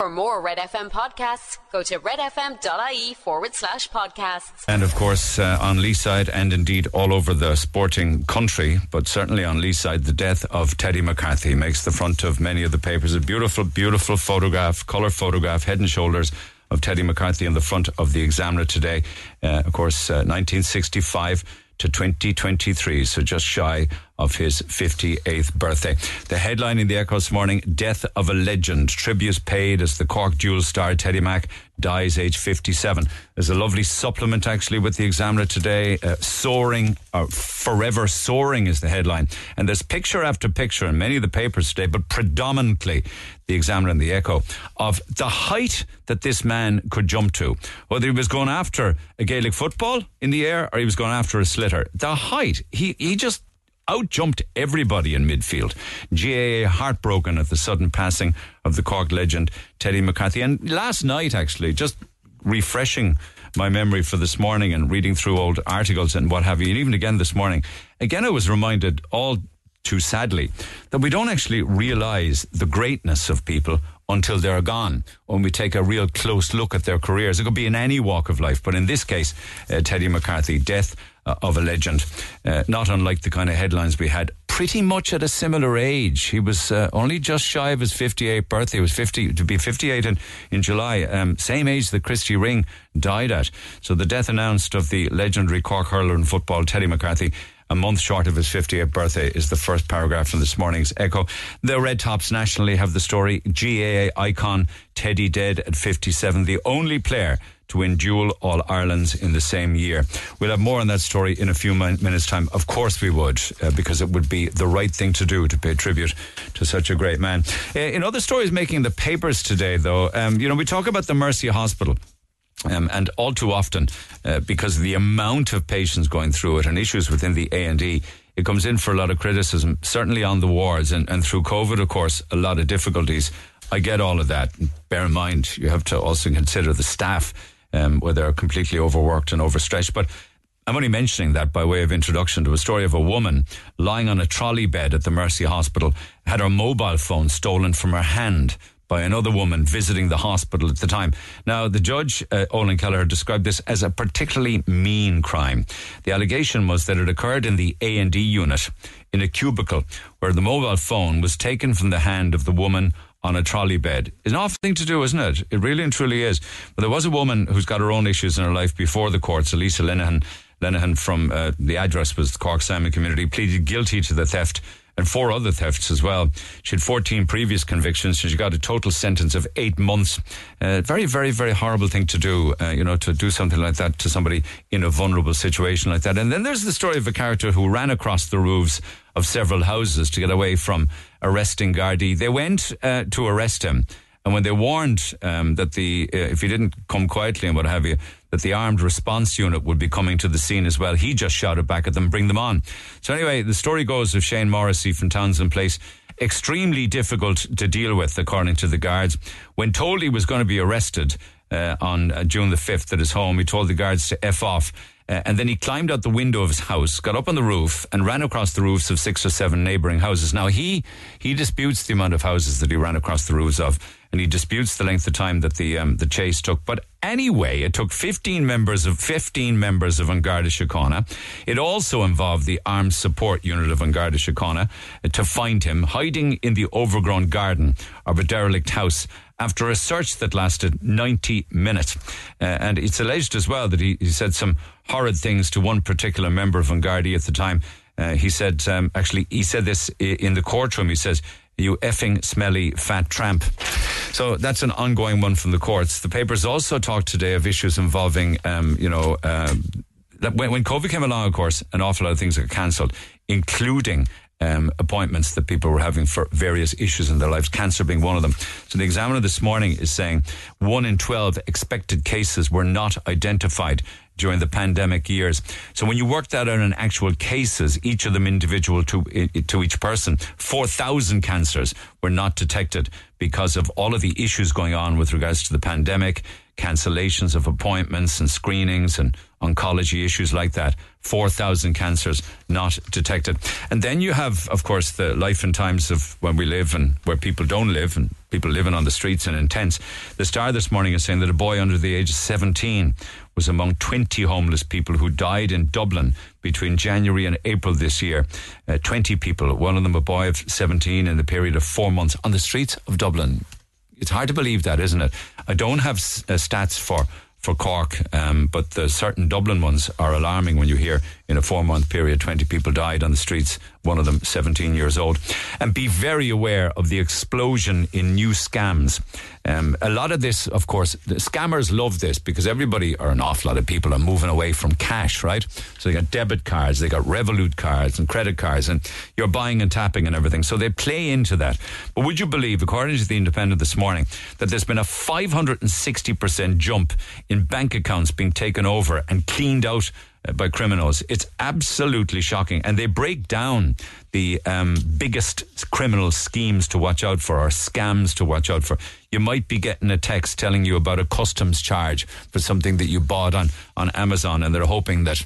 For more Red FM podcasts, go to redfm.ie forward slash podcasts. And of course, uh, on Leeside and indeed all over the sporting country, but certainly on Leeside, the death of Teddy McCarthy makes the front of many of the papers. A beautiful, beautiful photograph, colour photograph, head and shoulders of Teddy McCarthy in the front of the Examiner today. Uh, of course, uh, 1965 to 2023, so just shy of his 58th birthday. The headline in the Echo this morning Death of a Legend. Tribute paid as the Cork Dual star Teddy Mack dies age 57. There's a lovely supplement actually with the Examiner today. Uh, soaring, uh, forever soaring is the headline. And there's picture after picture in many of the papers today, but predominantly the Examiner and the Echo of the height that this man could jump to. Whether he was going after a Gaelic football in the air or he was going after a sliotar. The height, he, he just outjumped everybody in midfield. GAA heartbroken at the sudden passing of the Cork legend Teddy McCarthy. And last night, actually, just refreshing my memory for this morning and reading through old articles and what have you, and even again this morning, again I was reminded all too sadly that we don't actually realize the greatness of people until they're gone when we take a real close look at their careers. It could be in any walk of life, but in this case, uh, Teddy McCarthy, death uh, of a legend. Uh, not unlike the kind of headlines we had pretty much at a similar age. He was uh, only just shy of his 58th birthday. He was 50 to be 58 in, in July. Um, same age that Christy Ring died at. So the death announced of the legendary Cork hurler in football, Teddy McCarthy, a month short of his 50th birthday is the first paragraph from this morning's Echo. The Red Tops nationally have the story GAA icon Teddy dead at 57, the only player to win dual All Irelands in the same year. We'll have more on that story in a few minutes' time. Of course, we would, uh, because it would be the right thing to do to pay tribute to such a great man. Uh, in other stories making the papers today, though, um, you know, we talk about the Mercy Hospital. Um, and all too often, uh, because of the amount of patients going through it and issues within the A and E, it comes in for a lot of criticism, certainly on the wards and, and through COVID, of course, a lot of difficulties. I get all of that. Bear in mind, you have to also consider the staff um, where they're completely overworked and overstretched. But I'm only mentioning that by way of introduction to a story of a woman lying on a trolley bed at the Mercy Hospital, had her mobile phone stolen from her hand by another woman visiting the hospital at the time. Now, the judge, uh, Olann Kelleher, described this as a particularly mean crime. The allegation was that it occurred in the A&D unit in a cubicle where the mobile phone was taken from the hand of the woman on a trolley bed. It's an awful thing to do, isn't it? It really and truly is. But there was a woman who's got her own issues in her life before the courts, Elisa Linehan. Linehan from uh, the address was the Cork Simon Community, pleaded guilty to the theft and four other thefts as well. She had 14 previous convictions. So she got a total sentence of eight months. Uh, very, very, very horrible thing to do, uh, you know, to do something like that to somebody in a vulnerable situation like that. And then there's the story of a character who ran across the roofs of several houses to get away from arresting Gardaí. They went uh, to arrest him. And when they warned um, that the uh, if he didn't come quietly and what have you, that the armed response unit would be coming to the scene as well, he just shouted back at them, "Bring them on!" So anyway, the story goes of Shane Morrissey from Townsend Place, extremely difficult to deal with, according to the guards. When told he was going to be arrested uh, on uh, June the fifth at his home, he told the guards to f off. Uh, and then he climbed out the window of his house, got up on the roof, and ran across the roofs of six or seven neighbouring houses. Now he he disputes the amount of houses that he ran across the roofs of, and he disputes the length of time that the um, the chase took. But anyway, it took fifteen members of fifteen members of An Garda Síochána. It also involved the armed support unit of An Garda Síochána uh, to find him hiding in the overgrown garden of a derelict house after a search that lasted 90 minutes. Uh, and it's alleged as well that he, he, said some horrid things to one particular member of An Garda at the time. Uh, he said, um, actually, he said this in the courtroom. He says, you effing smelly fat tramp. So that's an ongoing one from the courts. The papers also talked today of issues involving, um, you know, uh, when, when COVID came along, of course, an awful lot of things got cancelled, including um, appointments that people were having for various issues in their lives, cancer being one of them. So the examiner this morning is saying one in 12 expected cases were not identified during the pandemic years. So when you work that out in actual cases, each of them individual to to each person, 4,000 cancers were not detected because of all of the issues going on with regards to the pandemic, cancellations of appointments and screenings and oncology issues like that. 4,000 cancers not detected. And then you have, of course, the life and times of when we live and where people don't live and people living on the streets and in tents. The Star this morning is saying that a boy under the age of 17 was among 20 homeless people who died in Dublin between January and April this year. Uh, 20 people, one of them a boy of 17 in the period of four months on the streets of Dublin. It's hard to believe that, isn't it? I don't have uh, stats for for Cork, um, but the certain Dublin ones are alarming when you hear in a four month period 20 people died on the streets, one of them 17 years old. And be very aware of the explosion in new scams. Um, a lot of this, of course, the scammers love this because everybody, or an awful lot of people, are moving away from cash, right? So they got debit cards, they got Revolut cards and credit cards, and you're buying and tapping and everything. So they play into that. But would you believe, according to the Independent this morning, that there's been a 560% jump in bank accounts being taken over and cleaned out by criminals. It's absolutely shocking. And they break down the um, biggest criminal schemes to watch out for or scams to watch out for. You might be getting a text telling you about a customs charge for something that you bought on, on Amazon, and they're hoping that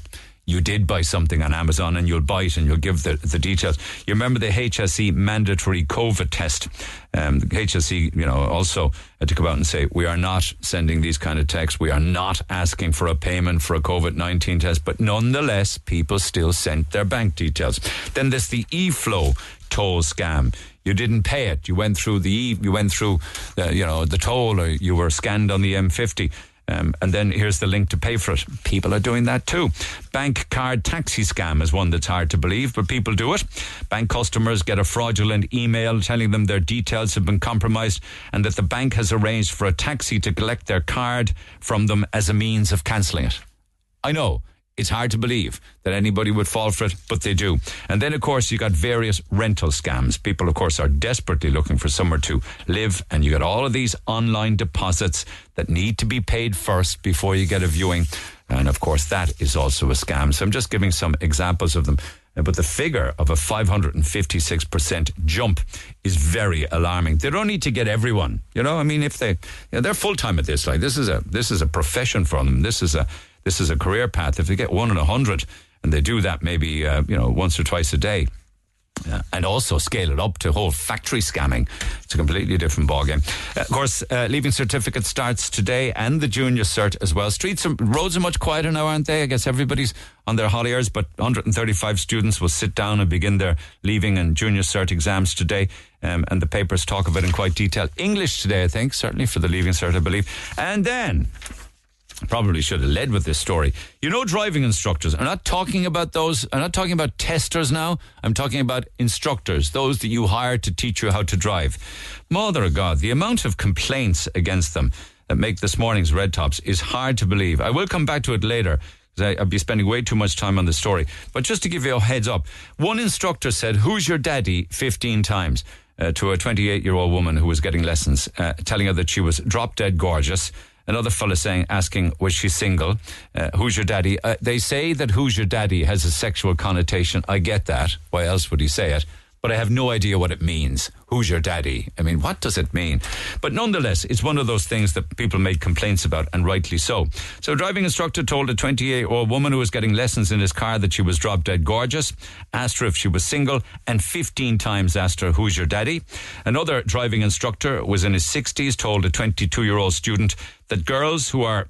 you did buy something on Amazon and you'll buy it and you'll give the, the details. You remember the HSE mandatory COVID test. Um, the HSE, you know, also had to come out and say, we are not sending these kind of texts. We are not asking for a payment for a COVID-19 test. But nonetheless, people still sent their bank details. Then there's the e-flow toll scam. You didn't pay it. You went through the you went through, the, you know, the toll, or you were scanned on the M50. Um, and then here's the link to pay for it. People are doing that too. Bank card taxi scam is one that's hard to believe, but people do it. Bank customers get a fraudulent email telling them their details have been compromised and that the bank has arranged for a taxi to collect their card from them as a means of cancelling it. I know it's hard to believe that anybody would fall for it, but they do. And then, of course, you got various rental scams. People, of course, are desperately looking for somewhere to live, and you got all of these online deposits that need to be paid first before you get a viewing. And of course, that is also a scam. So I'm just giving some examples of them. Uh, but the figure of a 556% jump is very alarming. They don't need to get everyone. You know, I mean, if they, you know, they're full time at this. Like this is a this is a profession for them. This is a this is a career path. If they get one in a hundred, and they do that maybe uh, you know once or twice a day, uh, and also scale it up to whole factory scamming. It's a completely different ballgame. Uh, of course, uh, leaving certificate starts today and the junior cert as well. Streets and roads are much quieter now, aren't they? I guess everybody's on their holidays, but 135 students will sit down and begin their leaving and junior cert exams today. Um, and the papers talk of it in quite detail. English today, I think, certainly for the leaving cert, I believe. And then probably should have led with this story. You know, driving instructors. I'm not talking about those. I'm not talking about testers now. I'm talking about instructors, those that you hire to teach you how to drive. Mother of God, the amount of complaints against them that make this morning's Red Tops is hard to believe. I will come back to it later. because I'll be spending way too much time on the story. But just to give you a heads up, one instructor said, Who's your daddy? 15 times. Uh, to a 28 year old woman who was getting lessons, uh, telling her that she was drop dead gorgeous, Another fella saying, asking, was she single? Uh, who's your daddy? Uh, they say that who's your daddy has a sexual connotation. I get that. Why else would he say it? But I have no idea what it means. Who's your daddy? I mean, what does it mean? But nonetheless, it's one of those things that people made complaints about, and rightly so. So, a driving instructor told a 28 year old woman who was getting lessons in his car that she was drop dead gorgeous, asked her if she was single, and 15 times asked her, Who's your daddy? Another driving instructor was in his 60s, told a 22 year old student that girls who are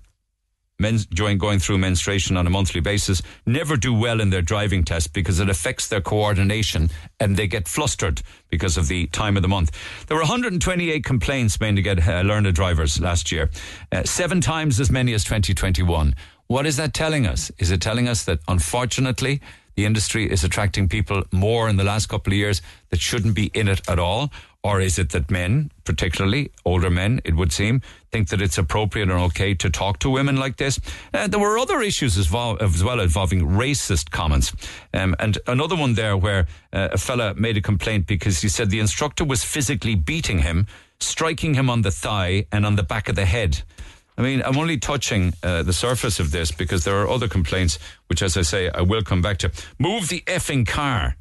men going through menstruation on a monthly basis never do well in their driving test because it affects their coordination and they get flustered because of the time of the month. There were 128 complaints made to get uh, learner drivers last year, uh, seven times as many as 2021. What is that telling us? Is it telling us that unfortunately the industry is attracting people more in the last couple of years that shouldn't be in it at all? Or is it that men, particularly older men, it would seem, think that it's appropriate and okay to talk to women like this? Uh, there were other issues as well, as well involving racist comments. Um, and another one there where uh, a fella made a complaint because he said the instructor was physically beating him, striking him on the thigh and on the back of the head. I mean, I'm only touching uh, the surface of this because there are other complaints, which, as I say, I will come back to. Move the effing car.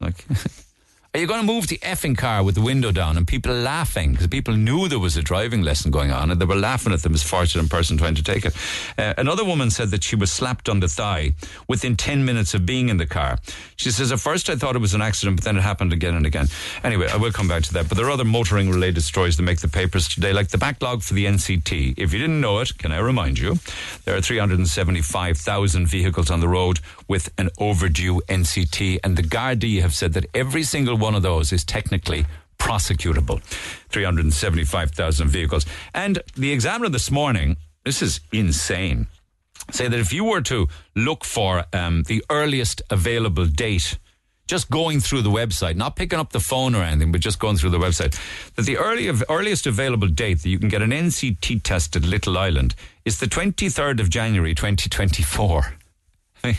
Like, Are you going to move the effing car with the window down and people laughing because people knew there was a driving lesson going on and they were laughing at them as fortunate person trying to take it. Uh, another woman said that she was slapped on the thigh within 10 minutes of being in the car. She says, at first I thought it was an accident, but then it happened again and again. Anyway, I will come back to that. But there are other motoring related stories that make the papers today, like the backlog for the NCT. If you didn't know it, can I remind you? There are 375,000 vehicles on the road with an overdue NCT, and the Gardaí have said that every single one of those is technically prosecutable. 375,000 vehicles. And the Examiner this morning, this is insane, say that if you were to look for um, the earliest available date, just going through the website, not picking up the phone or anything, but just going through the website, that the early, earliest available date that you can get an NCT test at Little Island is the 23rd of January 2024. I mean,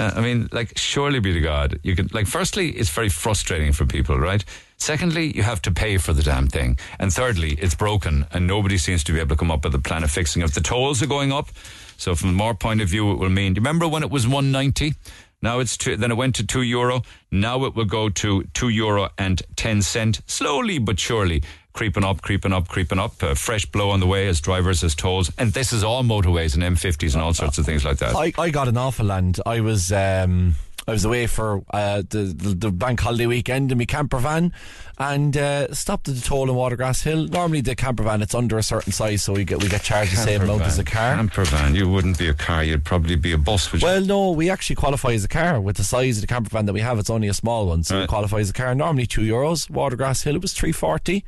uh, I mean, like, surely be to God, you can, like, firstly, it's very frustrating for people, right? Secondly, you have to pay for the damn thing. And thirdly, it's broken and nobody seems to be able to come up with a plan of fixing it. The tolls are going up. So from more point of view, it will mean, do you remember when it was 190? Now it's two, then it went to two euro. Now it will go to two euro and 10 cent. Slowly but surely creeping up, creeping up, creeping up. A fresh blow on the way as drivers, as tolls. And this is all motorways and M50s and all sorts of things like that. I, I got an awful land. I was. Um I was away for uh, the, the, the bank holiday weekend in my camper van and uh, stopped at the toll in Watergrass Hill. Normally the camper van it's under a certain size, so we get we get charged the same amount as a car. Camper van, you wouldn't be a car, you'd probably be a bus. Would you? Well, no, we actually qualify as a car with the size of the camper van that we have. It's only a small one, so Right. we qualify as a car. Normally two euros. Watergrass Hill it was three forty.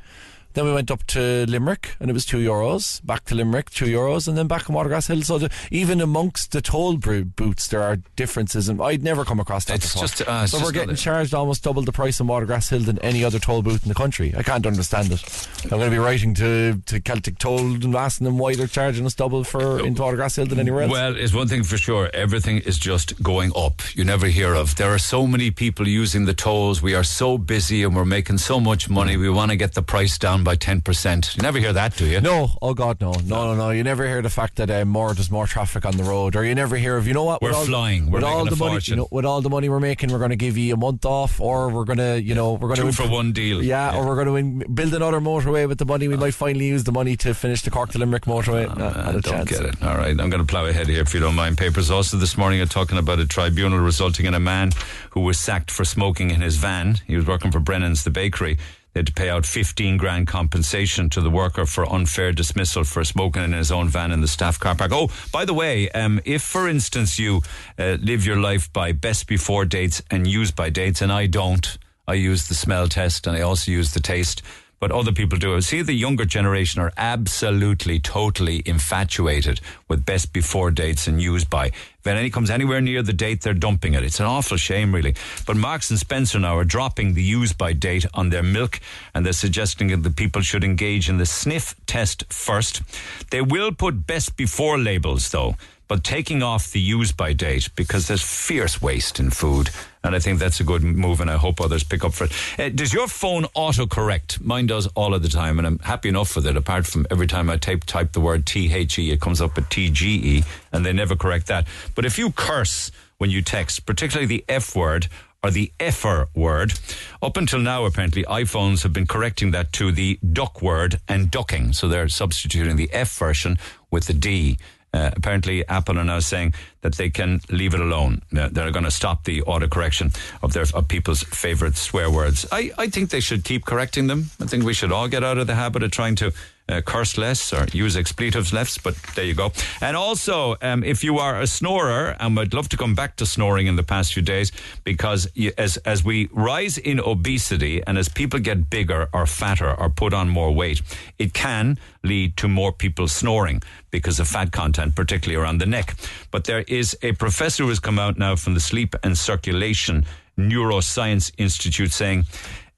Then we went up to Limerick and it was two euros. Back to Limerick, two euros, and then back in Watergrass Hill. So the, even amongst the toll booths, there are differences, and I'd never come across that It's before. just, uh, so we're getting charged almost double the price in Watergrass Hill than any other toll booth in the country. I can't understand it. I'm going to be writing to, to Celtic Toll and asking them why they're charging us double for in Watergrass Hill than anywhere else. Well, it's one thing for sure. Everything is just going up. You never hear of. There are so many people using the tolls. We are so busy and we're making so much money. We want to get the price down by 10%. You never hear that, do you? No, oh God, no, no, no, no. You never hear the fact that uh, more there's more traffic on the road, or you never hear of you know what We're all, flying. We're with all the money, you know, with all the money we're making, we're going to give you a month off, or we're going to, you know, we're going to. Two for one deal. Yeah, or we're going to build another motorway with the money. We might finally use the money to finish the Cork to Limerick motorway. No, not I don't chance. get it. All right, I'm going to plough ahead here if you don't mind. Papers also this morning are talking about a tribunal resulting in a man who was sacked for smoking in his van. He was working for Brennan's, the bakery. They had to pay out 15 grand compensation to the worker for unfair dismissal for smoking in his own van in the staff car park. Oh, by the way, um, if for instance you uh, live your life by best before dates and use by dates, and I don't, I use the smell test and I also use the taste but other people do. See, the younger generation are absolutely, totally infatuated with best before dates and use by. If any comes anywhere near the date, they're dumping it. It's an awful shame, really. But Marks and Spencer now are dropping the use by date on their milk, and they're suggesting that the people should engage in the sniff test first. They will put best before labels, though. But taking off the use by date because there's fierce waste in food. And I think that's a good move, and I hope others pick up for it. Uh, does your phone autocorrect? Mine does all of the time, and I'm happy enough with it, apart from every time I type, type the word T H E, it comes up with T G E, and they never correct that. But if you curse when you text, particularly the F word, or the effer word. Up until now, apparently, iPhones have been correcting that to the duck word and ducking. So they're substituting the F version with the D. Uh, apparently, Apple are now saying that they can leave it alone. They're going to stop the autocorrection of their of people's favorite swear words. I, I think they should keep correcting them. I think we should all get out of the habit of trying to uh, curse less or use expletives less. But there you go. And also, um, if you are a snorer, and I'd love to come back to snoring in the past few days, because you, as as we rise in obesity and as people get bigger or fatter or put on more weight, it can lead to more people snoring because of fat content, particularly around the neck. But there is a professor who has come out now from the Sleep and Circulation Neuroscience Institute saying,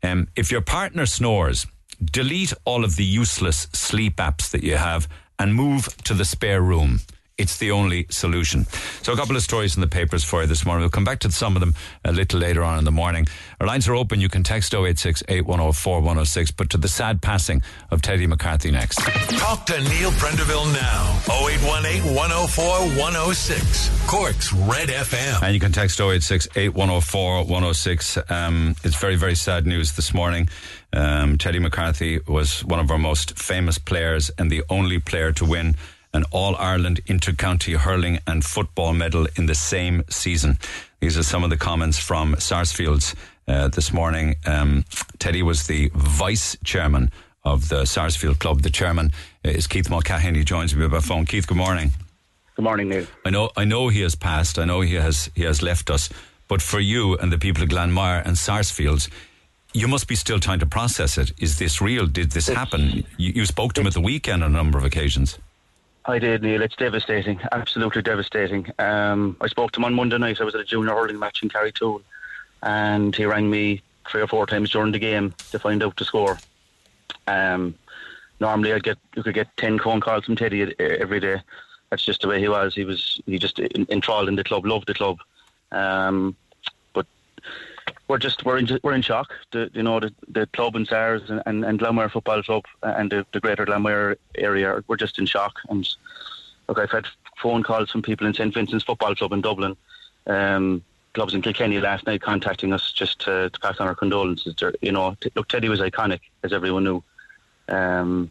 um, if your partner snores, delete all of the useless sleep apps that you have and move to the spare room. It's the only solution. So, a couple of stories in the papers for you this morning. We'll come back to some of them a little later on in the morning. Our lines are open. You can text 086 106. But to the sad passing of Teddy McCarthy next. Talk to Neil Prendeville now. 0818 104 106. Cork's Red FM. And you can text 086 106. Um, it's very, very sad news this morning. Um, Teddy McCarthy was one of our most famous players and the only player to win an All Ireland Intercounty Hurling and Football medal in the same season. These are some of the comments from Sarsfields uh, this morning. Um, Teddy was the vice chairman of the Sarsfield Club. The chairman is Keith Mulcahy. He joins me by phone. Keith, good morning. Good morning, Neil. I know, I know he has passed. I know he has, he has left us. But for you and the people of Glanmire and Sarsfields, you must be still trying to process it. Is this real? Did this happen? You, you spoke to him at the weekend on a number of occasions. I did, Neil. It's devastating, absolutely devastating. Um, I spoke to him on Monday night. I was at a junior hurling match in Kerry Carrigtwohill, and he rang me three or four times during the game to find out the score. Um, normally, I'd get you could get ten phone calls from Teddy every day. That's just the way he was. He was he just enthralled in the club, loved the club. Um, we're just we're in we're in shock. The you know the, the club and SARS and, and, and Football Club and the, the Greater Glanmire area we're just in shock. And look, I've had phone calls from people in St Vincent's Football Club in Dublin, um, clubs in Kilkenny last night contacting us just to, to pass on our condolences. They're, you know, t- look, Teddy was iconic as everyone knew. Um,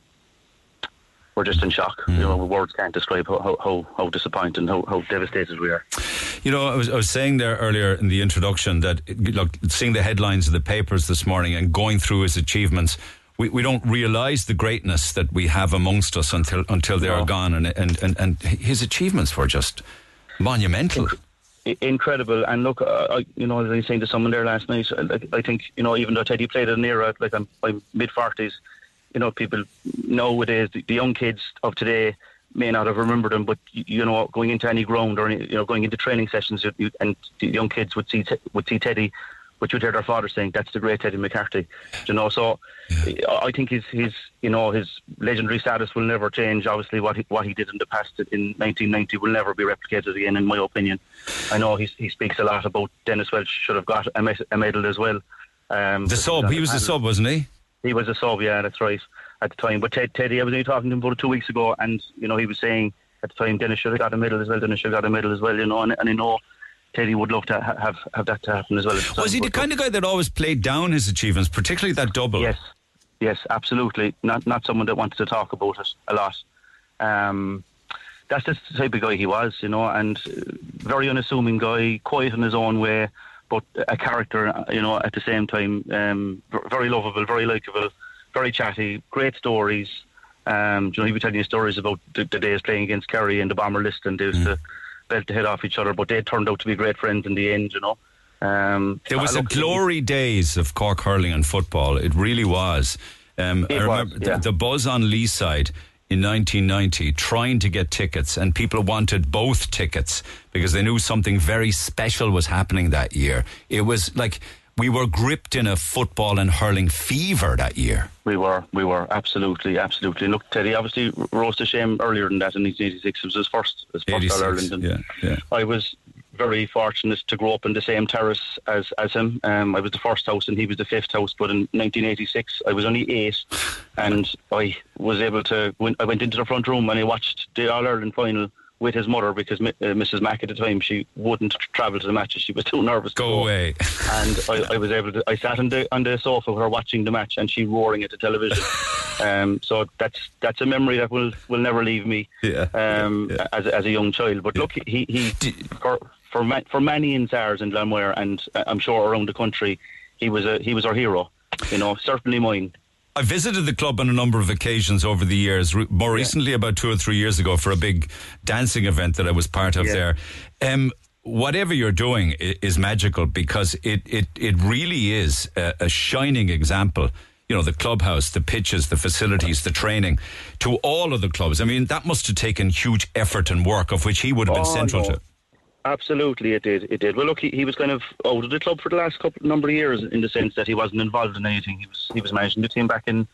we're just in shock. Mm. You know, words can't describe how how, how disappointed and how, how devastated we are. You know, I was, I was saying there earlier in the introduction that, look, seeing the headlines of the papers this morning and going through his achievements, we, we don't realise the greatness that we have amongst us until until they no. are gone, and, and and and his achievements were just monumental. Incredible, and look, uh, you know, as I was saying to someone there last night, I, I think you know, even though Teddy played at an era like I'm, I'm mid forties, you know, people nowadays, the, the young kids of today may not have remembered him, but you know, going into any ground or you know, going into training sessions, you, and the young kids would see would see Teddy, but you'd hear their father saying, "That's the great Teddy McCarthy," you know. So, yeah. I think his his you know his legendary status will never change. Obviously, what he, what he did in the past in 1990 will never be replicated again, in my opinion. I know he he speaks a lot about Dennis Walsh should have got a, a medal as well. Um, the sub, he was the sub, wasn't he? He was a sub, yeah, that's right at the time. But Ted, Teddy, I was only talking to him about two weeks ago, and you know he was saying at the time Dennis should have got a medal as well. Dennis should have got a medal as well, you know, and, and I know. Teddy would love to have have that to happen as well. Was he the kind of guy that always played down his achievements, particularly that double? Yes, yes, absolutely. Not not someone that wanted to talk about it a lot. Um, that's just the type of guy he was, you know, and very unassuming guy, quiet in his own way, but a character, you know, at the same time, um, very lovable, very likable very chatty, great stories. Um, you know, he was telling you stories about the, the, days playing against Kerry and the Bomber Liston, and they used mm. to belt the head off each other, but they turned out to be great friends in the end, you know. Um, there was a glory days of Cork hurling and football. It really was. Um, it I remember was, yeah. the, the, buzz on Leeside in 1990 trying to get tickets, and people wanted both tickets because they knew something very special was happening that year. It was like we were gripped in a football and hurling fever that year. We were, we were absolutely, absolutely. Look, Teddy obviously rose to shame earlier than that in 1986. It was his first, his first All Ireland. Yeah, yeah. I was very fortunate to grow up in the same terrace as as him. Um, I was the first house and he was the fifth house. But in 1986, I was only eight, and I was able to. I went into the front room and I watched the All Ireland final with his mother because uh, Mrs. Mack at the time she wouldn't travel to the matches. She was too nervous. Go, go. away. and I, I, was able to. I sat on the on the sofa with her watching the match and she roaring at the television. um, so that's that's a memory that will will never leave me. Yeah. Um, yeah. As as a young child. But yeah. look, he he for for, ma- for many in SARS and Glanmire and uh, I'm sure around the country, he was a he was our hero. You know, certainly mine. I visited the club on a number of occasions over the years. More recently, yeah. about two or three years ago, for a big dancing event that I was part of yeah. there. Um, whatever you're doing is magical because it it it really is a, a, shining example. You know, the clubhouse, the pitches, the facilities, the training, to all of the clubs. I mean, that must have taken huge effort and work, of which he would have been oh, central no. to. Absolutely, it did. It did. Well, look, he, he was kind of out of the club for the last couple number of years, in the sense that he wasn't involved in anything. He was he was managing the team back in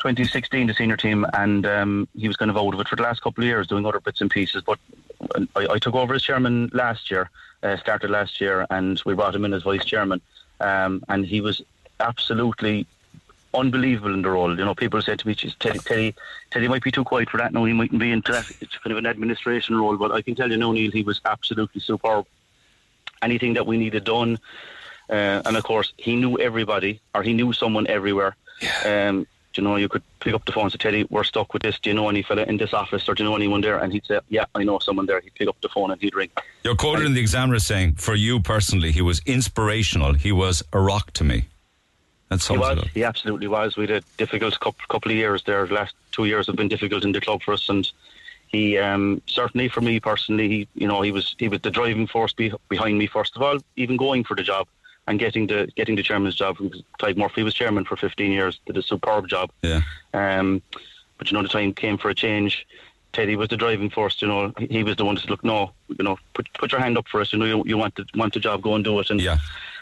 2016, the senior team, and um, he was kind of out of it for the last couple of years, doing other bits and pieces. But I, I took over as chairman last year, uh, started last year, and we brought him in as vice chairman, um, and he was absolutely unbelievable in the role. You know, people said to me, Teddy, Teddy, Teddy might be too quiet for that. No, he mightn't be into that. It's kind of an administration role." But I can tell you, no, Neil, he was absolutely superb. Anything that we needed done, uh, and of course, he knew everybody, or he knew someone everywhere. Um, do you know, you could pick up the phone and say, Teddy, we're stuck with this. Do you know any fella in this office or do you know anyone there? And he'd say, Yeah, I know someone there. He'd pick up the phone and he'd ring. You're quoted in the Examiner saying, for you personally, he was inspirational. He was a rock to me. That He was. He absolutely was. We had a difficult couple, couple of years there. The last two years have been difficult in the club for us, and he um, certainly for me personally, he, you know, he was he was the driving force be, behind me. First of all, even going for the job and getting the getting the chairman's job. Clive Murphy was chairman for 15 years, did a superb job. Yeah. Um, but you know, the time came for a change. Teddy was the driving force. You know, he, he was the one to look. No, you know, put put your hand up for us. You know, you, you want the want the job, go and do it. And Yeah.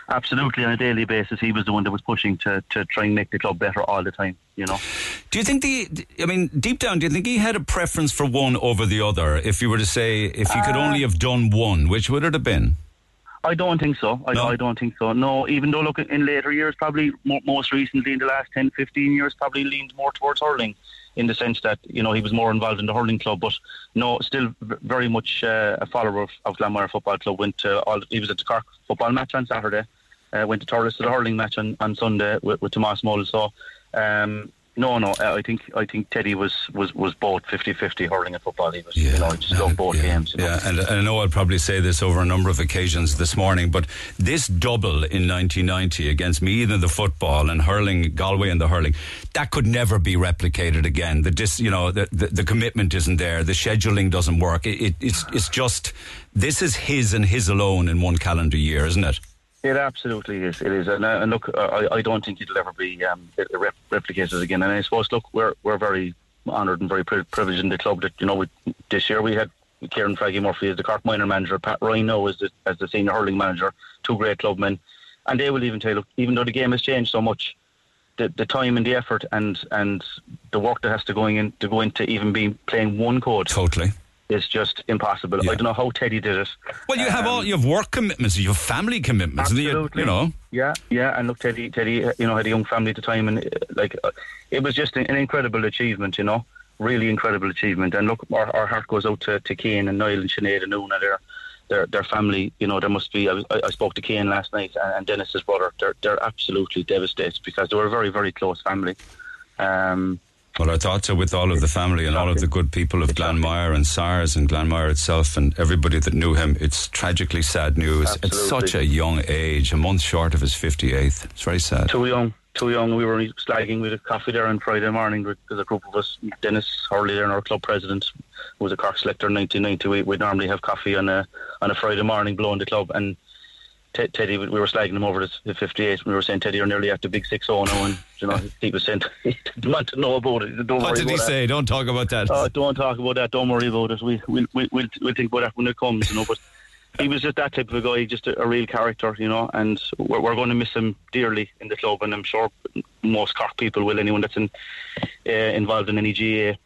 Absolutely on a daily basis, he was the one that was pushing to to try and make the club better all the time. You know. Do you think the, I mean, deep down, do you think he had a preference for one over the other? If you were to say, if he could Uh, only have done one, which would it have been? I don't think so. I, No? I don't think so. No, even though look in later years, probably mo- most recently in the last 10, 15 years, probably leaned more towards hurling, in the sense that you know he was more involved in the hurling club. But no, still very much uh, a follower of, of Football Club. Went to all. He was at the Cork football match on Saturday. Uh, went to Thurles to the hurling match on, on Sunday with, with Tomas Mull. So. Um, no, no. uh, I think I think Teddy was was, was both 50-50 hurling and football. He was, you know, he just loved both yeah, games. You know? Yeah, and, and I know I'll probably say this over a number of occasions this morning, but this double in 1990 against me in the football and hurling, Galway in the hurling, that could never be replicated again. The dis, you know, the, the, the commitment isn't there. The scheduling doesn't work. It, it, it's, it's just, this is his and his alone in one calendar year, isn't it? It absolutely is. It is, and, uh, and look, I, I don't think it'll ever be um, rep- replicated again. And I suppose, look, we're we're very honoured and very pri- privileged in the club that you know we, this year we had Kieran Fraggy Murphy as the Cork minor manager, Pat Ryan as the as the senior hurling manager, two great clubmen, and they will even tell you, look, even though the game has changed so much, the the time and the effort and and the work that has to going in to go into even being playing one code Totally. Is just impossible. Yeah. I don't know how Teddy did it. Well, you have all, you have work commitments, you have family commitments, and you, Absolutely. you know. Yeah, yeah, and look, Teddy, Teddy, uh, you know, had a young family at the time, and uh, like, uh, it was just an, an incredible achievement, you know, really incredible achievement. And look, our, our heart goes out to, to Kane and Niall and Sinead and Una, their, their, their family. You know, there must be. I, I I spoke to Kane last night and, and Dennis's brother. They're they're absolutely devastated because they were a very very close family. Um, Well, our thoughts are with all of the family and all of the good people of Glanmire and SARS and Glanmire itself and everybody that knew him. It's tragically sad news. At such a young age, a month short of his 58th. It's very sad. too young, too young. We were slagging with a coffee there on Friday morning with a group of us. Dennis Hurley, there, and our club president, who was a Cork selector in 1998. We, we'd normally have coffee on a on a Friday morning, blowing the club. And Te- Teddy, we we were slagging him over the 58. We were saying, Teddy, you're nearly at the big 6 0 now. And, you know, he was saying, he didn't want to know about it. Don't What did he that. say? Don't talk about that. Oh, don't talk about that. Don't worry about it. We, we'll, we'll, we'll, we'll think about that when it comes, you know. But he was just that type of a guy, just a, a real character, you know. And we're, we're going to miss him dearly in the club. And I'm sure most Cork people will, anyone that's in, uh, involved in any GA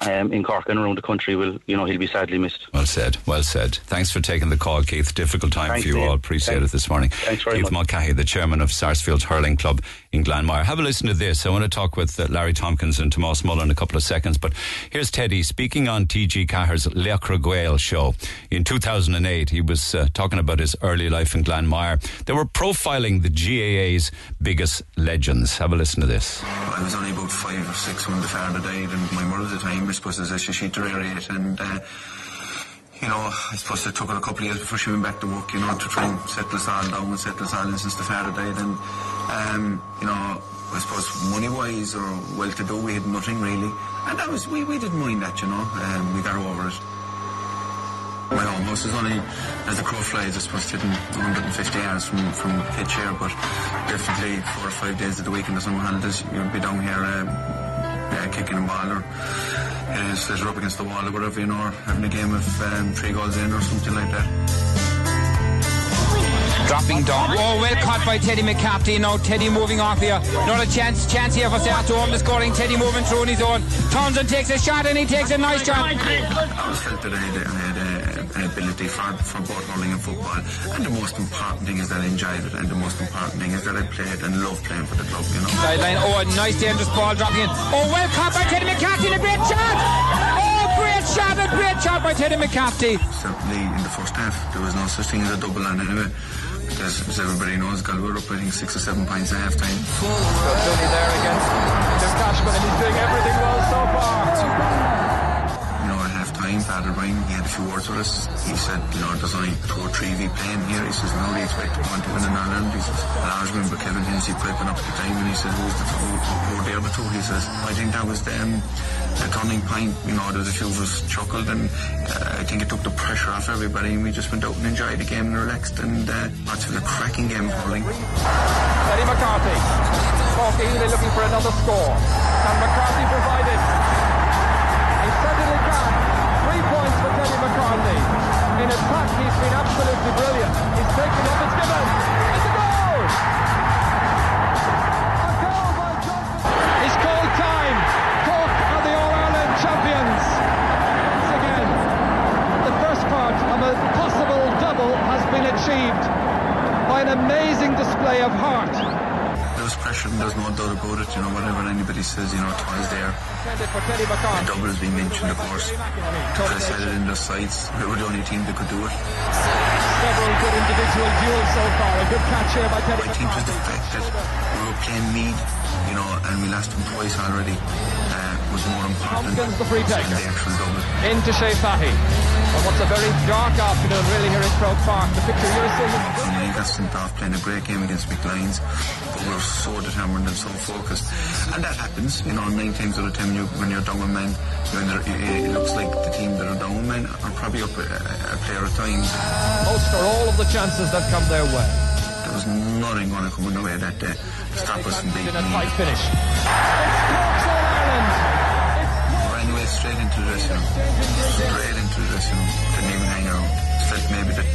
um, in Cork and around the country will, you know, he'll be sadly missed. Well said. Well said. Thanks for taking the call, Keith. Difficult time Thanks, for you Ian. all. Appreciate Thanks. it this morning. Thanks very Keith much. Mulcahy, the chairman of Sarsfield Hurling Club in Glanmire. Have a listen to this. I want to talk with uh, Larry Tompkins and Tomas Muller in a couple of seconds. But here's Teddy speaking on TG Caher's Laochra Gael show. In 2008, he was uh, talking about his early life in Glanmire. They were profiling the GAA's biggest legends. Have a listen to this. I was only about five or six when the father died, and my mother at the time, I suppose, as she deteriorated, and uh, you know, I suppose it took her a couple of years before she went back to work, you know, to try and settle us all down and settle us all in since the father died, and um, you know, I suppose money-wise or well-to-do, we had nothing really, and that was we, we didn't mind that, you know, um, we got over it. My home house is only, as the crow flies, I suppose, sitting 150 yards from, from pitch here, but definitely four or five days of the week in the summer holidays, you'll be down here um, yeah, kicking a ball or uh, sliotar up against the wall or whatever, you know, or having a game of um, three goals in or something like that. dropping down. Oh, well caught by Teddy McCarthy. Now Teddy moving off here. Not a chance, chance here for South to the scoring. Teddy moving through on his own. Townsend takes a shot and he takes a nice shot. I always felt that I had, I had an ability for, for both hurling and football. And the most important thing is that I enjoyed it. And the most important thing is that I played and loved playing for the club, you know. Sideline. Oh, a nice dangerous ball dropping in. Oh, well caught by Teddy McCarthy. A great shot. Oh, great shot. A great shot by Teddy McCarthy. Certainly in the first half, there was no such thing as a double on anyway. Because as everybody knows, Galway were up, I think, six or seven points at half time. Billy there against Jim Cashman, and he's doing everything well so far. Father he had a few words with us. He said, you know, there's only two or three V playing here. He says, do you expect to on to win in Ireland? He says, and I remember Kevin Hennessy piping up the time and he said, who's the, who, who the two? He says, I think that was them. A turning point, you know, there was a few of us chuckled and uh, I think it took the pressure off everybody and we just went out and enjoyed the game and relaxed and uh, watched a cracking game of hurling. Teddy McCarthy. Cork Ely looking for another score. And McCarthy provided. McCarthy. In attack, he's been absolutely brilliant. He's taken up, his given. It's a goal! A goal by. It's called time. Cork are the All-Ireland champions. Once again, the first part of a possible double has been achieved by an amazing display of heart. There was pressure and there's no doubt about it, you know, whatever anybody says, you know, twice there. Intended for Teddy The double has been mentioned, of course. They said it in their sights. We were the only team that could do it. Several good individual duels so far. A good catch here by Teddy I think was the fact that we were playing Meath, you know, and we lost them twice already. Uh, was more important Tompkins, the free taker. the actual double. Into Shea Fahy. On what's a very dark afternoon, really, here in Croke Park. The picture you're seeing And got sent off playing a great game against Mick Lyons, but we were so determined and so focused. And that happens, you know, nine times out of ten you, when you're down with men, you're in the, it, looks like the team that are down with men are probably up a, a player at times. most for all of the chances that come their way. There was nothing going to come in the way that day to stop us from beating In a tight finish. Ran away straight into the dressing room. Straight into the dressing room. Didn't even hang around. Felt maybe that,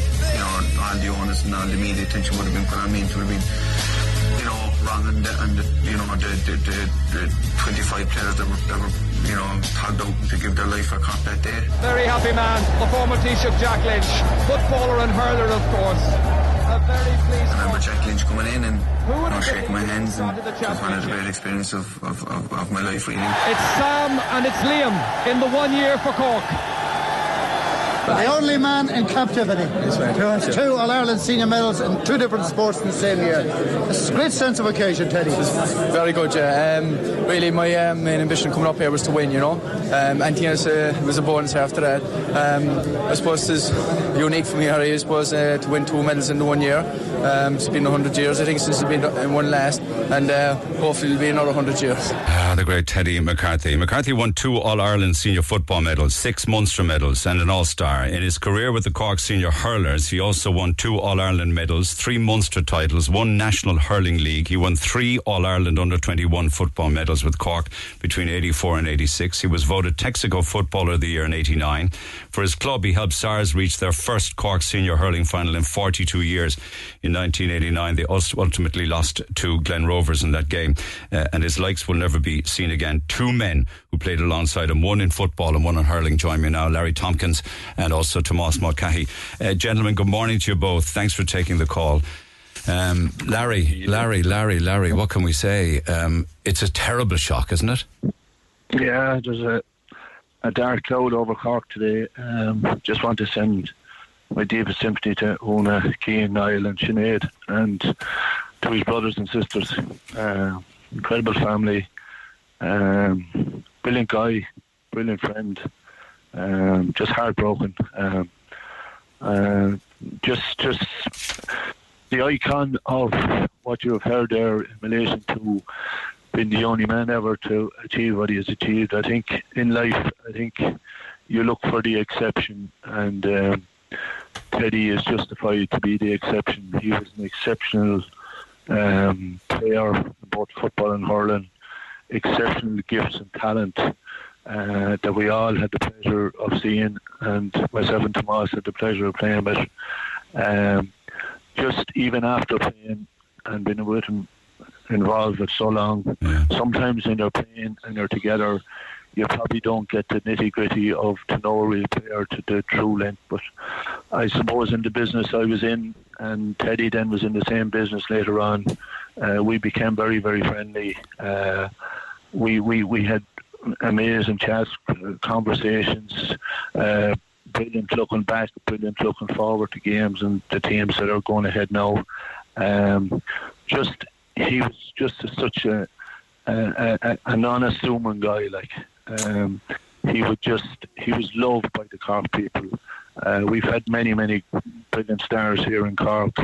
all the owners and all the media attention would have been put on me it would have been, you know, wrong and, and you know, the, the, the, the 25 players that were, that were, you know, tagged out to give their life for Cork that day. Very happy man, the former Taoiseach Jack Lynch. Footballer and hurler, of course. A very pleased I remember Jack Lynch coming in and, you know, shaking my hands and it was one of the great experiences of, of, of, of my life, really. It's Sam and it's Liam in the one year for Cork. The only man in captivity. who has Two All Ireland senior medals in two different sports in the same year. It's a great sense of occasion, Teddy. Very good, yeah. Um, really, my um, main ambition coming up here was to win, you know. Um, anything else uh, was a bonus after that. Um, I suppose it's unique for me, Harry, I suppose, uh, to win two medals in the one year. Um, it's been 100 years, I think, since it's been in one last, and uh, hopefully it'll be another 100 years. Ah, the great Teddy McCarthy. McCarthy won two All Ireland senior football medals, six Munster medals, and an All Star. In his career with the Cork Senior Hurlers, he also won two All Ireland medals, three Munster titles, one National Hurling League. He won three All Ireland under 21 football medals with Cork between 84 and 86. He was voted Texaco Footballer of the Year in 89. For his club, he helped SARS reach their first Cork Senior Hurling final in 42 years. In 1989, they ult- ultimately lost to Glen Rovers in that game, uh, and his likes will never be seen again. Two men who played alongside him, one in football and one in hurling, join me now, Larry Tompkins and also Tomas Mulcahy. Uh, gentlemen, good morning to you both. Thanks for taking the call. Um, Larry, Larry, Larry, Larry, what can we say? Um, it's a terrible shock, isn't it? Yeah, there's a a dark cloud over Cork today. Um, just want to send my deepest sympathy to Una, Keane, Niall, and Sinead, and to his brothers and sisters. Uh, incredible family, um, brilliant guy, brilliant friend. Um, just heartbroken. Um, uh, just, just the icon of what you have heard there in relation to being the only man ever to achieve what he has achieved. I think in life, I think you look for the exception, and um, Teddy is justified to be the exception. He was an exceptional um, player in both football and hurling, exceptional gifts and talent. Uh, that we all had the pleasure of seeing, and myself and Tomas had the pleasure of playing with. Um, just even after playing and being with him involved with so long, sometimes when they're playing and they're together, you probably don't get the nitty gritty of to know a real player to the true length. But I suppose in the business I was in, and Teddy then was in the same business later on, uh, we became very, very friendly. Uh, we, we, we had amazing chats, conversations. Uh, brilliant looking back, brilliant looking forward to games and the teams that are going ahead now. Um, just he was just such a, a, a an unassuming guy. Like um, he would just he was loved by the Cork people. Uh, we've had many many brilliant stars here in Cork.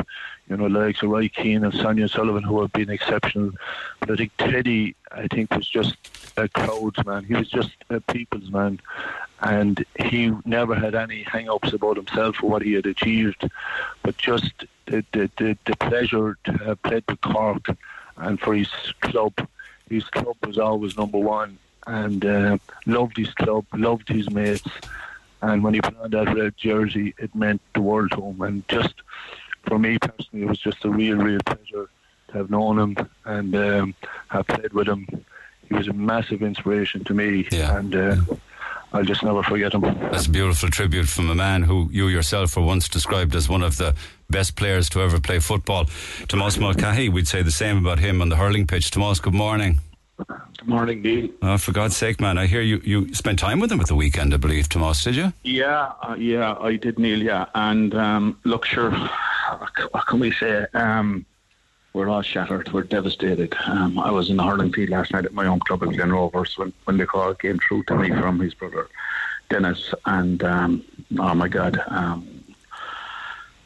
You know, like Roy Keane and Sonia Sullivan, who have been exceptional. But I think Teddy, I think, was just a crowds man. He was just a people's man, and he never had any hang-ups about himself or what he had achieved, but just the the, the, the pleasure to have played with Cork and for his club. His club was always number one, and uh, loved his club, loved his mates, and when he put on that red jersey, it meant the world to him. And just for me personally, it was just a real, real pleasure to have known him and um, have played with him. He was a massive inspiration to me, and uh, I'll just never forget him. That's a beautiful tribute from a man who you yourself were once described as one of the best players to ever play football. Tomas Mulcahy, we'd say the same about him on the hurling pitch. Tomas, good morning. Good morning, Neil. Oh, for God's sake, man! I hear you. You spent time with him at the weekend, I believe. Tomas, did you? Yeah, uh, yeah, I did, Neil. Yeah, and um, look, sure. What can we say? Um, we're all shattered. We're devastated. Um, I was in the hurling field last night at my own club in Glen Rovers when, when the call came through to me from his brother Dennis, and um, oh my God, um,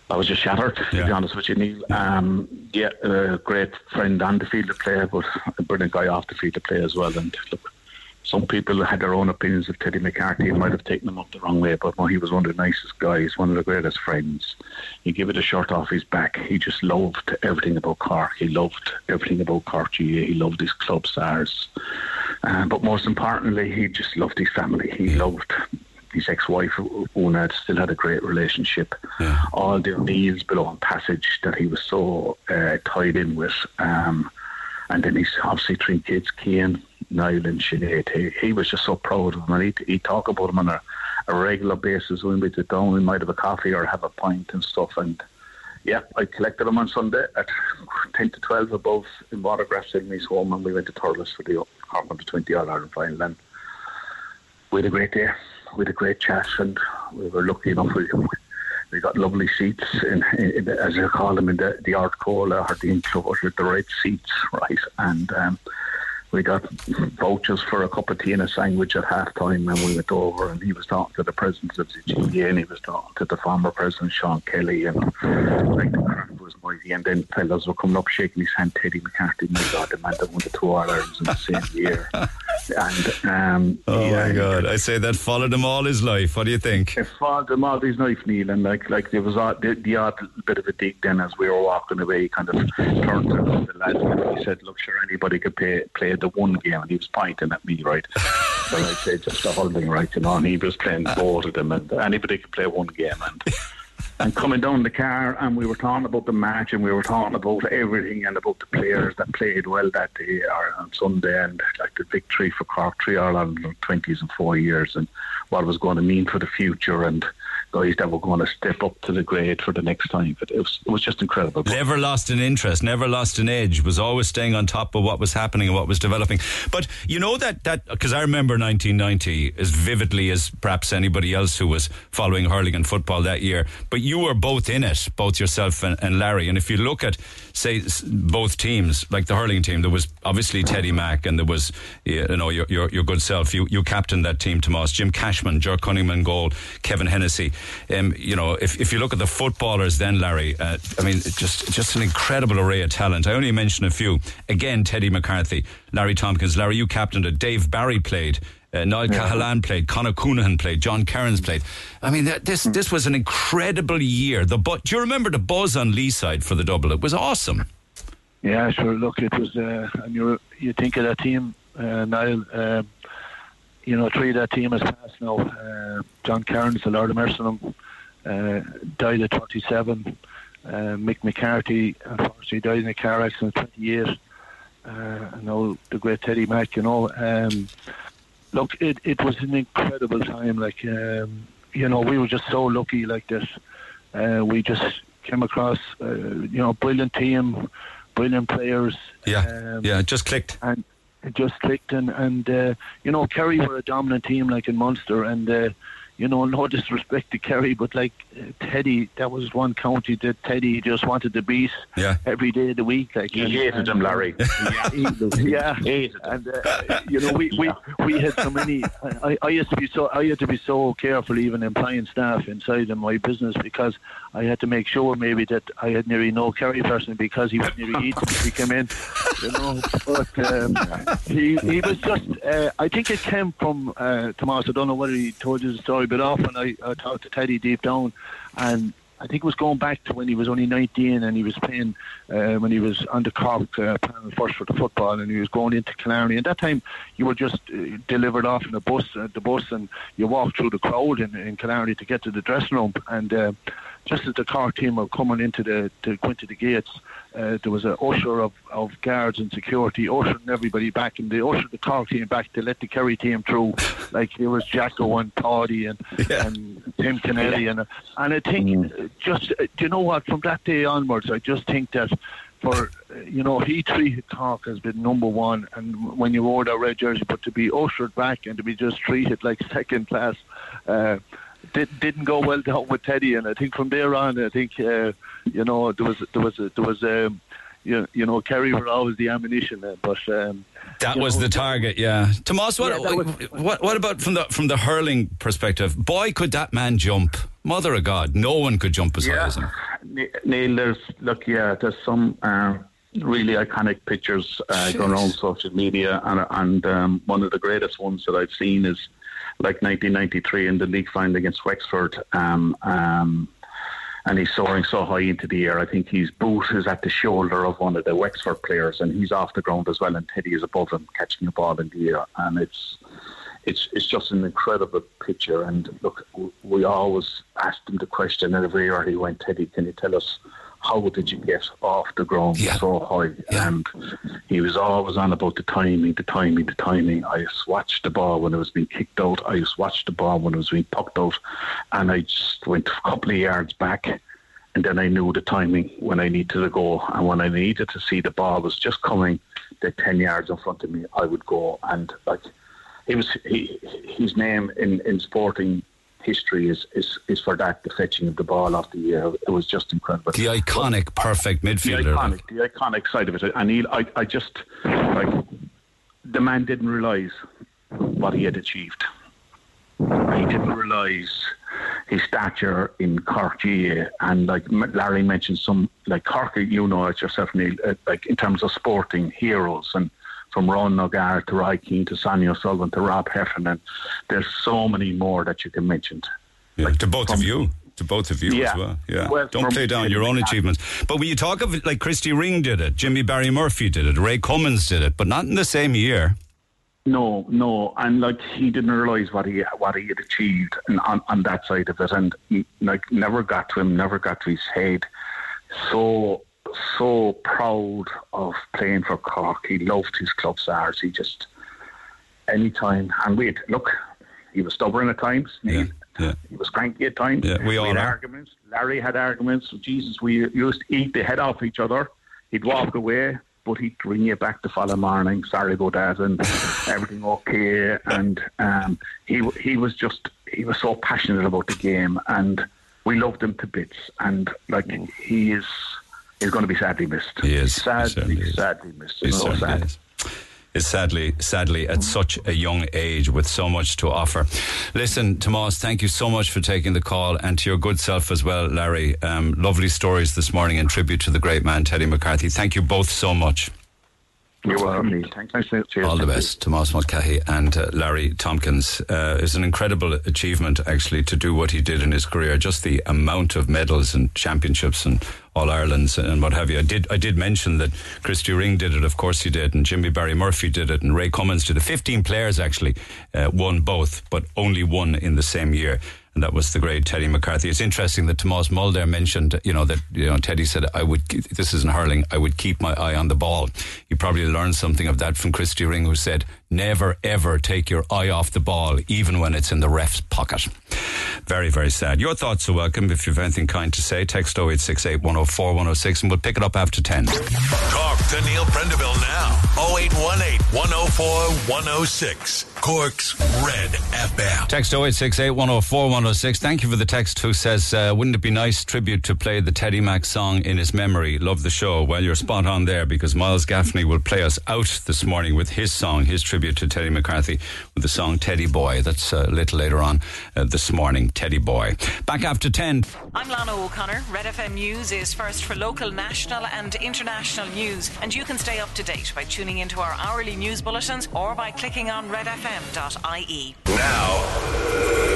I was just shattered. To be honest with you, Neil. Um, yeah, a great friend on the field to play, but a brilliant guy off the field to play as well. And look, some people had their own opinions of Teddy McCarthy and might have taken him up the wrong way, but he was one of the nicest guys, one of the greatest friends. He gave it a shirt off his back. He just loved everything about Cork. He loved everything about Cork GAA. He loved his club Sars. Um, but most importantly, he just loved his family. He loved his ex-wife, Una, still had a great relationship. All the O'Neills below in Passage that he was so uh, tied in with. Um, and then he's obviously three kids, Cian, Niall and Sinead. He, he was just so proud of them. And he'd, he'd talk about them on a, a regular basis when we'd sit down. We might have a coffee or have a pint and stuff. And yeah, I collected them on Sunday at 10 to 12 above in Watergrass in his home. And we went to Thurles for the Cork under 20 All Ireland final. And we had a great day. We had a great chat. And we were lucky enough. We, we got lovely seats, in, in, in as they call them, in the, the Ard Chomhairle or the Inclub, the right seats, right? And um, we got vouchers for a cup of tea and a sandwich at half time and we went over and he was talking to the president of the GAA and he was talking to the former president Sean Kelly and like the crowd was mighty and then fellas were coming up shaking his hand Teddy McCarthy my God the man that won the two Irelands in the same year and um, Oh yeah, my God! I say that followed him all his life. What do you think? it followed him all his knife, Neil, and like like there was odd, the, the odd bit of a dig then as we were walking away. He kind of turned to the lads and he said, "Look, sure, anybody could play play the one game," and he was pointing at me, right? so I said, "Just the holding, right?" You know, and he was playing both of them, and anybody could play one game, and. And coming down the car, and we were talking about the match, and we were talking about everything, and about the players that played well that day or on Sunday, and like the victory for Cork, three all on twenties and four years, and what it was going to mean for the future, and guys that were going to step up to the grade for the next time. But it was it was just incredible. Never lost an interest, never lost an edge. Was always staying on top of what was happening and what was developing. But you know that that because I remember 1990 as vividly as perhaps anybody else who was following hurling and football that year. But you were both in it, both yourself and, and Larry. And if you look at say both teams, like the hurling team, there was obviously Teddy Mack and there was you know your your, your good self. You you captained that team, Tomas. Jim Cashman, Ger Cunningham, goal. Kevin Hennessy. Um, you know, if, if you look at the footballers, then Larry, uh, I mean, just just an incredible array of talent. I only mention a few. Again, Teddy McCarthy, Larry Tompkins. Larry, you captained it. Dave Barry played. Uh, Niall Cahalane played, Conor Counihan played, John Kerins played. I mean, that, this this was an incredible year. The bu- do you remember the buzz on Lee side for the double? It was awesome. Yeah, sure. Look, it was, uh, and you you think of that team, uh, Niall. Um, you know, three of that team has passed now. Uh, John Kerins, the Lord of Mercy uh, died at 37. Uh, Mick McCarthy, unfortunately, died in a car accident at 28. Uh, I know the great Teddy Mack, you know. Um, look, it, it was an incredible time. Like, um, you know, we were just so lucky like this. Uh, we just came across, uh, you know, brilliant team, brilliant players. Yeah, um, yeah, it just clicked. and it just clicked. And, and uh, you know, Kerry were a dominant team like in Munster, and uh, you know, no disrespect to Kerry, but like uh, Teddy, that was one county that Teddy just wanted to beat Yeah. every day of the week. Like He and- hated and, him, Larry. yeah, and uh, you know we, we we had so many. I, I used to be so I had to be so careful even employing staff inside of my business because I had to make sure maybe that I had nearly no Kerry person because he would nearly eat if he came in. You know, but um, he he was just. Uh, I think it came from uh, Tomas. I don't know whether he told you the story, but often I, I talked to Teddy deep down, and I think it was going back to when he was only 19 and he was playing uh, when he was the Cork uh, panel first for the football and he was going into Killarney. At that time, you were just uh, delivered off in a bus, uh, the bus, and you walked through the crowd in, in Killarney to get to the dressing room. And uh, just as the Cork team were coming into the to into the gates, uh, there was a usher of, of guards and security ushering everybody back, and they ushered the Cork team back to let the Kerry team through. Like there was Jacko and Toddy and, and Tim Kennelly, and and I think uh, just uh, do you know what? From that day onwards, I just think that for you know he treated Cork as being number one, and when you wore that red jersey, but to be ushered back and to be just treated like second class. Uh, did, didn't go well down with Teddy, and I think from there on, I think uh, you know there was there was there was um, you, you know Kerry were always the ammunition, uh, but um, That was know, the target, yeah. Tomas, what, Yeah, that was- what what about from the from the hurling perspective? Boy, could that man jump! Mother of God, no one could jump as high as him. Neil, there's look, yeah, there's some uh, really iconic pictures uh, going around social media, and and um, one of the greatest ones that I've seen is like 1993 in the league final against Wexford. Um, um, and he's soaring so high into the air. I think his boot is at the shoulder of one of the Wexford players, and he's off the ground as well. And Teddy is above him, catching the ball in the air, and it's it's it's just an incredible picture. And look, we always asked him the question every year he went, Teddy, can you tell us how did you get off the ground so high? And he was always on about the timing, the timing, the timing. I just watched the ball when it was being kicked out. I just watched the ball when it was being pucked out, and I just went a couple of yards back. And then I knew the timing when I needed to go, and when I needed to see the ball was just coming, the ten yards in front of me, I would go. And like he was he, his name in, in sporting history is, is is for that the fetching of the ball off the air. It was just incredible. The iconic, perfect The midfielder. iconic, the iconic side of it, and he, I, I just like the man didn't realise what he had achieved. He didn't realise his stature in Cork GAA, and like Larry mentioned, some like Cork, you know it yourself, Neil. Uh, like in terms of sporting heroes, and from Ronan O'Gara to Roy Keane to Sonia O'Sullivan to Rob Heffernan, there's so many more that you can mention. Yeah, to both of you. To both of you Yeah. as well. Yeah. Well, Don't play down your own achievements. But when you talk of it, like Christy Ring did it, Jimmy Barry Murphy did it, Ray Cummins did it, but not in the same year. No, no, and like he didn't realise what he what he had achieved and on, on that side of it, and like never got to him, never got to his head. So so proud of playing for Cork. He loved his club Sars. He just anytime and wait, look, he was stubborn at times. Neil. Yeah. He was cranky at times. Yeah, we all had are. arguments. Larry had arguments. Jesus, we used to eat the head off each other. He'd walk away, but he'd bring you back the following morning. Sorry about that, and everything okay. And um, he he was just he was so passionate about the game, and we loved him to bits. And like he is, he's going to be sadly missed. He is. sadly, sadly missed. He It's so sad. is. Is sadly, sadly, at such a young age with so much to offer. Listen, Tomas, thank you so much for taking the call and to your good self as well, Larry. Um, lovely stories this morning in tribute to the great man, Teddy McCarthy. Thank you both so much. You're welcome. Thanks. Cheers. All the best, Tomas Mulcahy and uh, Larry Tompkins. Uh, it's an incredible achievement, actually, to do what he did in his career. Just the amount of medals and championships and All Irelands and what have you. I did, I did mention that Christy Ring did it, of course he did, and Jimmy Barry Murphy did it, and Ray Cummins did it. Fifteen players actually uh, won both, but only one in the same year. and that was the great Teddy McCarthy. It's interesting that Tomas Mulcahy mentioned, you know, that you know Teddy said, "I would." This isn't hurling. I would keep my eye on the ball. You probably learned something of that from Christy Ring, who said, "Never ever take your eye off the ball, even when it's in the ref's pocket." Very, very sad. Your thoughts are welcome. If you've anything kind to say, text 0868 104 106 and we'll pick it up after 10. Talk to Neil Prendeville now. 0818 104 106. Cork's Red FM. Text 0868 104 106. Thank you for the text who says, uh, wouldn't it be nice tribute to play the Teddy Mac song in his memory? Love the show. Well, you're spot on there because Miles Gaffney will play us out this morning with his song, his tribute to Teddy McCarthy with the song Teddy Boy. That's uh, a little later on uh, this morning. Teddy Boy. Back after 10. I'm Lana O'Connor. Red FM News is first for local, national, and international news, and you can stay up to date by tuning into our hourly news bulletins or by clicking on redfm.ie. Now,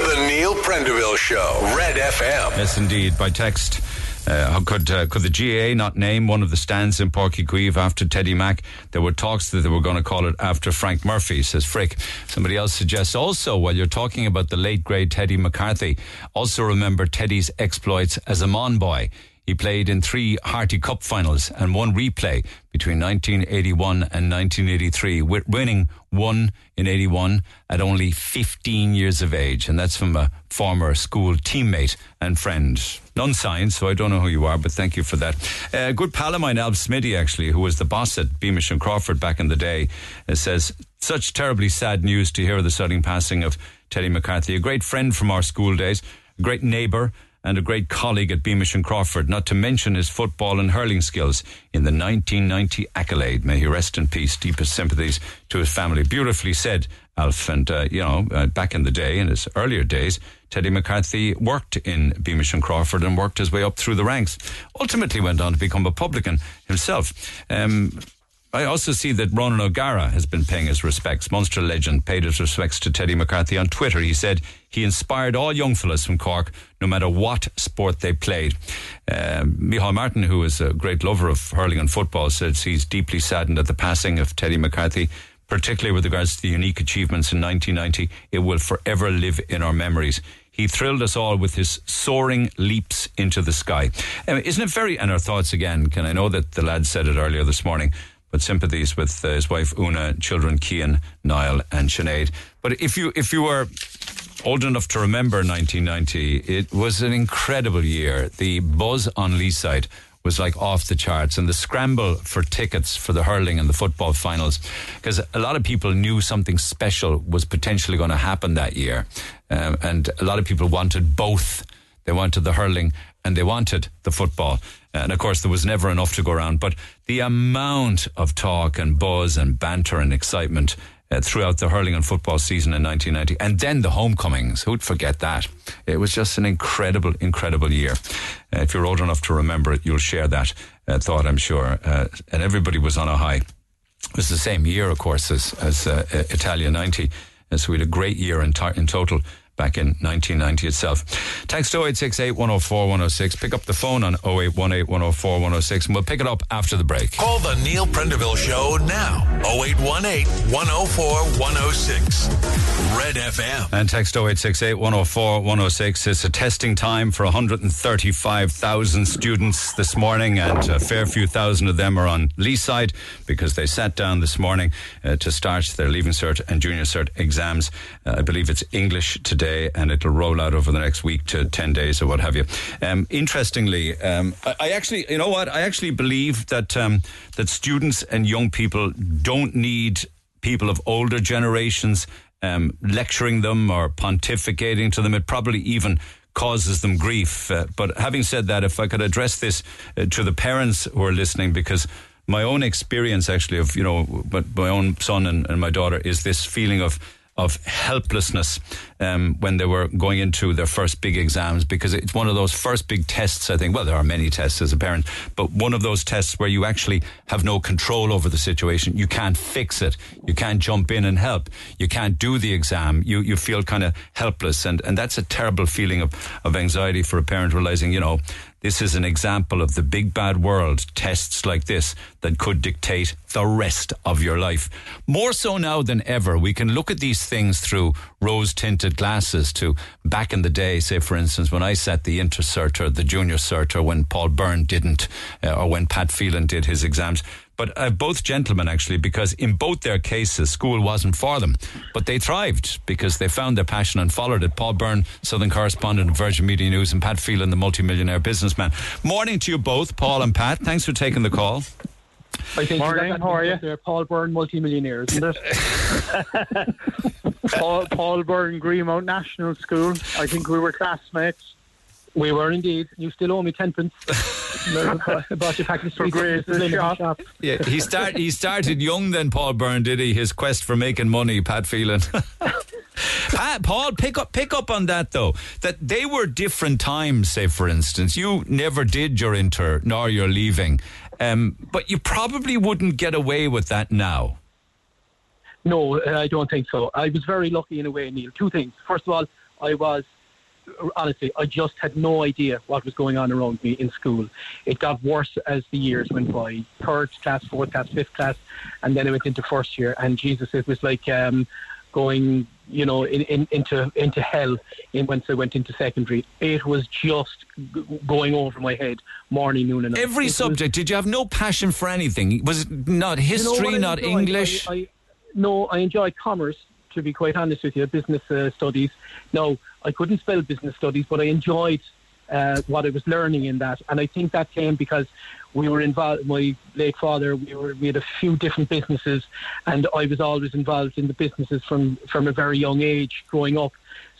the Neil Prendeville Show. Red FM. Yes, indeed. By text. Uh, could uh, could the GAA not name one of the stands in Porky after Teddy Mack? There were talks that they were going to call it after Frank Murphy, says Frick. Somebody else suggests also, while you're talking about the late great Teddy McCarthy, also remember Teddy's exploits as a Mon boy. He played in three Harty Cup finals and one replay between 1981 and 1983, winning one in 81 at only 15 years of age. And that's from a former school teammate and friend. None signed, so I don't know who you are, but thank you for that. A uh, good pal of mine, Alf Smiddy, actually, who was the boss at Beamish and Crawford back in the day, uh, says, such terribly sad news to hear of the sudden passing of Teddy McCarthy, a great friend from our school days, a great neighbour, and a great colleague at Beamish and Crawford, not to mention his football and hurling skills in the 1990 accolade. May he rest in peace. Deepest sympathies to his family. Beautifully said, Alf. And, uh, you know, uh, back in the day, in his earlier days, Teddy McCarthy worked in Beamish and Crawford and worked his way up through the ranks. Ultimately went on to become a publican himself. Um, I also see that Ronan O'Gara has been paying his respects. Munster legend paid his respects to Teddy McCarthy on Twitter. He said he inspired all young fellas from Cork, no matter what sport they played. Uh, Micheál Martin, who is a great lover of hurling and football, says he's deeply saddened at the passing of Teddy McCarthy, particularly with regards to the unique achievements in 1990. It will forever live in our memories. He thrilled us all with his soaring leaps into the sky. Isn't it very, and our thoughts again, can I know that the lad said it earlier this morning, but sympathies with uh, his wife Una, children Kian, Niall, and Sinead. But if you if you were old enough to remember 1990, it was an incredible year. The buzz on Leeside was like off the charts, and the scramble for tickets for the hurling and the football finals, because a lot of people knew something special was potentially going to happen that year, um, and a lot of people wanted both. They wanted the hurling and they wanted the football. And of course, there was never enough to go around. But the amount of talk and buzz and banter and excitement uh, throughout the hurling and football season in 1990. And then the homecomings. Who'd forget that? It was just an incredible, incredible year. Uh, if you're old enough to remember it, you'll share that uh, thought, I'm sure. Uh, and everybody was on a high. It was the same year, of course, as, as uh, Italia 90. so we had a great year in, in total back in 1990 itself. Text 0868 104 106. Pick up the phone on 0818 104 106 and we'll pick it up after the break. Call the Neil Prendeville Show now. 0818 104 106. Red FM. And text 0868 104 106. It's a testing time for 135,000 students this morning, and a fair few thousand of them are on Lee side because they sat down this morning uh, to start their Leaving Cert and Junior Cert exams. Uh, I believe it's English today today, and it'll roll out over the next week to ten days or what have you. Um, interestingly, um, I, I, actually, you know what, I actually believe that um, that students and young people don't need people of older generations um, lecturing them or pontificating to them. It probably even causes them grief. Uh, but having said that, if I could address this uh, to the parents who are listening, because my own experience actually of you know my own son and, and my daughter is this feeling of of helplessness um, when they were going into their first big exams because it's one of those first big tests, I think. Well, there are many tests as a parent, but one of those tests where you actually have no control over the situation. You can't fix it. You can't jump in and help. You can't do the exam. You, you feel kind of helpless. And, and that's a terrible feeling of, of anxiety for a parent realizing, you know, this is an example of the big bad world, tests like this that could dictate the rest of your life. More so now than ever, we can look at these things through rose tinted glasses to back in the day, say, for instance, when I sat the intercert or the junior cert or when Paul Byrne didn't, uh, or when Pat Phelan did his exams. But uh, both gentlemen, actually, because in both their cases, school wasn't for them. But they thrived because they found their passion and followed it. Paul Byrne, Southern correspondent of Virgin Media News, and Pat Phelan, the multimillionaire businessman. Morning to you both, Paul and Pat. Thanks for taking the call. I think Morning, how are you? There, Paul Byrne, multimillionaire, isn't it? Paul, Paul Byrne, Greenmount National School. I think we were classmates. We were indeed. You still owe me tenpence. I bought you a pack of For sweets Grace at the the Lincoln shop. Yeah, he start he started young then Paul Byrne did he his quest for making money Pat Phelan Pat Paul pick up pick up on that though that they were different times say for instance you never did your inter nor your leaving um, but you probably wouldn't get away with that now No, I don't think so. I was very lucky in a way, Neil. Two things. First of all, I was honestly, I just had no idea what was going on around me in school. It got worse as the years went by. Third class, fourth class, fifth class, and then I went into first year. And Jesus, it was like um, going, you know, in, in, into into hell. In once I went into secondary, it was just g- going over my head, morning, noon, and night. every It was- subject did you have no passion for anything was it not you know history not enjoyed? English I, I, no, I enjoy commerce. To be quite honest with you, business uh, studies. No, I couldn't spell business studies, but I enjoyed uh, what I was learning in that, and I think that came because we were involved. My late father, we were we had a few different businesses, and I was always involved in the businesses from from a very young age, growing up.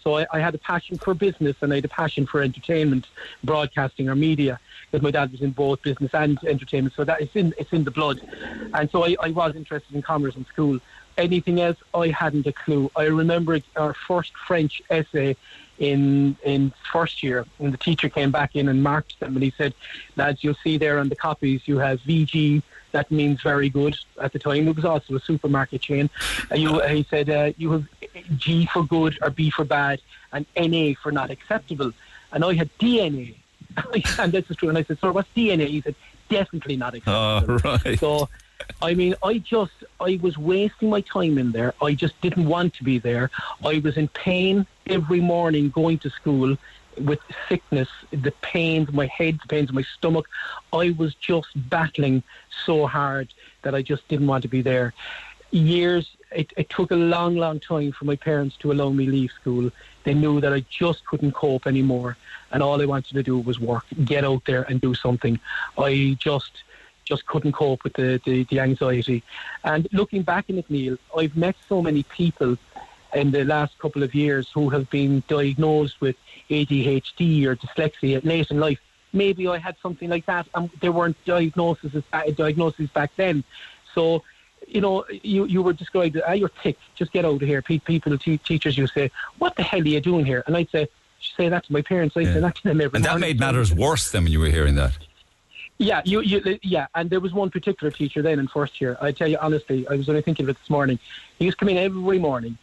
So I, I had a passion for business and I had a passion for entertainment, broadcasting or media. Because my dad was in both business and entertainment, so that it's in it's in the blood. And so I, I was interested in commerce in school. Anything else, I hadn't a clue. I remember our first French essay in in first year, and the teacher came back in and marked them, and he said, "Lads, you'll see there on the copies you have VG. That means very good. At the time, it was also a supermarket chain. And you, uh, he said, uh, you have uh, G for good or B for bad, and NA for not acceptable. And I had DNA, and this is true. And I said, "Sir, what's DNA?" He said, "Definitely not acceptable." oh right So, I mean, I just, I was wasting my time in there. I just didn't want to be there. I was in pain every morning going to school with sickness, the pains, my head, the pains in my stomach. I was just battling so hard that I just didn't want to be there. Years, it, it took a long, long time for my parents to allow me leave school. They knew that I just couldn't cope anymore, and all I wanted to do was work, get out there and do something. I just just couldn't cope with the, the, the anxiety. And looking back in it, Neil, I've met so many people in the last couple of years who have been diagnosed with ADHD or dyslexia late in life. Maybe I had something like that, and there weren't diagnoses diagnoses back then. So, you know, you, you were described, ah, you're thick, just get out of here. People, te- teachers, you say, what the hell are you doing here? And I'd say, say that to my parents. I say that to them every and that morning. made matters worse than when you were hearing that Yeah, you, you, yeah, and there was one particular teacher then in first year. I tell you honestly, I was only thinking of it this morning. He used to come in every morning,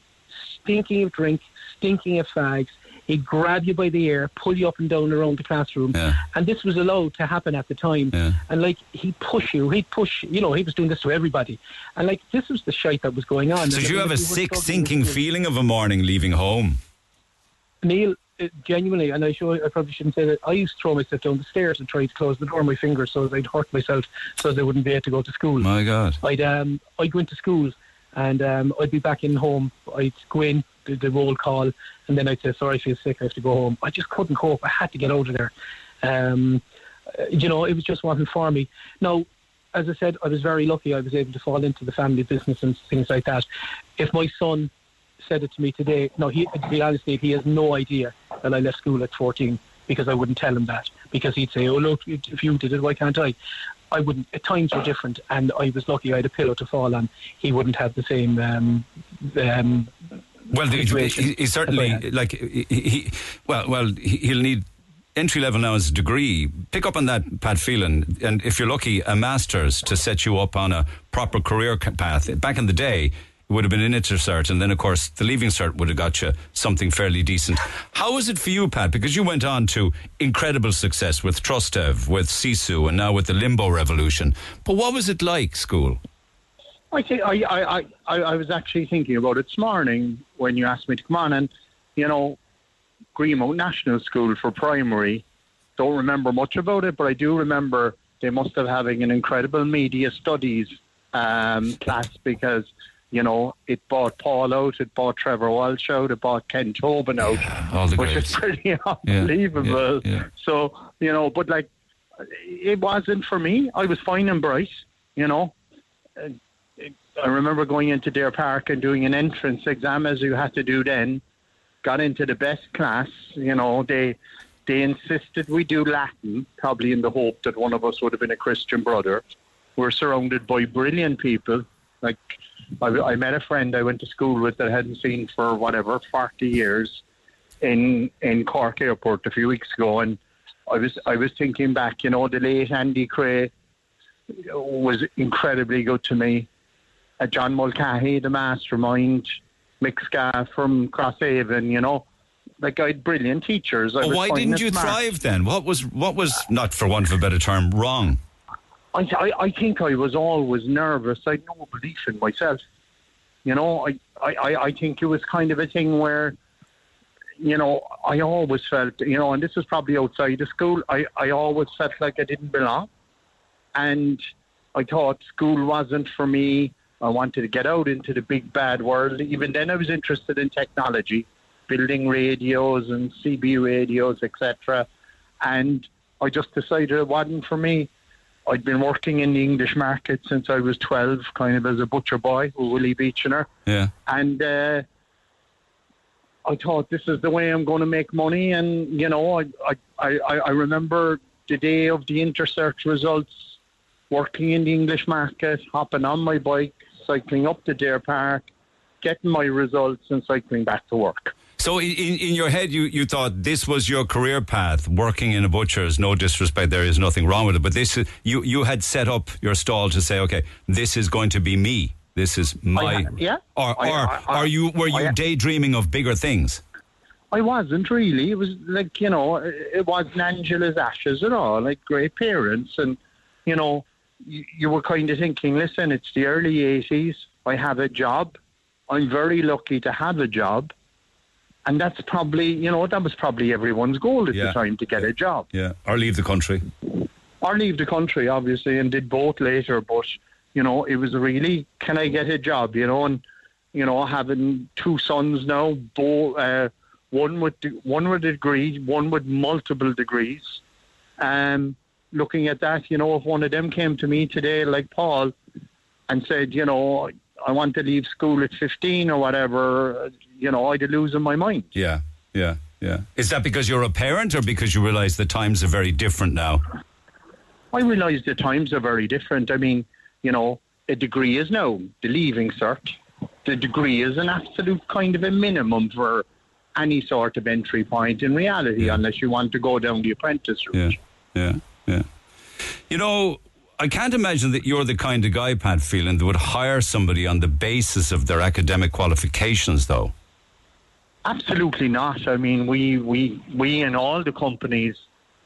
stinking of drink, stinking of fags. He'd grab you by the ear, pull you up and down around the classroom, and this was allowed to happen at the time. And like he'd push you, he'd push, you know, he was doing this to everybody, and like this was the shite that was going on. so And did you have a if you were sick sinking feeling of a morning leaving home Neil, genuinely, and I sure I probably shouldn't say that. I used to throw myself down the stairs and try to close the door with my fingers so that I'd hurt myself, so they wouldn't be able to go to school. my god I'd um I'd go into school and um I'd be back in home. I'd go in the, the roll call and then I'd say sorry I feel sick I have to go home. I just couldn't cope. I had to get out of there. Um, uh, you know it was just wasn't for me. Now, as I said, I was very lucky. I was able to fall into the family business and things like that. If my son said it to me today, no, he to be honest, Dave, he has no idea that I left school at 14 because I wouldn't tell him that because he'd say, "Oh look, if you did it, why can't I?" I wouldn't. At times were different, and I was lucky. I had a pillow to fall on. He wouldn't have the same. Um, um, Well, he, he, he certainly like he, he well, well, he- he'll need entry level now as a degree. Pick up on that, Pat Phelan, and if you're lucky, a master's to set you up on a proper career path. Back in the day, would have been an intercert, and then of course the leaving cert would have got you something fairly decent. How was it for you, Pat? Because you went on to incredible success with Trustev, with Sisu, and now with the Limbo Revolution. But what was it like, school? I think I, I, I I was actually thinking about it this morning when you asked me to come on, and you know, Greenmount National School for primary. Don't remember much about it, but I do remember they must have having an incredible media studies um, class because you know it bought Paul out, it bought Trevor Walsh out, it bought Ken Tobin out, the which greats. is pretty unbelievable. So you know, but like it wasn't for me. I was fine and bright, you know. Uh, I remember going into Deer Park and doing an entrance exam as you had to do then. Got into the best class, you know. They they insisted we do Latin, probably in the hope that one of us would have been a Christian brother. We're surrounded by brilliant people. Like I, I met a friend I went to school with that I hadn't seen for whatever forty years in in Cork Airport a few weeks ago, and I was I was thinking back. You know, the late Andy Cray was incredibly good to me. Uh, John Mulcahy, the mastermind, Mick Sca from Crosshaven. You know, like I had brilliant teachers. I Well, was why didn't you smart. thrive then? What was what was not for want of a better term wrong? I, I, I think I was always nervous. I had no belief in myself. You know, I, I, I- think it was kind of a thing where, you know, I always felt, you know, and this was probably outside of school, I, I always felt like I didn't belong. And I thought school wasn't for me. I wanted to get out into the big bad world. Even then, I was interested in technology, building radios and CB radios, etc. And I just decided it wasn't for me. I'd been working in the English market since I was 12, kind of as a butcher boy, with Willie Beechener. Yeah. And uh, I thought this is the way I'm going to make money. And, you know, I, I, I, I remember the day of the Intercert results, working in the English market, hopping on my bike, cycling up to Deer Park, getting my results and cycling back to work. So in, in your head, you, you thought this was your career path, working in a butcher's. No disrespect, there is nothing wrong with it. But this you you had set up your stall to say, okay, this is going to be me. This is oh, my. had- yeah. Or oh, I- or I- I- are you were oh, you I- daydreaming of bigger things? I wasn't really. It was like, you know, it wasn't Angela's ashes at all. Like great parents. And, you know, you, you were kind of thinking, listen, it's the early 80s. I have a job. I'm very lucky to have a job. And that's probably, you know, that was probably everyone's goal at Yeah. the time to get a job. Yeah. Or leave the country. Or leave the country, obviously, and did both later. But, you know, it was really, can I get a job, you know? And, you know, having two sons now, both, uh, one with one with a degree, one with multiple degrees. Um, looking at that, you know, if one of them came to me today, like Paul, and said, you know, I want to leave school at 15 or whatever, you know, I'd lose in my mind. Yeah. Yeah. Yeah. Is that because you're a parent, or because you realise the times are very different now? I realise the times are very different. I mean, you know, a degree is now the leaving cert. The degree is an absolute kind of a minimum for any sort of entry point in reality, unless you want to go down the apprentice route. Yeah, yeah, yeah. You know, I can't imagine that you're the kind of guy, Pat Phelan, that would hire somebody on the basis of their academic qualifications, though. Absolutely not. I mean, we we we in all the companies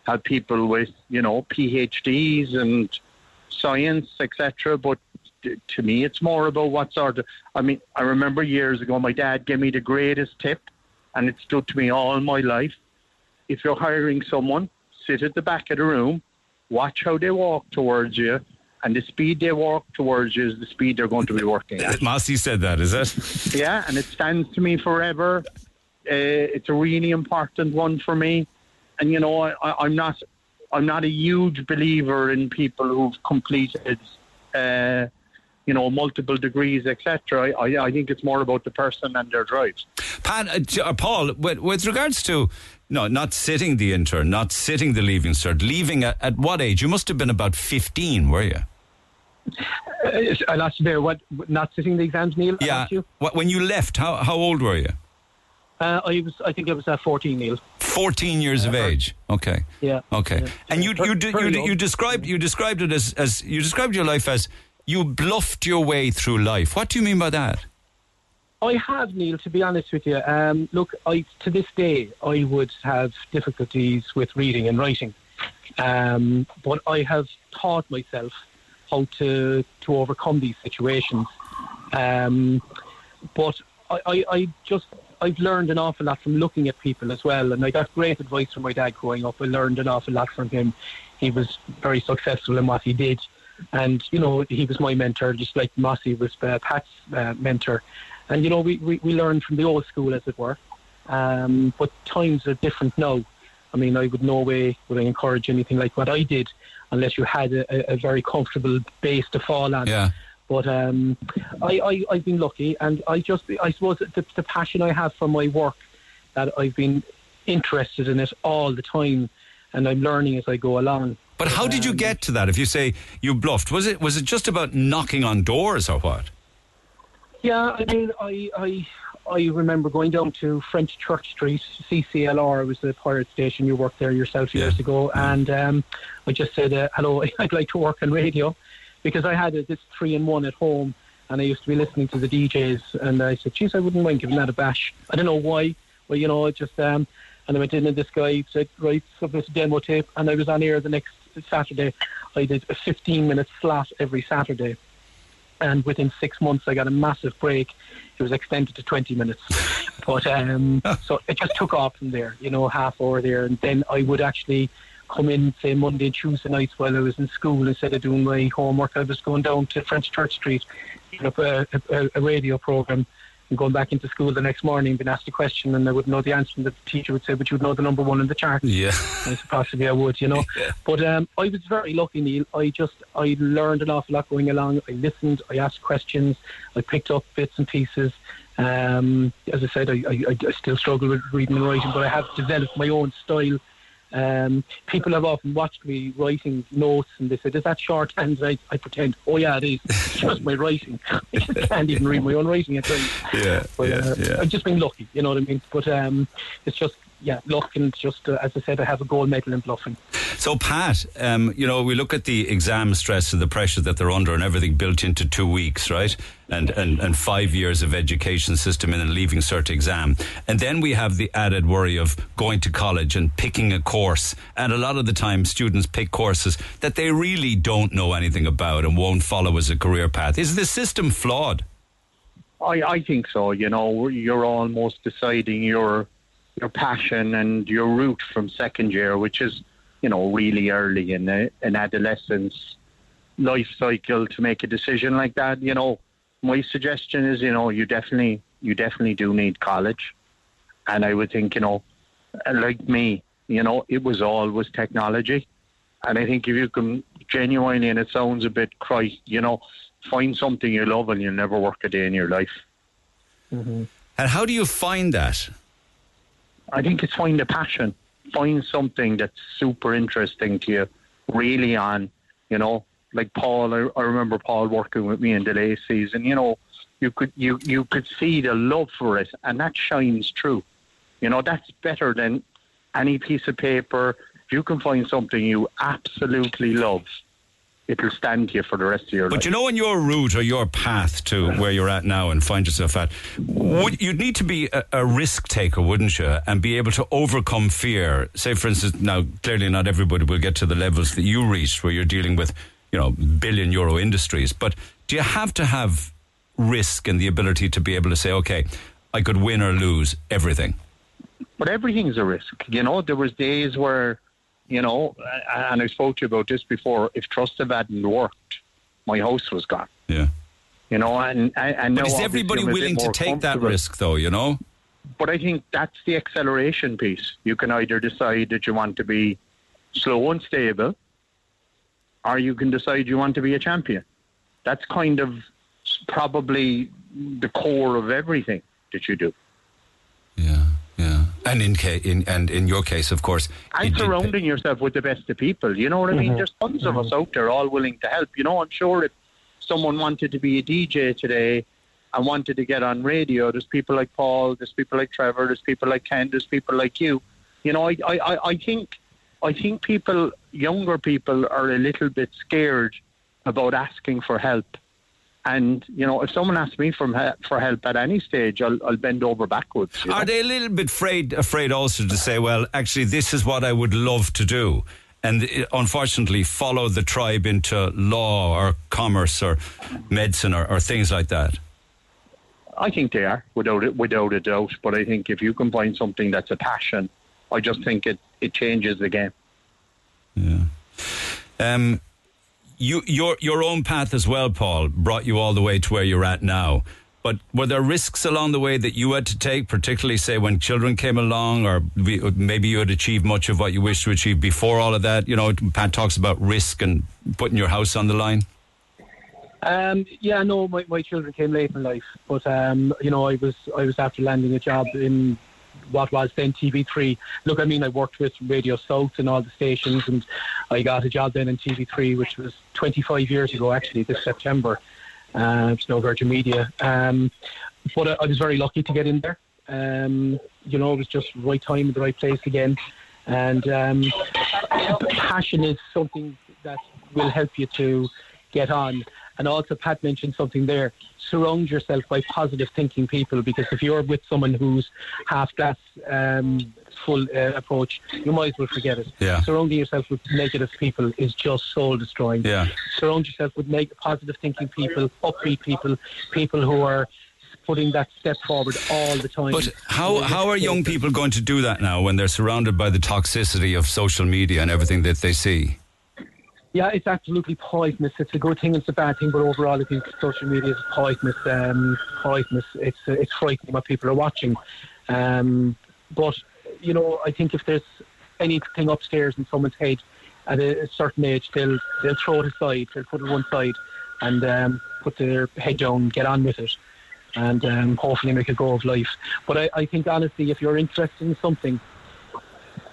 have people with you know PhDs and science, etc. But to me, it's more about what sort of. I mean, I remember years ago, my dad gave me the greatest tip, and it stood to me all my life. If you're hiring someone, sit at the back of the room, watch how they walk towards you, and the speed they walk towards you is the speed they're going to be working at. Mossy said that, is it? Yeah, and it stands to me forever. Uh, it's a really important one for me, and you know, I, I'm not, I'm not a huge believer in people who've completed, uh, you know, multiple degrees, etc. I, I, think it's more about the person and their drives. Pat, uh, uh, Paul, with, with regards to no, not sitting the intern, not sitting the leaving cert, leaving at, at what age? You must have been about fifteen, were you? Uh, I lost you there. What? Not sitting the exams, Neil? Yeah. you? What, when you left, how how old were you? Uh, I was. I think I was uh, 14, Neil. Fourteen years of age. Okay. Yeah. Okay. Yeah. And you you Very- you, you, described you described it as as you described your life as you bluffed your way through life. What do you mean by that? I have, Neil, to be honest with you. Um, look, I, to this day, I would have difficulties with reading and writing. Um, but I have taught myself how to, to overcome these situations. Um, but I, I, I just, I've learned an awful lot from looking at people as well, and I got great advice from my dad growing up. I learned an awful lot from him. He was very successful in what he did, and you know he was my mentor, just like Mossy was uh, Pat's uh, mentor. And you know we, we we learned from the old school, as it were. Um, but times are different now. I mean, I would no way would I encourage anything like what I did, unless you had a, a, very comfortable base to fall on. Yeah. But um, I, I, I've been lucky, and I just, I suppose, the, the passion I have for my work, that I've been interested in it all the time, and I'm learning as I go along. But how did you get to that? If you say you bluffed, was it was it just about knocking on doors or what? Yeah, I mean, I, I, I remember going down to French Church Street, CCLR, was the pirate station. You worked there yourself years ago, and um, I just said, uh, "Hello, I'd like to work on radio," because I had a, this three in one at home, and I used to be listening to the DJs, and I said, "Geez, I wouldn't mind giving that a bash." I don't know why. Well, you know, it just um, and I went in, and this guy said, "Right, submit a demo tape," and I was on air the next Saturday. I did a 15 minute slot every Saturday and within six months I got a massive break. It was extended to 20 minutes, but um, so it just took off from there. You know, half hour there, and then I would actually come in say Monday and Tuesday nights while I was in school instead of doing my homework. I was going down to French Church Street, up a, a, a radio program. And going back into school the next morning, being asked a question, and I wouldn't know the answer, and the teacher would say, "But you'd know the number one in the chart." Yeah, said, possibly I would, you know. But um, I was very lucky, Neil. I just I learned an awful lot going along. I listened, I asked questions, I picked up bits and pieces. Um, as I said, I, I, I still struggle with reading and writing, but I have developed my own style. Um, people have often watched me writing notes and they said, Is that shorthand? I, I pretend, Oh, yeah, it is. It's just my writing. I can't even read my own writing at times. Yeah, But, yeah, uh, yeah. I've just been lucky, you know what I mean? But um, it's just, yeah, luck and just, uh, as I said, I have a gold medal in bluffing. So, Pat, um, you know, we look at the exam stress and the pressure that they're under and everything built into two weeks, right? And, and, and five years of education system and a leaving cert exam. And then we have the added worry of going to college and picking a course. And a lot of the time, students pick courses that they really don't know anything about and won't follow as a career path. Is the system flawed? I, I think so. You know, you're almost deciding your your passion and your route from second year, which is, you know, really early in a, an adolescence life cycle to make a decision like that. You know, my suggestion is, you know, you definitely you definitely do need college, and I would think, you know, like me, you know, it was always technology, and I think if you can genuinely, and it sounds a bit cry, you know, find something you love and you'll never work a day in your life. Mm-hmm. And how do you find that? I think it's find a passion, find something that's super interesting to you, really on, you know, like Paul. I, I remember Paul working with me in the late season. You know, you could you you could see the love for it, and that shines through. You know, that's better than any piece of paper. If you can find something you absolutely love, it'll stand you for the rest of your life. But you know, on your route or your path to where you're at now and find yourself at, would, you'd need to be a, a risk taker, wouldn't you? And be able to overcome fear. Say, for instance, now clearly not everybody will get to the levels that you reached, where you're dealing with, you know, billion euro industries. But do you have to have risk and the ability to be able to say, okay, I could win or lose everything? but everything's a risk. You know, there was days where, you know, and I spoke to you about this before. If Trustev hadn't worked, my house was gone. Yeah. You know, and and, and But is everybody I'm a bit willing to take that risk, though? You know. But I think that's the acceleration piece. You can either decide that you want to be slow and stable, or you can decide you want to be a champion. That's kind of probably the core of everything that you do. And in, ca- in and in your case, of course, and surrounding yourself with the best of people. You know what I mean? Mhm. There's tons of us out there all willing to help. You know, I'm sure if someone wanted to be a DJ today and wanted to get on radio, there's people like Paul, there's people like Trevor, there's people like Ken, there's people like you. You know, I, I- I think I think people, younger people, are a little bit scared about asking for help. And you know, if someone asks me for for help at any stage, I'll, I'll bend over backwards. Are know? they a little bit afraid, afraid also to say, well, actually, this is what I would love to do? And uh, unfortunately, follow the tribe into law or commerce or medicine or, or things like that. I think they are without it, without a doubt. But I think if you can find something that's a passion, I just think it, it changes the game. Yeah. Um, you your your own path as well, Paul, brought you all the way to where you're at now. But were there risks along the way that you had to take, particularly say when children came along, or maybe you had achieved much of what you wished to achieve before all of that? You know, Pat talks about risk and putting your house on the line. Um, yeah, no, my, my children came late in life, but um, you know, I was I was after landing a job in what was then TV3. Look, I mean, I worked with Radio South and all the stations, and I got a job then in TV3, which was 25 years ago, actually, this September. Uh, no Virgin Media. Um, but I, I, was very lucky to get in there. Um, you know, it was just right time the right place again. And um, passion is something that will help you to get on. And also, Pat mentioned something there. Surround yourself by positive thinking people because if you're with someone who's half glass um, full uh, approach, you might as well forget it. Yeah. Surrounding yourself with negative people is just soul destroying. Yeah. Surround yourself with make, positive thinking people, upbeat people, people who are putting that step forward all the time. But how how are young people going to do that now when they're surrounded by the toxicity of social media and everything that they see? Yeah, it's absolutely poisonous. It's a good thing, it's a bad thing, but overall, I think social media is poisonous. Um, poisonous. It's uh, it's frightening what people are watching. Um, but you know, I think if there's anything upstairs in someone's head at a, a certain age, they'll they'll throw it aside, they'll put it one side, and um, put their head down, get on with it, and um, hopefully make a go of life. But I, I think honestly, if you're interested in something,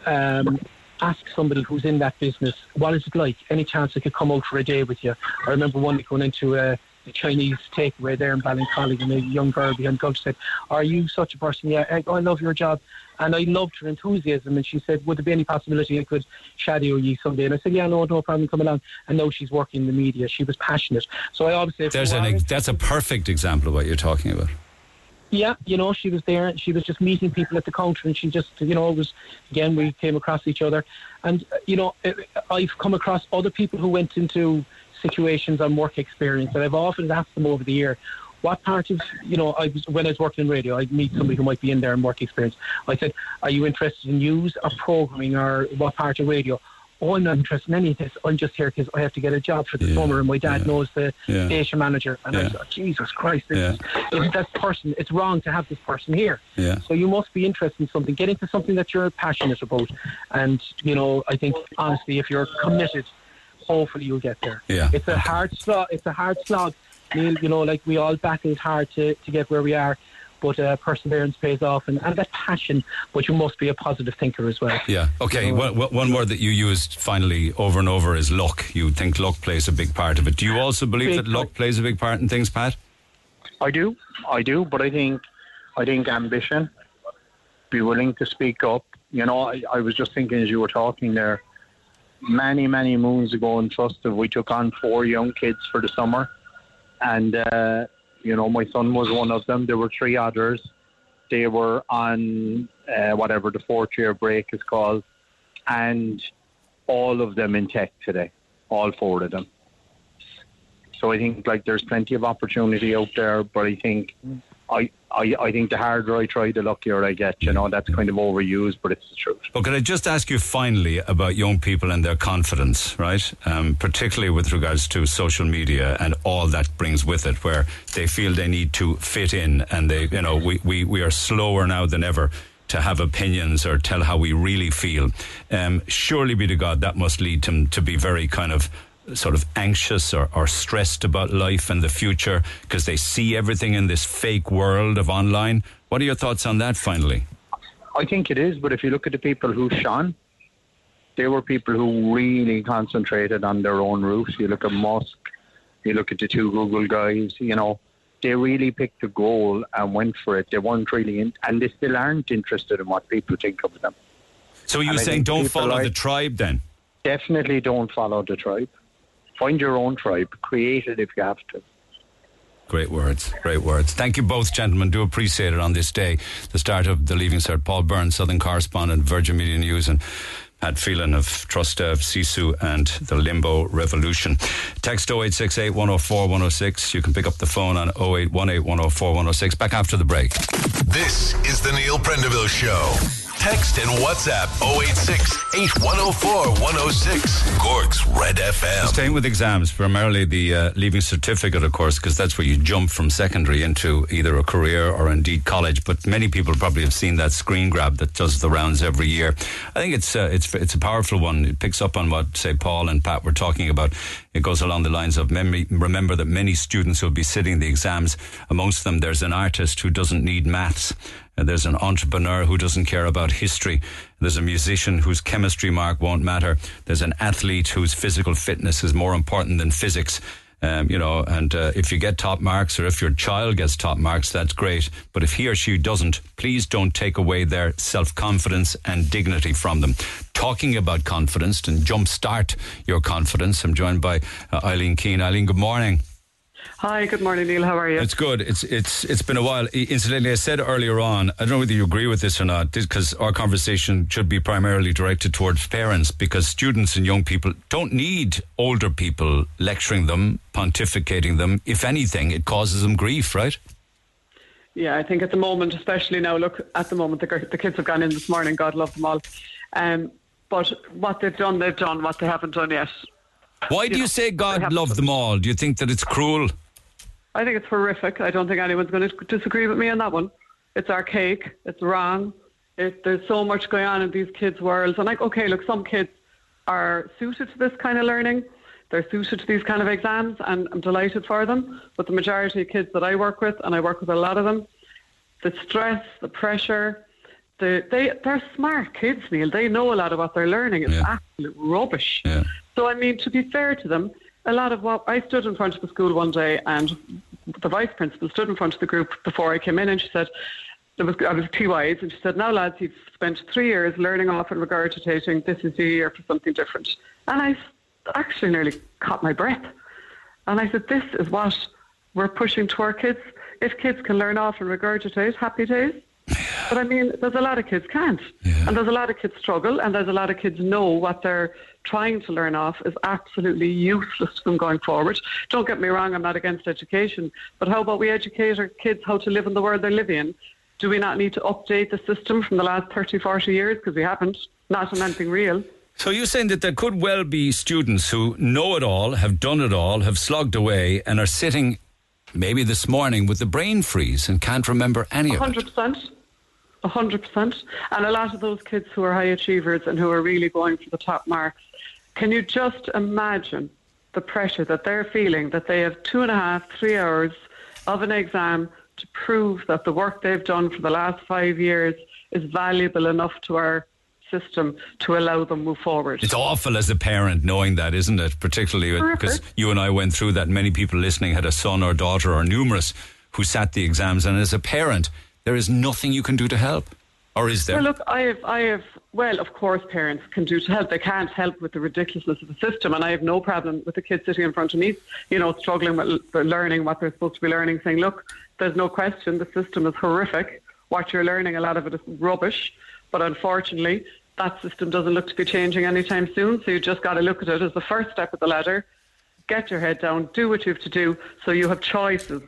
um, ask somebody who's in that business, what is it like? Any chance I could come out for a day with you? I remember one going into a, a Chinese takeaway there in Ballincollig, and a young girl behind the said, "Are you such a person?" Yeah, I, I love your job, and I loved her enthusiasm. And she said, "Would there be any possibility I could shadow you someday?" And I said, "Yeah, no, no problem. Come along." And now she's working in the media. She was passionate. So I obviously. "There's an that's a perfect example of what you're talking about." Yeah, you know, she was there. and She was just meeting people at the counter, and she just, you know, was again we came across each other, and uh, you know, I've come across other people who went into situations on work experience, and I've often asked them over the year, what part of you know I was when I was working in radio, I'd meet somebody who might be in there in work experience. I said, "Are you interested in news or programming or what part of radio?" oh, I'm not interested in any of this. I'm just here because I have to get a job for the yeah, summer, and my dad yeah, knows the yeah. station manager. And I thought, Jesus Christ, this is, this person. It's wrong to have this person here. So you must be interested in something. Get into something that you're passionate about, and you know, I think honestly, if you're committed, hopefully you'll get there. Yeah. It's a hard slog. It's a hard slog. Neil, you know, like we all battled hard to, to get where we are but uh, perseverance pays off and, and that passion. But you must be a positive thinker as well. Yeah. Okay. You know? one, one word that you used finally over and over is luck. You think luck plays a big part of it. Do you also believe that luck plays a big part in things, Pat? I do. I do. But I think I think ambition, be willing to speak up. You know, I, I was just thinking as you were talking there. Many, many moons ago in Trustev, we took on four young kids for the summer, and uh, you know, my son was one of them. There were three others. They were on uh, whatever the fourth year break is called, and all of them in tech today, all four of them. So I think like there's plenty of opportunity out there, but I think I, I, I think the harder I try, the luckier I get. You know, that's kind of overused, but it's the truth. But can I just ask you finally about young people and their confidence, right? Um, particularly with regards to social media and all that brings with it, where they feel they need to fit in and they, you know, we, we, we are slower now than ever to have opinions or tell how we really feel. Um, surely be to God, that must lead them to be very kind of sort of anxious or, or stressed about life and the future because they see everything in this fake world of online. What are your thoughts on that finally? I think it is, but if you look at the people who shone, they were people who really concentrated on their own route. You look at Musk, you look at the two Google guys, you know, they really picked a goal and went for it. They weren't really in, and they still aren't interested in what people think of them. So you're saying don't follow like, the tribe then? Definitely don't follow the tribe. Find your own tribe. Create it if you have to. Great words, great words. Thank you both, gentlemen. Do appreciate it on this day, the start of the Leaving Cert. Paul Byrne, Southern correspondent, Virgin Media News, and Pat Phelan of Trustev, Sisu, and the Limbo Revolution. Text 0868 104 106. You can pick up the phone on 0818 104 106. Back after the break. This is the Neil Prendeville Show. Text and WhatsApp 086 8104 106. Cork's Red FM. Staying with exams, primarily the uh, leaving certificate, of course, because that's where you jump from secondary into either a career or indeed college. But many people probably have seen that screen grab that does the rounds every year. I think it's uh, it's it's a powerful one. It picks up on what say Paul and Pat were talking about. It goes along the lines of. Remember that many students will be sitting the exams. Amongst them, there's an artist who doesn't need maths. And there's an entrepreneur who doesn't care about history. There's a musician whose chemistry mark won't matter. There's an athlete whose physical fitness is more important than physics. Um, you know, and uh, if you get top marks or if your child gets top marks, that's great. But if he or she doesn't, please don't take away their self confidence and dignity from them. Talking about confidence and jumpstart your confidence, I'm joined by uh, Eileen Keane. Eileen, good morning. Hi, good morning, Neil. How are you? It's good. It's it's it's been a while. Incidentally, I said earlier on, I don't know whether you agree with this or not, because our conversation should be primarily directed towards parents, because students and young people don't need older people lecturing them, pontificating them. If anything, it causes them grief, right? Yeah, I think at the moment, especially now, look, at the moment, the, the kids have gone in this morning, God love them all. Um, but what they've done, they've done. What they haven't done yet. Why do you say God love them all? Do you think that it's cruel? I think it's horrific. I don't think anyone's going to disagree with me on that one. It's archaic. It's wrong. It, there's so much going on in these kids' worlds. And like, okay, look, some kids are suited to this kind of learning. They're suited to these kind of exams, and I'm delighted for them. But the majority of kids that I work with, and I work with a lot of them, the stress, the pressure, the, they they're smart kids, Neil. They know a lot of what they're learning. It's yeah. absolute rubbish. Yeah. So I mean, to be fair to them, a lot of what I stood in front of the school one day, and the vice principal stood in front of the group before I came in, and she said, there was, I was TYs, and she said, now lads, you've spent three years learning off and regurgitating, this is the year for something different. And I actually nearly caught my breath. And I said, this is what we're pushing to our kids. If kids can learn off and regurgitate, happy days. But I mean, there's a lot of kids can't. Yeah. And there's a lot of kids struggle, and there's a lot of kids know what they're trying to learn off is absolutely useless from going forward. Don't get me wrong, I'm not against education, but how about we educate our kids how to live in the world they live in? Do we not need to update the system from the last 30, 40 years? Because we haven't, not on anything real. So you're saying that there could well be students who know it all, have done it all, have slogged away, and are sitting maybe this morning with the brain freeze and can't remember any 100%. of it. 100%. 100%. And a lot of those kids who are high achievers and who are really going for the top marks, can you just imagine the pressure that they're feeling that they have two and a half, three hours of an exam to prove that the work they've done for the last five years is valuable enough to our system to allow them to move forward. It's awful as a parent knowing that, isn't it? Particularly because you and I went through that. Many people listening had a son or daughter or numerous who sat the exams, and as a parent, there is nothing you can do to help. Or is there? Well, look, I have, I have. Well, of course, parents can do to help. They can't help with the ridiculousness of the system, and I have no problem with the kids sitting in front of me, you know, struggling with learning what they're supposed to be learning, saying, "Look, there's no question the system is horrific. What you're learning, a lot of it is rubbish, but unfortunately, that system doesn't look to be changing anytime soon. So you just got to look at it as the first step of the ladder. Get your head down, do what you have to do, so you have choices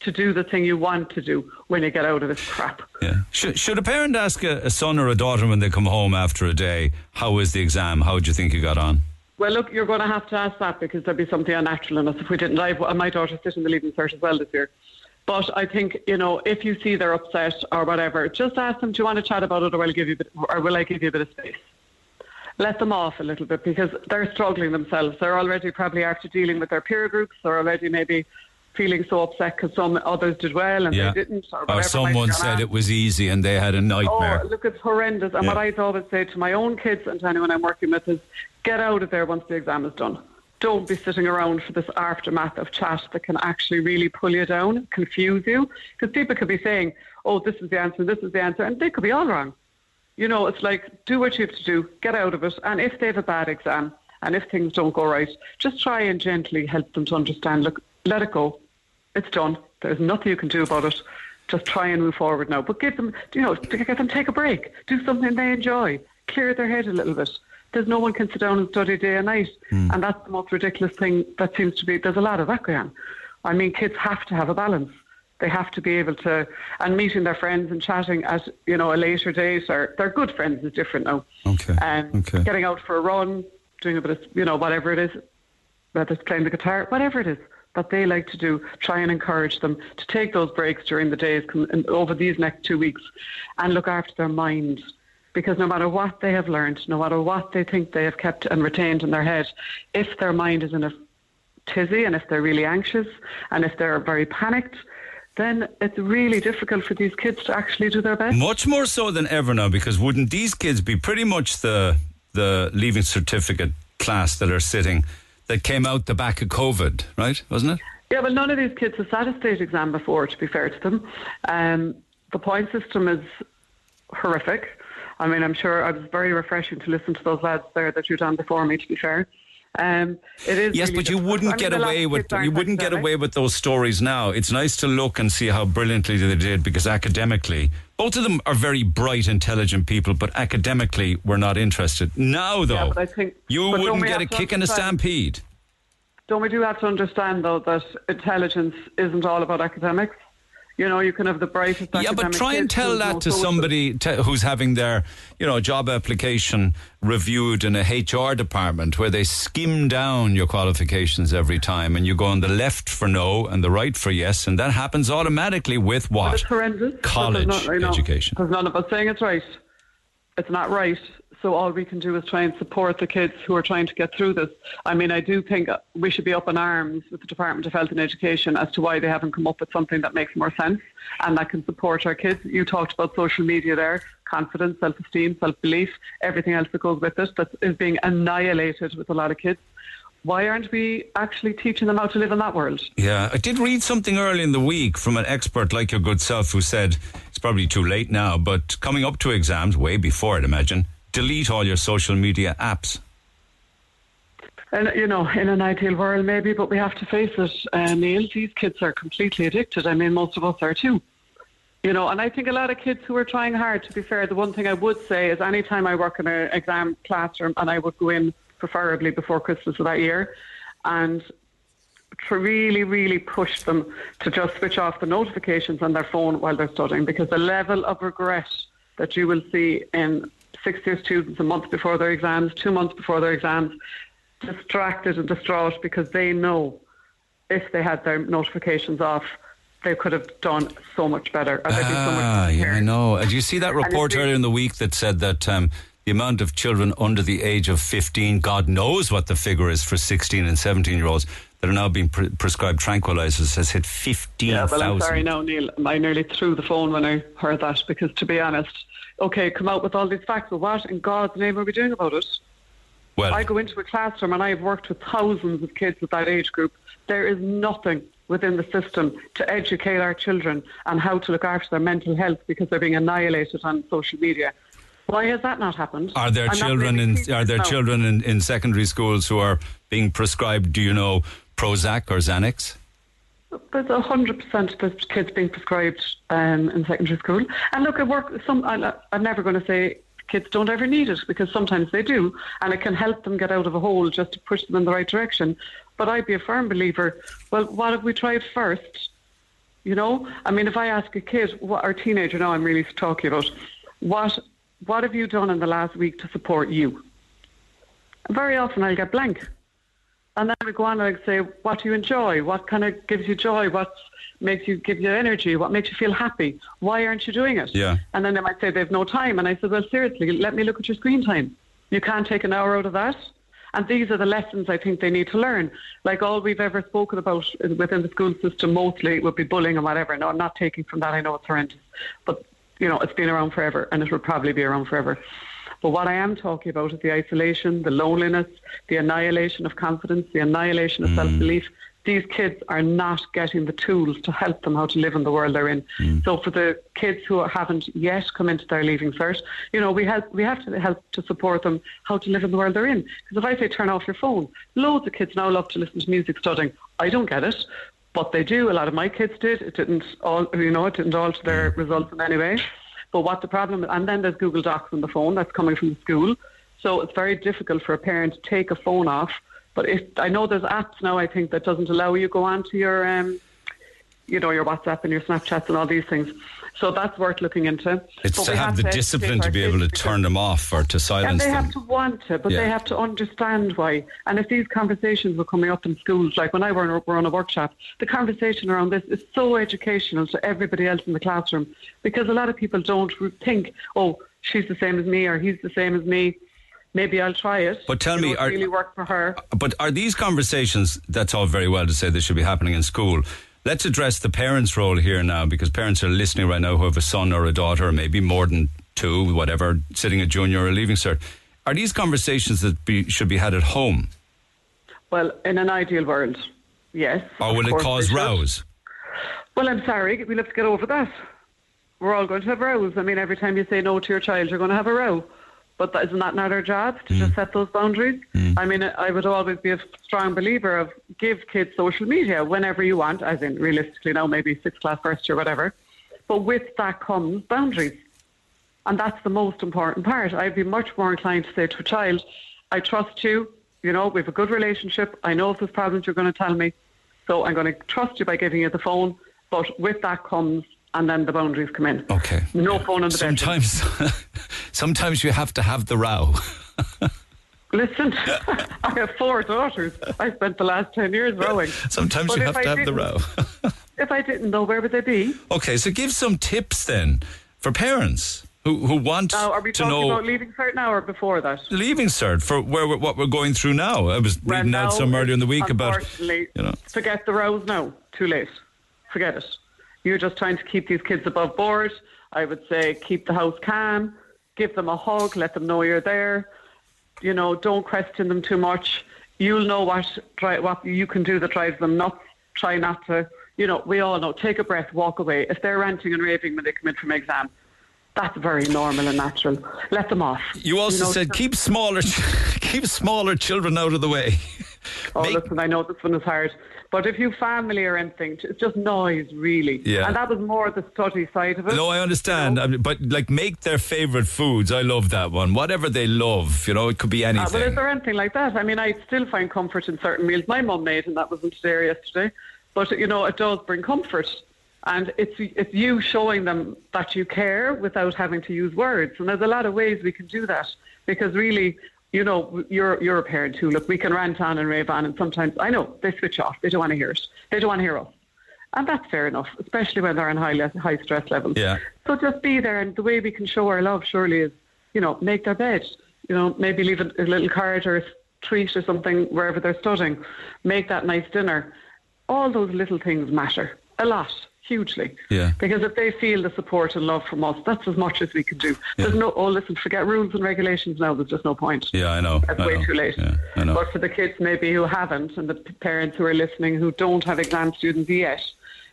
to do the thing you want to do when you get out of this crap. Yeah. Should, should a parent ask a, a son or a daughter when they come home after a day, how was the exam? How do you think you got on? Well, look, you're going to have to ask that because there'd be something unnatural in us if we didn't. I, my daughter's sitting in the leaving cert as well this year. But I think, you know, if you see they're upset or whatever, just ask them, do you want to chat about it or, will I give you a bit, or will I give you a bit of space? Let them off a little bit because they're struggling themselves. They're already probably after dealing with their peer groups. They're already maybe feeling so upset because some others did well and Yeah. they didn't. Or, Or someone said on. it was easy and they had a nightmare. Oh, look, it's horrendous. And Yeah. what I always say to my own kids and to anyone I'm working with is get out of there once the exam is done. Don't be sitting around for this aftermath of chat that can actually really pull you down, confuse you. Because people could be saying, oh, this is the answer, this is the answer, and they could be all wrong. You know, it's like do what you have to do, get out of it. And if they have a bad exam and if things don't go right, just try and gently help them to understand look, let it go. It's done. There's nothing you can do about it. Just try and move forward now. But give them, you know, get them take a break. Do something they enjoy. clear their head a little bit. There's no one can sit down and study day and night, Hmm. and that's the most ridiculous thing that seems to be. There's a lot of that going on. I mean, kids have to have a balance. They have to be able to, and meeting their friends and chatting at you know a later date, or their good friends is different now. Okay. And Okay. getting out for a run, doing a bit of you know whatever it is, whether it's playing the guitar, whatever it is that they like to do, try and encourage them to take those breaks during the days over these next two weeks and look after their mind. Because no matter what they have learned, no matter what they think they have kept and retained in their head, if their mind is in a tizzy and if they're really anxious and if they're very panicked, then it's really difficult for these kids to actually do their best. Much more so than ever now, because wouldn't these kids be pretty much the the leaving certificate class that are sitting that came out the back of COVID, right? Wasn't it? Yeah, well, none of these kids have sat a state exam before, to be fair to them. Um, the point system is horrific. I mean, I'm sure it was very refreshing to listen to those lads there that you've done before me, to be fair. Um, it is Yes, really but you wouldn't I mean, get away with you wouldn't get away with those stories now. It's nice to look and see how brilliantly they did because academically, both of them are very bright, intelligent people, but academically, we're not interested. Now, though, Yeah, I think you wouldn't get a kick and a stampede. Don't we do have to understand though that intelligence isn't all about academics? You know, you can have the brightest. Yeah, but try and tell that to social. somebody te- who's having their, you know, job application reviewed in a HR department where they skim down your qualifications every time and you go on the left for no and the right for yes, and that happens automatically with what? College not- you know, education. Because none of us saying it's right. It's not right. So all we can do is try and support the kids who are trying to get through this. I mean, I do think we should be up in arms with the Department of Health and Education as to why they haven't come up with something that makes more sense and that can support our kids. You talked about social media there, confidence, self-esteem, self-belief, everything else that goes with it that is being annihilated with a lot of kids. Why aren't we actually teaching them how to live in that world? Yeah, I did read something early in the week from an expert like your good self who said it's probably too late now, but coming up to exams, way before I'd imagine, delete all your social media apps. And you know, in an ideal world, maybe, but we have to face it, uh, Neil. These kids are completely addicted. I mean, most of us are too. You know, and I think a lot of kids who are trying hard. To be fair, the one thing I would say is, anytime I work in an exam classroom, and I would go in preferably before Christmas of that year, and to really, really push them to just switch off the notifications on their phone while they're studying, because the level of regret that you will see in six-year students a month before their exams, two months before their exams, distracted and distraught because they know if they had their notifications off, they could have done so much better. they'd so much Ah, yeah, I know. Did you see that report earlier in the week that said that um, the amount of children under the age of 15, God knows what the figure is for 16 and 17 year olds, that are now being pre- prescribed tranquilizers has hit 15,000. Yeah, well, I'm sorry now, Neil. I nearly threw the phone when I heard that because, to be honest, okay, come out with all these facts, but what in God's name are we doing about it? Well, I go into a classroom and I've worked with thousands of kids with that age group. There is nothing within the system to educate our children on how to look after their mental health because they're being annihilated on social media. Why has that not happened? Are there I'm children in are there now. children in, in secondary schools who are being prescribed, do you know, Prozac or Xanax? There's a hundred percent there's kids being prescribed um, in secondary school. And look, I work. Some I, I'm never going to say kids don't ever need it because sometimes they do, and it can help them get out of a hole just to push them in the right direction. But I'd be a firm believer. Well, what have we tried first? You know, I mean, if I ask a kid, what or teenager now, I'm really talking about, what what have you done in the last week to support you? Very often I'll get blank. And then we go on and say, what do you enjoy? What kind of gives you joy? What makes you give you energy? What makes you feel happy? Why aren't you doing it? Yeah. And then they might say they've no time. And I said, well, seriously, let me look at your screen time. You can't take an hour out of that. And these are the lessons I think they need to learn. Like all we've ever spoken about within the school system mostly would be bullying and whatever. No, I'm not taking from that. I know it's horrendous. But, you know, it's been around forever and it will probably be around forever. But what I am talking about is the isolation, the loneliness, the annihilation of confidence, the annihilation of mm. self belief. These kids are not getting the tools to help them how to live in the world they're in. Mm. So for the kids who haven't yet come into their leaving cert, you know, we help we have to help to support them how to live in the world they're in. Because if I say turn off your phone, loads of kids now love to listen to music studying. I don't get it. But they do. A lot of my kids did. It didn't all, you know, it didn't alter their mm. results in any way. But what the problem, and then there's Google Docs on the phone that's coming from the school. So it's very difficult for a parent to take a phone off. But if I know there's apps now, I think that doesn't allow you go onto your, um, you know, your WhatsApp and your Snapchats and all these things. So that's worth looking into. It's But to we have the to discipline to be able to turn them off or to silence them. and they them. have to want to, but Yeah. they have to understand why. And if these conversations were coming up in schools, like when I were, were on a workshop, the conversation around this is so educational to everybody else in the classroom because a lot of people don't think, oh, she's the same as me or he's the same as me. Maybe I'll try it. But tell me, are- really work for her. But are these conversations, that's all very well to say they should be happening in school. Let's address the parents' role here now because parents are listening right now who have a son or a daughter, or maybe more than two, whatever, sitting at junior or leaving cert. Are these conversations that be, should be had at home? Well, in an ideal world, yes. Or will it cause rows? Well, I'm sorry, we'll have to get over that. We're all going to have rows. I mean, every time you say no to your child, you're going to have a row. But that, isn't that not our job to just hmm. set those boundaries? Hmm. I mean, I would always be a strong believer of give kids social media whenever you want, as in realistically now, maybe sixth class, first year, whatever. But with that comes boundaries. And that's the most important part. I'd be much more inclined to say to a child, I trust you. You know, we have a good relationship. I know if there's problems, you're going to tell me. So I'm going to trust you by giving you the phone. But with that comes, and then the boundaries come in. Okay. No phone in the bedroom. Sometimes, sometimes you have to have the row. Listen, I have four daughters. I spent the last 10 years rowing. Sometimes But you have to I have the row. If I didn't know, where would they be? Okay, so give some tips then for parents who, who want Now, are we to talking know about leaving cert now or before that? leaving cert for where we're, what we're going through now. I was Well, reading out some earlier in the week about you know. forget the rows now. Too late. Forget it. You're just trying to keep these kids above board. I would say keep the house calm, give them a hug, let them know you're there. You know, don't question them too much. You'll know what what you can do that drives them nuts. Try not to. You know, we all know. Take a breath, walk away. If they're ranting and raving when they come in from exam, that's very normal and natural. Let them off. You also know, said keep smaller keep smaller children out of the way. Oh, listen, I know this one is hard. But if you family or anything, it's just noise, really. Yeah. And that was more the study side of it. No, I understand, I mean, but like make their favorite foods. I love that one. Whatever they love, you know, it could be Uh, anything. but is there anything like that? I mean, I still find comfort in certain meals. My mum made, and that wasn't there yesterday. But you know, it does bring comfort, and it's it's you showing them that you care without having to use words. And there's a lot of ways we can do that because really, you know, you're you're a parent too. Look, we can rant on and rave on, and sometimes I know they switch off. They don't want to hear it. They don't want to hear us, and that's fair enough, especially when they're on high le- high stress levels. Yeah. So just be there, and the way we can show our love surely is, you know, make their bed. You know, maybe leave a, a little card or a treat or something wherever they're studying. Make that nice dinner. All those little things matter a lot, hugely. Yeah. Because if they feel the support and love from us, that's as much as we can do. There's no, oh, listen, forget rules and regulations now. There's just no point. Yeah, I know. That's I way know. too late. Yeah, I know. But for the kids maybe who haven't and the parents who are listening who don't have exam students yet,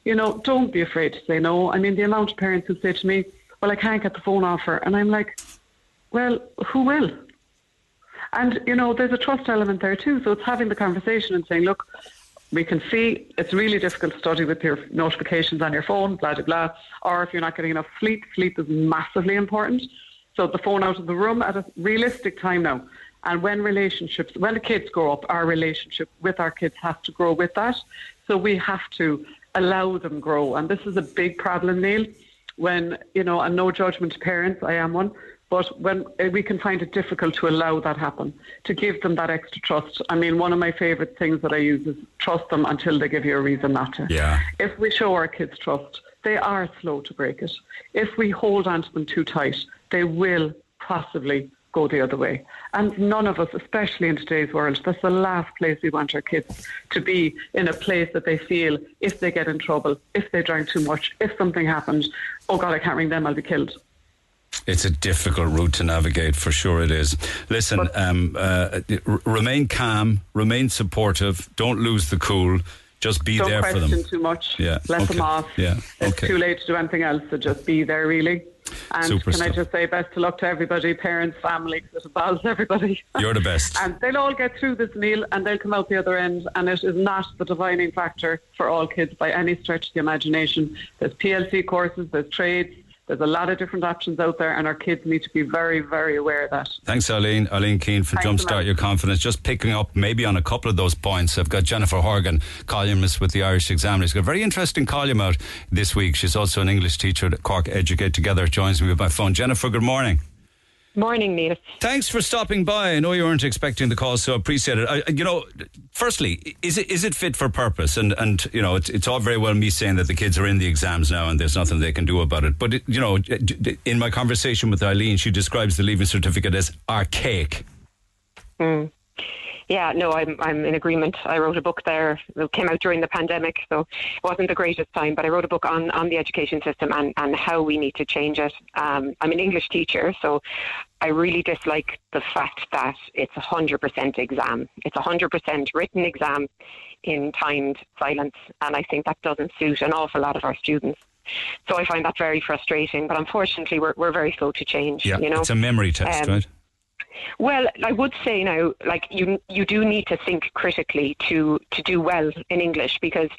you know, don't be afraid to say no. I mean, the amount of parents who say to me, well, I can't get the phone offer. And I'm like, well, who will? And, you know, there's a trust element there too. So it's having the conversation and saying, look, we can see it's really difficult to study with your notifications on your phone, blah, blah, blah. Or if you're not getting enough sleep, sleep is massively important. So the phone out of the room at a realistic time now. And when relationships, when the kids grow up, our relationship with our kids has to grow with that. So we have to allow them grow. And this is a big problem, Neil, when, you know, and no judgment to parents, I am one, but when uh, we can find it difficult to allow that happen, to give them that extra trust. I mean, one of my favourite things that I use is trust them until they give you a reason not to. Yeah. If we show our kids trust, they are slow to break it. If we hold on to them too tight, they will possibly go the other way. And none of us, especially in today's world, that's the last place we want our kids to be in a place that they feel if they get in trouble, if they drank too much, if something happens, oh God, I can't ring them, I'll be killed. It's a difficult route to navigate, for sure it is. Listen, um, uh, r- remain calm, remain supportive, don't lose the cool, just be Don't there for question them. too much. Yeah, Let okay. them off. Yeah, It's okay. too late to do anything else, so just be there, really. And Super can I just say best of luck to everybody, parents, family, it involves everybody. You're the best. and they'll all get through this, meal and they'll come out the other end. And it is not the defining factor for all kids by any stretch of the imagination. There's PLC courses, there's trades, There's a lot of different options out there, and our kids need to be very, very aware of that. Thanks, Eileen. Eileen Keane for Thanks Jumpstart. Your Confidence. Just picking up maybe on a couple of those points. I've got Jennifer Horgan, columnist with the Irish Examiner. She's got a very interesting column out this week. She's also an English teacher at Cork Educate Together. Joins me by phone. Jennifer, good morning. Morning, Neil. Thanks for stopping by. I know you weren't expecting the call, so I appreciate it. I, you know, firstly, is it is it fit for purpose? And and you know, it's, it's all very well me saying that the kids are in the exams now and there's nothing they can do about it. But it, you know, in my conversation with Eileen, she describes the leaving certificate as archaic. Mm. Yeah, no, I'm I'm in agreement. I wrote a book there. It came out during the pandemic, so it wasn't the greatest time. But I wrote a book on, on the education system and, and how we need to change it. Um, I'm an English teacher, so I really dislike the fact that it's a hundred percent exam. It's a hundred percent written exam in timed silence, and I think that doesn't suit an awful lot of our students. So I find that very frustrating. But unfortunately, we're we're very slow to change. Yeah, you know, it's a memory test, Um, right? Well, I would say now, like you, you do need to think critically to to do well in English because,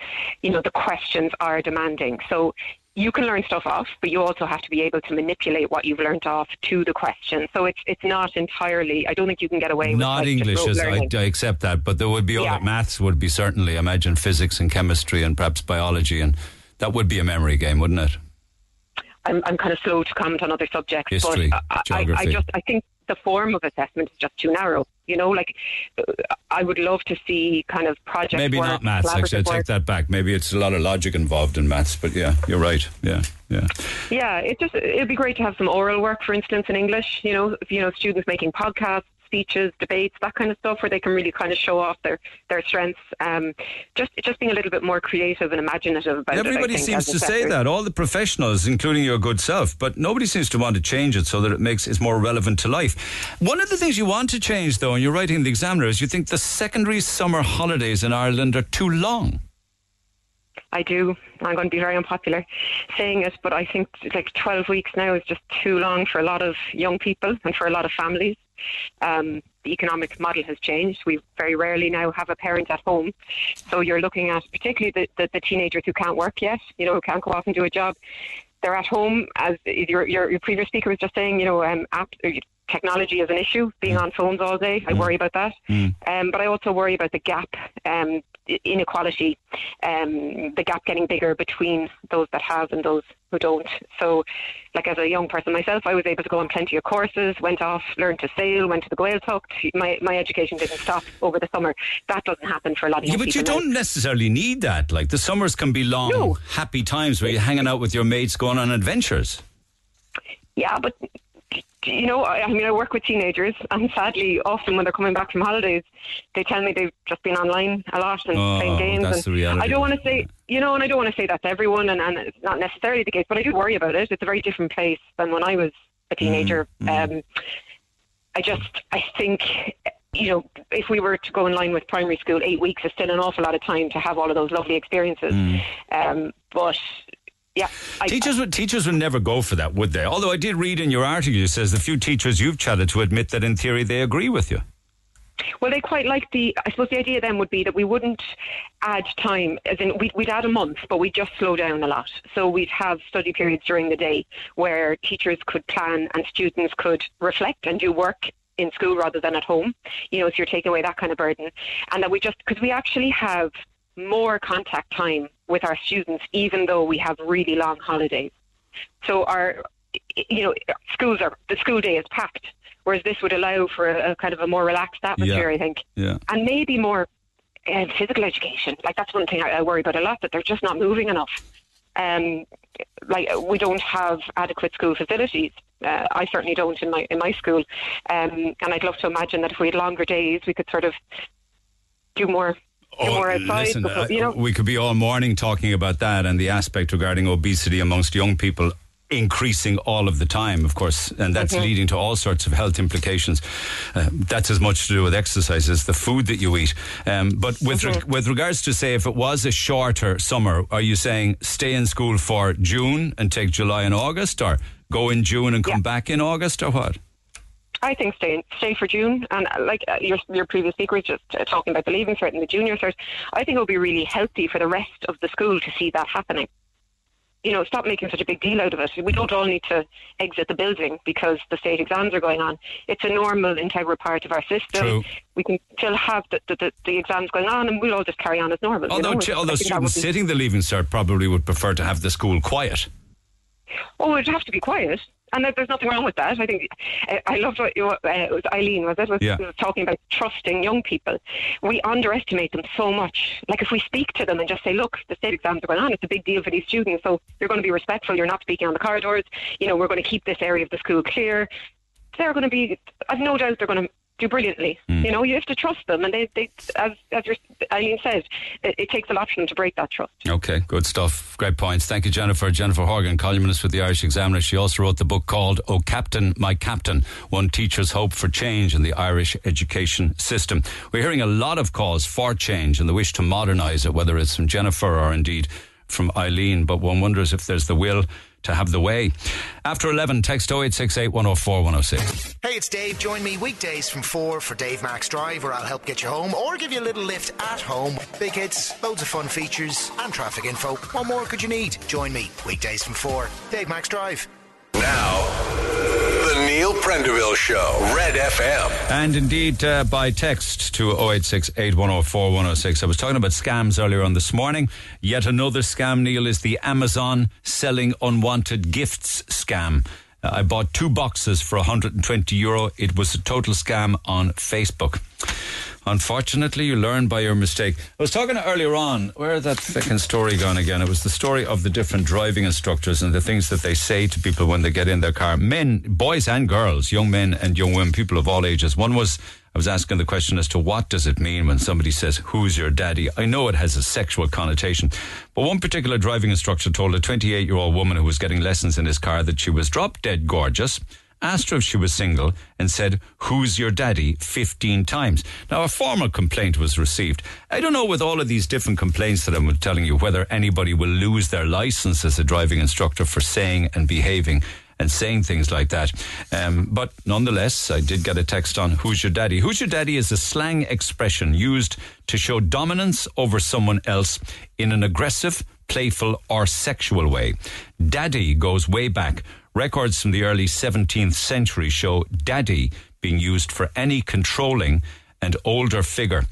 you know, the questions are demanding. So you can learn stuff off, but you also have to be able to manipulate what you've learned off to the question. So it's it's not entirely. I don't think you can get away with Not like, English, as I. I accept that, but there would be Yeah. other maths would be certainly. Imagine physics and chemistry and perhaps biology, and that would be a memory game, wouldn't it? I'm, I'm kind of slow to comment on other subjects, History, but I, I, I just I think the form of assessment is just too narrow. You know, like I would love to see kind of project Maybe work, not maths. Actually, I take work. that back. Maybe it's a lot of logic involved in maths, but yeah, you're right. Yeah, yeah. Yeah, it just it'd be great to have some oral work, for instance, in English. You know, if, you know, students making podcasts, speeches, debates, that kind of stuff, where they can really kind of show off their their strengths. Um, just just being a little bit more creative and imaginative about it. Everybody think, seems to say that, all the professionals, including your good self, but nobody seems to want to change it so that it makes it more relevant to life. One of the things you want to change, though, and you're writing in the Examiner, is you think the secondary summer holidays in Ireland are too long. I do. I'm going to be very unpopular saying it, but I think like 12 weeks now is just too long for a lot of young people and for a lot of families. Um, the economic model has changed. We very rarely now have a parent at home. So you're looking at particularly the, the, the teenagers who can't work yet, you know, who can't go off and do a job. They're at home, as your, your, your previous speaker was just saying, you know, um, app, technology is an issue, being on phones all day. I worry about that. Um, but I also worry about the gap, um, inequality, um, the gap getting bigger between those that have and those who don't. So, like as a young person myself, I was able to go on plenty of courses, went off, learned to sail, went to the Gaeltacht. My, my education didn't stop over the summer. That doesn't happen for a lot of Yeah, but you don't necessarily need that. Like the summers can be long, happy times where you're hanging out with your mates, going on adventures. Yeah, but you know, I, I mean, I work with teenagers, and sadly, often when they're coming back from holidays, they tell me they've just been online a lot and Oh, playing games. that's and the reality I don't want to say, you know, and I don't want to say that to everyone, and, and it's not necessarily the case, but I do worry about it. It's a very different place than when I was a teenager. Um, I just, I think. You know, if we were to go in line with primary school, eight weeks is still an awful lot of time to have all of those lovely experiences. Um, but yeah, I, teachers would teachers would never go for that, would they? Although I did read in your article, it says the few teachers you've chatted to admit that in theory they agree with you. Well, they quite like the. I suppose the idea then would be that we wouldn't add time, as in we'd, we'd add a month, but we'd just slow down a lot. So we'd have study periods during the day where teachers could plan and students could reflect and do work in school rather than at home. You know, so you're taking away that kind of burden, and that we just because we actually have more contact time with our students, even though we have really long holidays. So our, you know, schools are the school day is packed, whereas this would allow for a, a kind of a more relaxed atmosphere. I think Yeah. and maybe more uh, physical education. Like that's one thing I, I worry about a lot that they're just not moving enough. Um, like we don't have adequate school facilities. Uh, I certainly don't in my in my school, um, and I'd love to imagine that if we had longer days, we could sort of do more. Do more outside, Oh, Listen, before- you know. we could be all morning talking about that and the aspect regarding obesity amongst young people increasing all of the time, of course, and that's Mhm. leading to all sorts of health implications. Uh, that's as much to do with exercise as the food that you eat. Um, but with re- with regards to say, if it was a shorter summer, are you saying stay in school for June and take July and August, or go in June and come back in August, or what? I think stay stay for June, and uh, like uh, your your previous speaker was just uh, talking about the leaving cert and the junior cert. I think it would be really healthy for the rest of the school to see that happening. you know, stop making such a big deal out of it. We don't all need to exit the building because the state exams are going on. It's a normal, integral part of our system. True. We can still have the, the, the, exams going on and we'll all just carry on as normal. you Although, know? ch- although think that would students sitting the Leaving Cert probably would prefer to have the school quiet. Oh, it'd have to be quiet. And there- there's nothing wrong with that. I think I loved what you, uh, it was Eileen was it was, Yeah. was talking about trusting young people. We underestimate them so much. Like if we speak to them and just say, "Look, the state exams are going on. It's a big deal for these students. So you're going to be respectful. You're not speaking on the corridors. You know, we're going to keep this area of the school clear." They're going to be. I've no doubt they're going to do brilliantly. Hmm. You know, you have to trust them, and they, they as as your, Eileen says, it, it takes a lot for them to break that trust. Okay, good stuff. Great points. Thank you, Jennifer. Jennifer Horgan, columnist with the Irish Examiner. She also wrote the book called Oh Captain, My Captain One Teacher's Hope for Change in the Irish Education System. We're hearing a lot of calls for change and the wish to modernise it, whether it's from Jennifer or indeed from Eileen, but one wonders if there's the will to have the way. After 11, text 0868 104 106. Hey, it's Dave. Join me weekdays from 4 for Dave Max Drive, where I'll help get you home or give you a little lift at home. Big hits, loads of fun features, and traffic info. What more could you need? Join me weekdays from 4. Dave Max Drive. Now, the Neil Prendeville Show, Red FM. And indeed, uh, by text to 086 8104 I was talking about scams earlier on this morning. Yet another scam, Neil, is the Amazon selling unwanted gifts scam. Uh, I bought two boxes for 120 euro. It was a total scam on Facebook. Unfortunately, you learn by your mistake. I was talking earlier on, where that second story gone again? It was the story of the different driving instructors and the things that they say to people when they get in their car. Men, boys and girls, young men and young women, people of all ages. One was, I was asking the question as to what does it mean when somebody says, who's your daddy? I know it has a sexual connotation, but one particular driving instructor told a 28 year old woman who was getting lessons in his car that she was drop dead gorgeous asked her if she was single and said, Who's your daddy? 15 times. Now, a formal complaint was received. I don't know with all of these different complaints that I'm telling you whether anybody will lose their license as a driving instructor for saying and behaving and saying things like that. Um, but nonetheless, I did get a text on Who's Your Daddy? Who's Your Daddy is a slang expression used to show dominance over someone else in an aggressive, playful, or sexual way. Daddy goes way back. Records from the early 17th century show daddy being used for any controlling and older figure,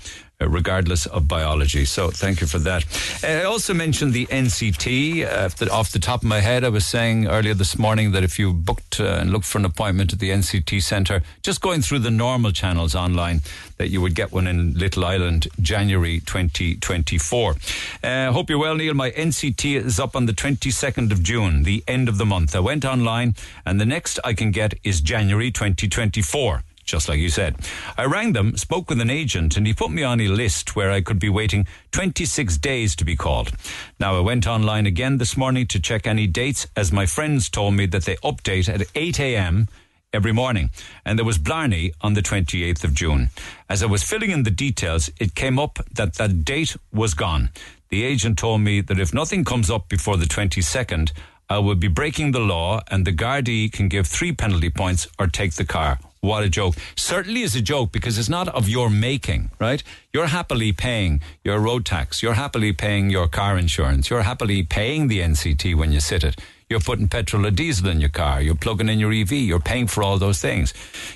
regardless of biology. So thank you for that. Uh, I also mentioned the NCT. Uh, off the top of my head, I was saying earlier this morning that if you booked uh, and looked for an appointment at the NCT Centre, just going through the normal channels online, that you would get one in Little Island January 2024. Uh, hope you're well, Neil. My NCT is up on the 22nd of June, the end of the month. I went online, and the next I can get is January 2024 just like you said. I rang them, spoke with an agent, and he put me on a list where I could be waiting 26 days to be called. Now, I went online again this morning to check any dates, as my friends told me that they update at 8 a.m. every morning. And there was Blarney on the 28th of June. As I was filling in the details, it came up that that date was gone. The agent told me that if nothing comes up before the 22nd, I will be breaking the law and the Gardaí can give three penalty points or take the car. What a joke. Certainly is a joke because it's not of your making, right? You're happily paying your road tax. You're happily paying your car insurance. You're happily paying the NCT when you sit it. You're putting petrol or diesel in your car. You're plugging in your EV. You're paying for all those things.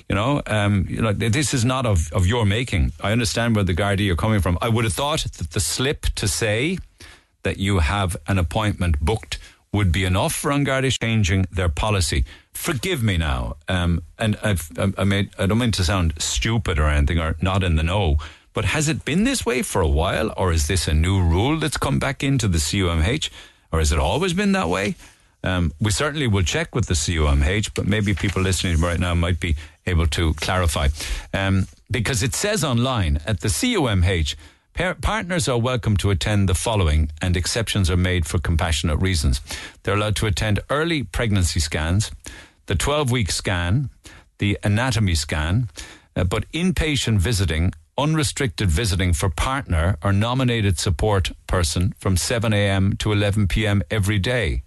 You know, um, you know, this is not of, of your making. I understand where the Gardaí are coming from. I would have thought that the slip to say that you have an appointment booked would be enough for Gardaí changing their policy. Forgive me now, um, and I've, I, made, I don't mean to sound stupid or anything or not in the know, but has it been this way for a while, or is this a new rule that's come back into the CUMH, or has it always been that way? Um, we certainly will check with the CUMH, but maybe people listening right now might be able to clarify. Um, because it says online at the CUMH, par- partners are welcome to attend the following, and exceptions are made for compassionate reasons. They're allowed to attend early pregnancy scans, the 12 week scan, the anatomy scan, uh, but inpatient visiting, unrestricted visiting for partner or nominated support person from 7 a.m. to 11 p.m. every day.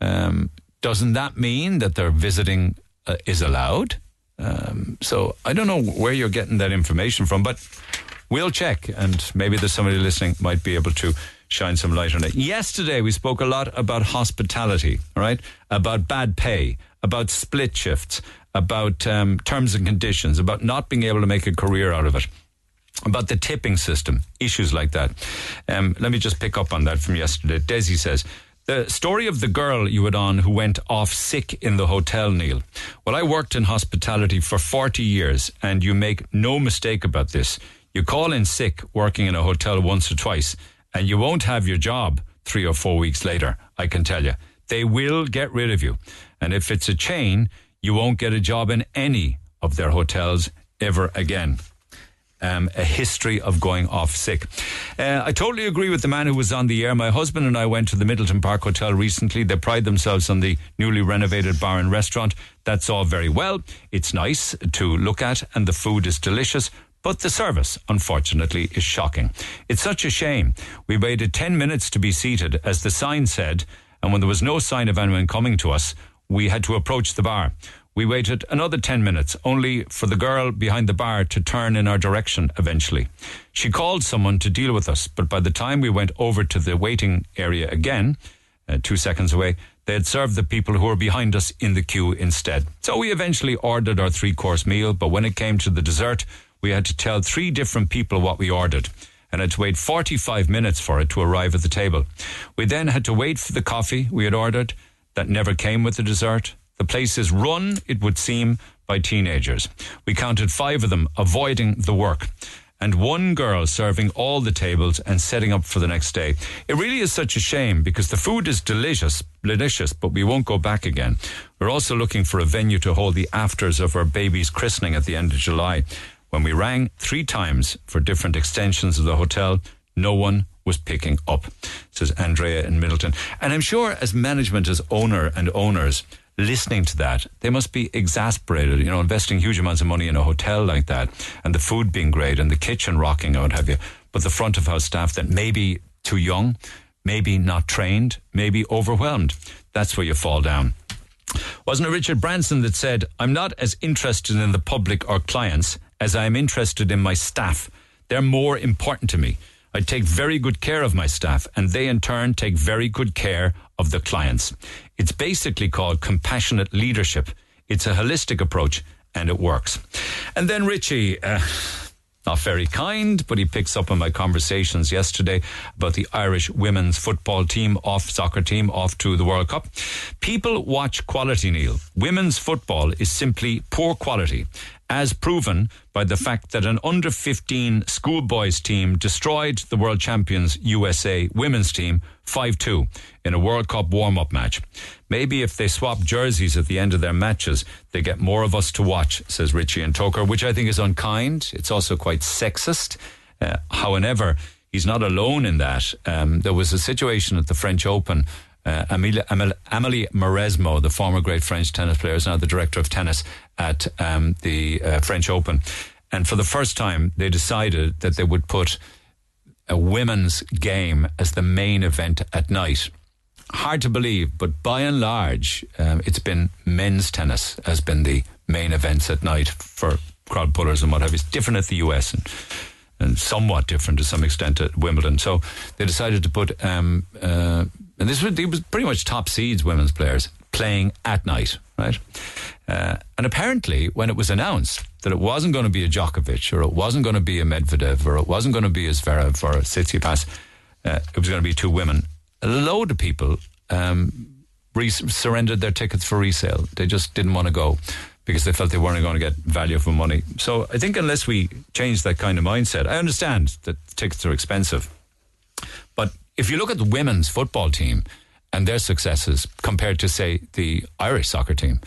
Um, doesn't that mean that their visiting uh, is allowed? Um, so I don't know where you're getting that information from, but we'll check, and maybe there's somebody listening might be able to shine some light on it. Yesterday, we spoke a lot about hospitality, all right? About bad pay, about split shifts, about um, terms and conditions, about not being able to make a career out of it about the tipping system, issues like that. Um, let me just pick up on that from yesterday. Desi says, the story of the girl you had on who went off sick in the hotel, Neil. Well, I worked in hospitality for 40 years, and you make no mistake about this. You call in sick working in a hotel once or twice, and you won't have your job three or four weeks later, I can tell you. They will get rid of you. And if it's a chain, you won't get a job in any of their hotels ever again um, a history of going off sick. Uh, I totally agree with the man who was on the air. My husband and I went to the Midleton Park Hotel recently. They pride themselves on the newly renovated bar and restaurant. That's all very well. It's nice to look at, and the food is delicious. But the service, unfortunately, is shocking. It's such a shame. We waited 10 minutes to be seated, as the sign said, and when there was no sign of anyone coming to us, we had to approach the bar. We waited another 10 minutes, only for the girl behind the bar to turn in our direction eventually. She called someone to deal with us, but by the time we went over to the waiting area again, uh, two seconds away, they had served the people who were behind us in the queue instead. So we eventually ordered our three course meal, but when it came to the dessert, we had to tell three different people what we ordered and had to wait 45 minutes for it to arrive at the table. We then had to wait for the coffee we had ordered that never came with the dessert the place is run, it would seem, by teenagers. We counted five of them avoiding the work and one girl serving all the tables and setting up for the next day. It really is such a shame because the food is delicious, delicious, but we won't go back again. We're also looking for a venue to hold the afters of our baby's christening at the end of July. When we rang three times for different extensions of the hotel, no one was picking up, says Andrea in Midleton. And I'm sure as management, as owner and owners, listening to that, they must be exasperated, you know, investing huge amounts of money in a hotel like that and the food being great and the kitchen rocking what have you. But the front of house staff that may be too young, maybe not trained, maybe overwhelmed. That's where you fall down. Wasn't it Richard Branson that said, I'm not as interested in the public or clients as I am interested in my staff. They're more important to me. I take very good care of my staff, and they in turn take very good care of the clients. It's basically called compassionate leadership. It's a holistic approach, and it works. And then Richie. Uh, not very kind, but he picks up on my conversations yesterday about the Irish women's football team off soccer team off to the World Cup. People watch quality, Neil. Women's football is simply poor quality as proven by the fact that an under 15 schoolboys team destroyed the world champions USA women's team 5 2 in a World Cup warm up match. Maybe if they swap jerseys at the end of their matches, they get more of us to watch, says Richie and Togher, which I think is unkind. It's also quite sexist. Uh, however, he's not alone in that. Um, there was a situation at the French Open uh, Amelie, Amelie Mauresmo, the former great French tennis player, is now the director of tennis at um, the uh, French Open. And for the first time, they decided that they would put a women's game as the main event at night. Hard to believe, but by and large, um, it's been men's tennis has been the main events at night for crowd pullers and what have you. It's different at the US and, and somewhat different to some extent at Wimbledon. So they decided to put um, uh, and this was, was pretty much top seeds women's players playing at night, right? Uh, and apparently, when it was announced that it wasn't going to be a Djokovic or it wasn't going to be a Medvedev or it wasn't going to be a Zverev or a Tsitsipas, uh, it was going to be two women. A load of people um, re- surrendered their tickets for resale. They just didn't want to go because they felt they weren't going to get value for money. So I think unless we change that kind of mindset, I understand that tickets are expensive, if you look at the women's football team and their successes compared to, say, the Irish soccer team,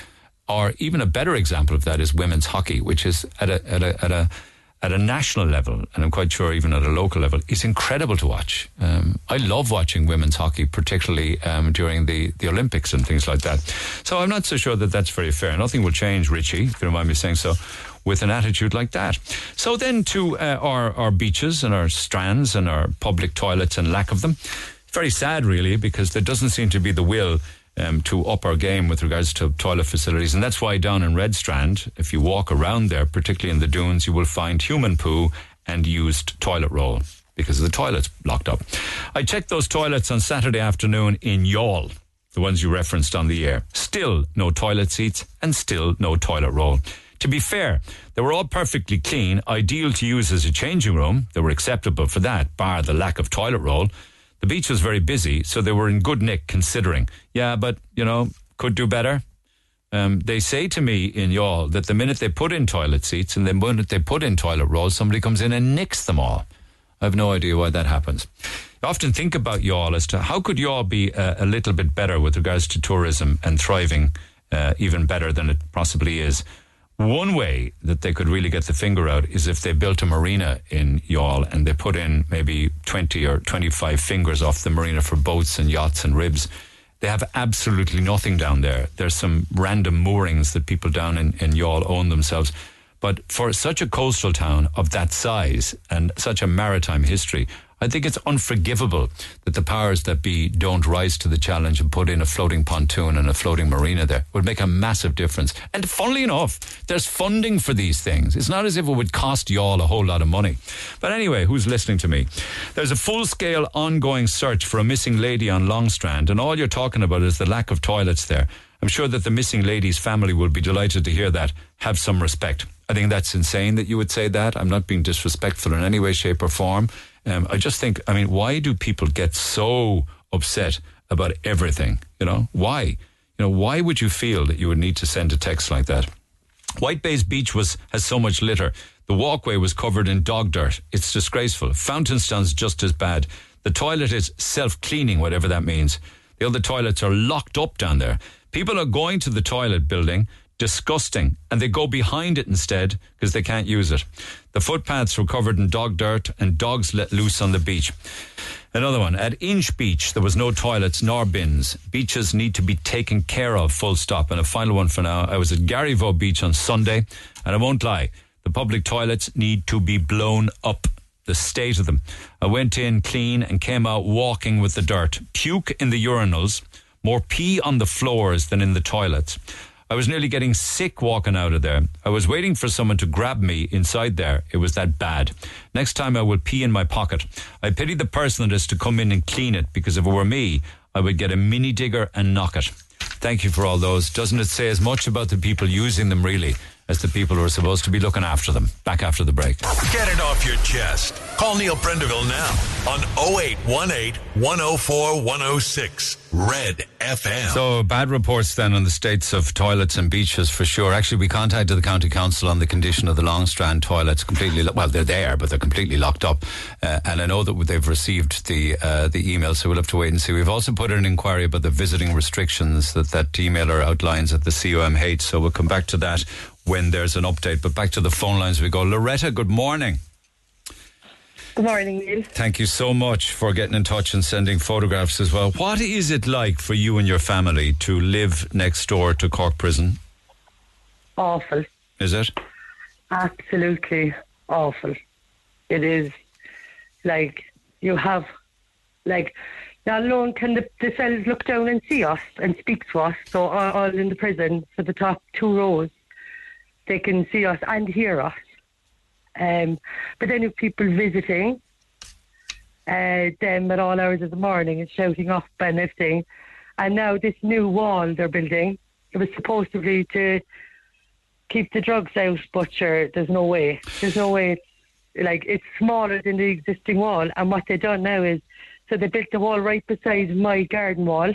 or even a better example of that is women's hockey, which is at a, at a, at a, at a national level, and I'm quite sure even at a local level, it's incredible to watch. Um, I love watching women's hockey, particularly um, during the, the Olympics and things like that. So I'm not so sure that that's very fair. Nothing will change, Richie, if you don't mind me saying so with an attitude like that. So then to uh, our, our beaches and our strands and our public toilets and lack of them. Very sad, really, because there doesn't seem to be the will um, to up our game with regards to toilet facilities. And that's why down in Red Strand, if you walk around there, particularly in the dunes, you will find human poo and used toilet roll. because the toilet's locked up. I checked those toilets on Saturday afternoon in Youghal, the ones you referenced on the air. Still no toilet seats and still no toilet roll. To be fair, they were all perfectly clean, ideal to use as a changing room. They were acceptable for that, bar the lack of toilet roll. The beach was very busy, so they were in good nick considering. Yeah, but, you know, could do better. Um, they say to me in Youghal that the minute they put in toilet seats and the minute they put in toilet rolls, somebody comes in and nicks them all. I have no idea why that happens. I often think about Youghal as to how could Youghal be a, a little bit better with regards to tourism and thriving uh, even better than it possibly is. One way that they could really get the finger out is if they built a marina in Youghal and they put in maybe 20 or 25 fingers off the marina for boats and yachts and ribs. They have absolutely nothing down there. There's some random moorings that people down in, in Youghal own themselves. But for such a coastal town of that size and such a maritime history, I think it's unforgivable that the powers that be don't rise to the challenge and put in a floating pontoon and a floating marina there. It would make a massive difference. And funnily enough, there's funding for these things. It's not as if it would cost you all a whole lot of money. But anyway, who's listening to me? There's a full scale ongoing search for a missing lady on Longstrand, and all you're talking about is the lack of toilets there. I'm sure that the missing lady's family will be delighted to hear that. Have some respect. I think that's insane that you would say that. I'm not being disrespectful in any way, shape, or form. Um, I just think, I mean, why do people get so upset about everything? You know, why? You know, why would you feel that you would need to send a text like that? White Bay's beach was has so much litter. The walkway was covered in dog dirt. It's disgraceful. Fountainstown's just as bad. The toilet is self cleaning, whatever that means. The other toilets are locked up down there. People are going to the toilet building disgusting. And they go behind it instead because they can't use it. The footpaths were covered in dog dirt and dogs let loose on the beach. Another one. At Inch Beach, there was no toilets nor bins. Beaches need to be taken care of, full stop. And a final one for now. I was at Garryvoe Beach on Sunday, and I won't lie, the public toilets need to be blown up. The state of them. I went in clean and came out walking with the dirt. Puke in the urinals, more pee on the floors than in the toilets. I was nearly getting sick walking out of there. I was waiting for someone to grab me inside there. It was that bad. Next time I will pee in my pocket. I pity the person that is to come in and clean it because if it were me, I would get a mini digger and knock it. Thank you for all those. Doesn't it say as much about the people using them really as the people who are supposed to be looking after them? Back after the break. Get it off your chest. Call Neil Prendeville now on 0818 104 106 Red FM. So bad reports then on the states of toilets and beaches for sure. Actually, we contacted the county council on the condition of the Long Strand toilets. Completely well, they're there, but they're completely locked up. Uh, and I know that they've received the uh, the email, so we'll have to wait and see. We've also put in an inquiry about the visiting restrictions that that emailer outlines at the CUMH. So we'll come back to that when there's an update. But back to the phone lines we go. Loretta, good morning. Good morning, Neil. Thank you so much for getting in touch and sending photographs as well. What is it like for you and your family to live next door to Cork Prison? Awful. Is it? Absolutely awful. It is like you have, like, not alone can the, the cells look down and see us and speak to us. So all, all in the prison for the top two rows, they can see us and hear us. Um, but then if people visiting, uh, them at all hours of the morning and shouting up and everything. And now this new wall they're building, it was supposed to be to keep the drugs out, but sure, there's no way. There's no way. It's, like it's smaller than the existing wall, and what they've done now is, so they built the wall right beside my garden wall.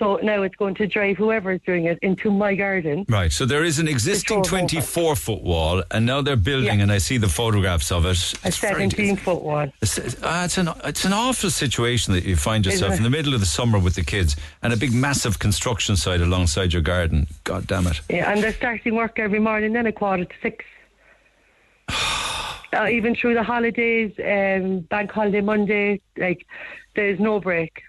So now it's going to drive whoever is doing it into my garden. Right. So there is an existing 24 foot wall, and now they're building, Yeah. and I see the photographs of it. A It's very- 17 foot wall. It's, uh, it's an it's an awful situation that you find yourself in the middle of the summer with the kids and a big massive construction site alongside your garden. God damn it! Yeah, and they're starting work every morning then a quarter to six. uh, even through the holidays, um, bank holiday Monday, like there's no break.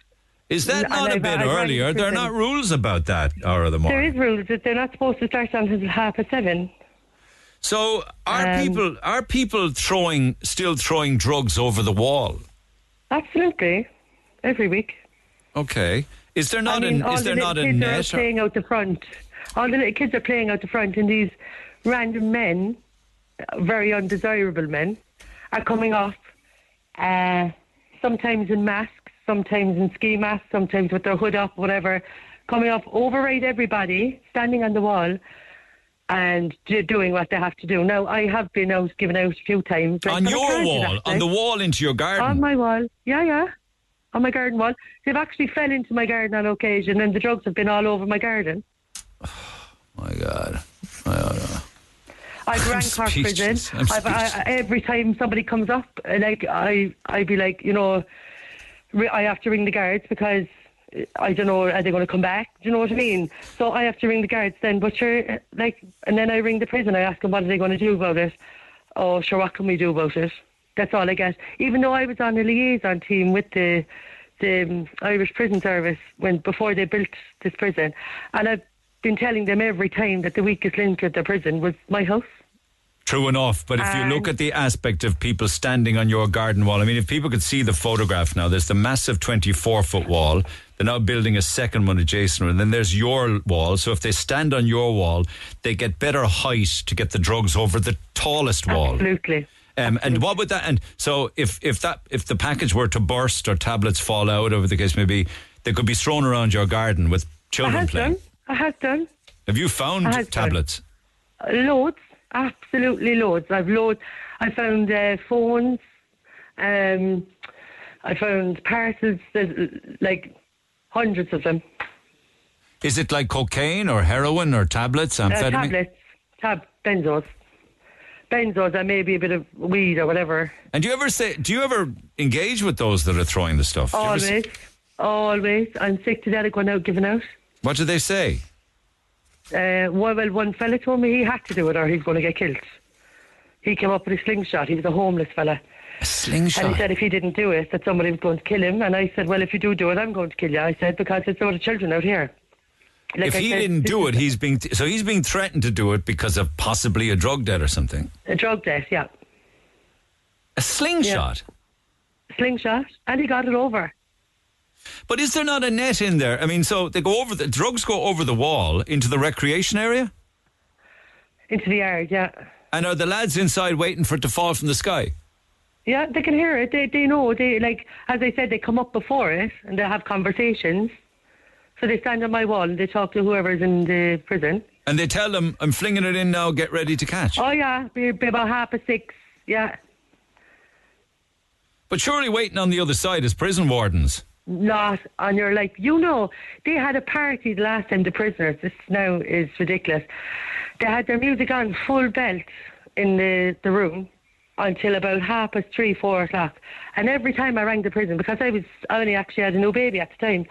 Is that not a I've- bit I've rang early? Are there not rules about that hour of the There morning? is rules that they're not supposed to start until half past seven. So are Um, people are people throwing still throwing drugs over the wall? Absolutely, every week. Okay. Is there not I mean, an all is there the not a kids net? are playing out the front. All the little kids are playing out the front, and these random men, uh, very undesirable men, are coming off uh, sometimes in masks, sometimes in ski masks, sometimes with their hood up, whatever, coming up, override everybody, standing on the wall, and do, doing what they have to do. Now, I have been out, given out a few times. like, on your wall, on the wall into your garden. On my wall, yeah, yeah. On my garden wall. They've actually fell into my garden on occasion, and the drugs have been all over my garden. my God. I've I'm rang Cork Prison. I'm I've, I, I- every time somebody comes up, like I, I'd be like, you know, I have to ring the guards because uh, I don't know, are they going to come back? Do you know what I mean? So I have to ring the guards then. But sure, uh, like, and then I ring the prison. I ask them what are they going to do about it. Oh, sure, what can we do about it? That's all I get. Even though I was on a liaison team with the the um, Irish Prison Service when before they built this prison, and I've been telling them every time that the weakest link at the prison was my house. True enough, but if you look at the aspect of people standing on your garden wall, I mean, if people could see the photograph now, there's the massive 24 foot wall. They're now building a second one adjacent, and then there's your wall. So if they stand on your wall, they get better height to get the drugs over the tallest wall. Absolutely. Um, and what would that? And so if if that if the package were to burst or tablets fall out, over the case may be, they could be thrown around your garden with I children have playing. done. I have done. Have you found I done. tablets? Uh, Loads, absolutely loads. I've loads. I found uh, phones. Um, I found parcels, there's, like hundreds of them. Is it like cocaine or heroin or tablets, Uh, amphetamine? tablets, tab, benzos, benzos, and maybe a bit of weed or whatever. And do you ever say? Do you ever engage with those that are throwing the stuff? Do you ever say- Always, always. I'm sick to death of going out giving out. what do they say? Uh, well, well, one fella told me he had to do it or he's going to get killed. He came up with a slingshot. He was a homeless fella. A slingshot. And he said if he didn't do it, that somebody was going to kill him. And I said, well, if you do do it, I'm going to kill you. I said because it's all of children out here. Like if I he said, didn't do it, he's being so he's being threatened to do it because of possibly a drug debt or something. a drug debt, Yeah, A slingshot. slingshot, and he got it over. But is there not a net in there? I mean, so they go over the drugs go over the wall into the recreation area, Into the yard, yeah. and are the lads inside waiting for it to fall from the sky? Yeah, they can hear it. They they know. They like as I said, they come up before it and they have conversations. So they stand on my wall and they talk to whoever's in the prison. And they tell them, "I'm flinging it in now. Get ready to catch." Oh yeah, be, be about half past six. Yeah, But surely waiting on the other side is prison wardens. Not and you're like you know they had a party the last time the prisoners this now is ridiculous. They had their music on full belt in the the room until about half past three four o'clock. And every time I rang the prison because I was I only actually had a new baby at the time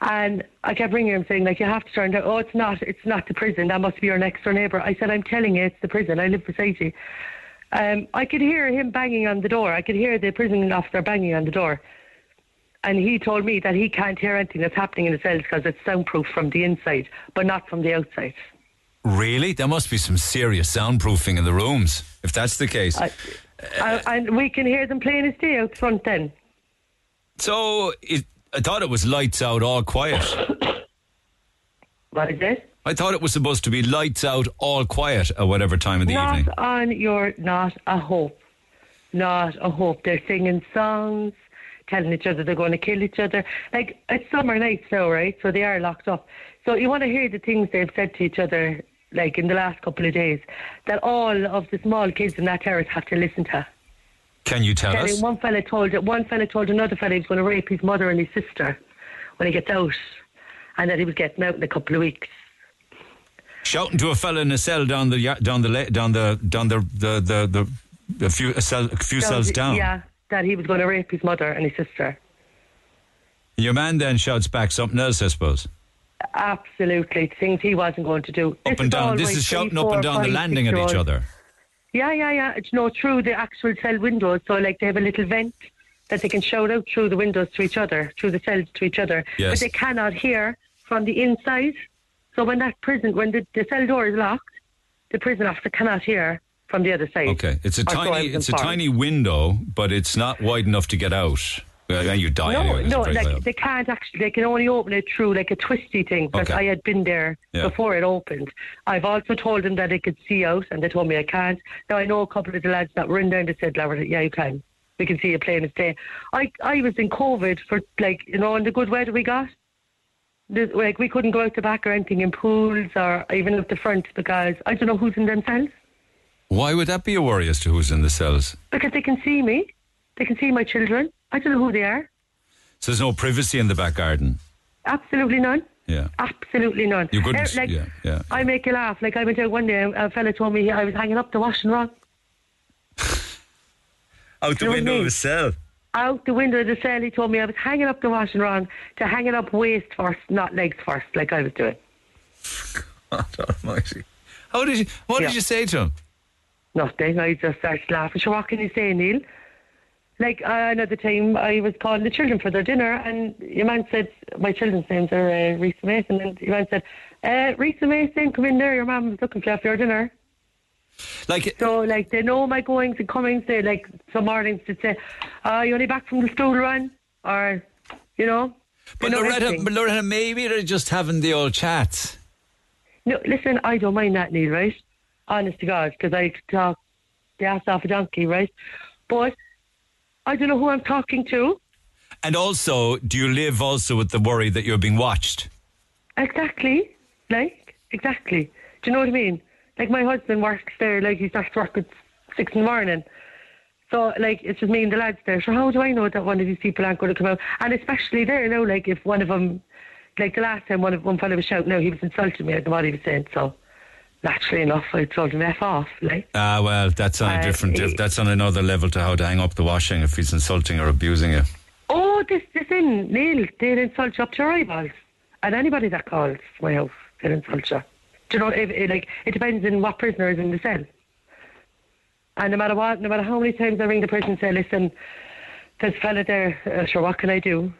and I kept ringing him saying like you have to turn down oh it's not it's not the prison that must be your next door neighbour. I said I'm telling you it's the prison I live beside you. Um, I could hear him banging on the door I could hear the prison officer banging on the door and he told me that he can't hear anything that's happening in the cells because it's soundproof from the inside, but not from the outside. Really? There must be some serious soundproofing in the rooms if that's the case. I, uh, and we can hear them playing a day out front then. So it, I thought it was lights out, all quiet. What is it? I thought it was supposed to be lights out, all quiet at whatever time of the not evening. on your, not a hope. Not a hope. They're singing songs, telling each other they're going to kill each other. Like, it's summer nights now, right? So they are locked up. So you want to hear the things they've said to each other, like in the last couple of days, that all of the small kids in that terrace have to listen to. Can you tell Telling us? one fella told one fella told another fella he was going to rape his mother and his sister when he gets out, and that he was getting out in a couple of weeks. Shouting to a fella in a cell down the down the down the down the the the, the a few a, cell, a few So, cells down. Yeah, that he was going to rape his mother and his sister. Your man then shouts back something else, I suppose. Absolutely, things he wasn't going to do. Up and down. This is shouting up and down the landing at each other. Yeah, yeah, yeah. It's no through the actual cell windows. So like they have a little vent that they can shout out through the windows to each other, through the cells to each other. Yes. But they cannot hear from the inside. So when that prison, when the, the cell door is locked, the prison officer cannot hear from the other side. Okay, it's a Or so I tiny it's a tiny window, but it's not wide enough to get out. Well, you die No, anyway. no, like loud. they can't actually. They can only open it through like a twisty thing. Because Okay. I had been there Yeah. before it opened. I've also told them that they could see out, and they told me I can't. Now I know a couple of the lads that were in there and they said, "Laura, yeah, you can." We can see it plain as day. I I was in COVID for like you know, in the good weather we got. Like we couldn't go out the back or anything in pools or even out the front because I don't know who's in them cells Why would that be a worry as to who's in the cells? because they can see me, they can see my children. I don't know who they are. So there's no privacy in the back garden. Absolutely none. Yeah. Absolutely none. You couldn't. Eh, like, yeah, yeah. I make you laugh. Like I went out one day, a fella told me I was hanging up the washing wrong. Out the You know I window of a cell. Out the window of the cell, he told me I was hanging up the washing wrong to hang it up waist first, not legs first, like I was doing. God almighty. How did you, what Yeah. did you say to him? Nothing. I just started laughing. So what can you say, Neil? Like uh, another time, I was calling the children for their dinner, and your man said my children's names are uh, Risa Mason, and your man said, uh, "Risa Mason, come in there. Your mum was looking for you for your dinner." Like so, like they know my goings and comings. They like some mornings they say, "Are you only back from the school run?" Or, you know. But know Loretta, but Loretta, maybe they're just having the old chats. No, listen, I don't mind that, Neil, right? Honest to God, because I talk the ass off a donkey, right? But I don't know who I'm talking to. And also, do you live also with the worry that you're being watched? Exactly. Like, exactly. Do you know what I mean? Like, my husband works there, like, he starts work at six in the morning. So, like, it's just me and the lads there. So, how do I know that one of these people aren't going to come out? And especially there, you know, like, if one of them, like, the last time one of one fellow was shouting no, he was insulting me at what he was saying. So, naturally enough, I told him F off, like. Ah, well, that's on a Uh, different. he- that's on another level to how to hang up the washing if he's insulting or abusing you. Oh, this, this in, Neil, they'll insult you up to your eyeballs. And anybody that calls my house, they'll insult you. Do you know, if, if, like, it depends on what prisoner is in the cell. And no matter what, no matter how many times I ring the prison and say, listen, there's a fella there, uh, sure, what can I do?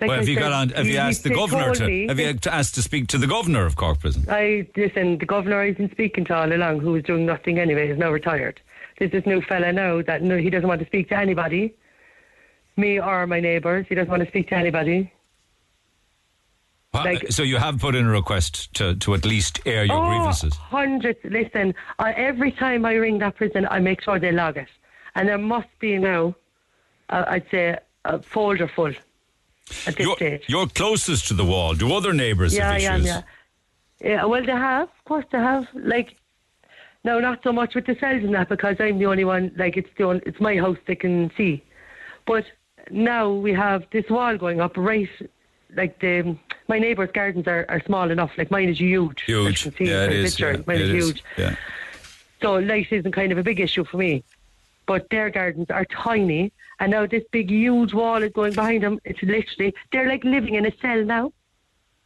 Like well, I have you said, got on? Have he- you asked the governor to? me Have you asked to speak to the governor of Cork Prison? I listen. The governor I've been speaking to all along, who was doing nothing anyway, is now retired. There's this new fella now that no, he doesn't want to speak to anybody, me or my neighbours. He doesn't want to speak to anybody. Wha- so you have put in a request to, to at least air your oh, grievances. hundreds. Listen, I, every time I ring that prison, I make sure they log it, and there must be now, uh, I'd say, a folder full at this You're, stage. you're closest to the wall. Do other neighbours yeah, have I am, issues? yeah. Yeah, well, they have, of course, they have. Like, no, not so much with the cells and that because I'm the only one. Like, it's the only, it's my house they can see. But now we have this wall going up right. Like the my neighbours' gardens are, are small enough. Like mine is huge. Huge. Yeah, it is. picture. Yeah, Mine is. huge. Yeah. So light isn't kind of a big issue for me. But their gardens are tiny, and now this big, huge wall is going behind them. It's literally they're like living in a cell now.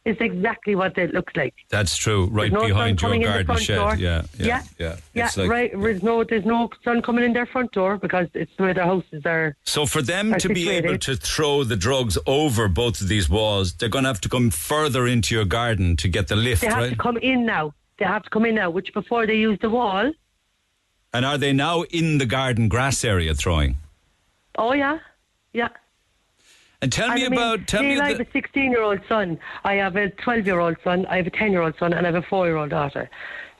It's exactly what it looks like. That's true. Right no behind your coming in the garden shed. door. Yeah, yeah, Yeah. yeah. Yeah, like- right. There's no, there's no sun coming in their front door because it's where their houses are. So for them to be able to throw the drugs over both of these walls, they're going to have to come further into your garden to get the lift, They have right? to come in now. They have to come in now. Which before they used the wall. and are they now in the garden grass area throwing? Oh yeah, yeah. And tell me I mean, about tell me I have a 16 year old son. I have a 12 year old son. I have a 10 year old son, and I have a 4 year old daughter.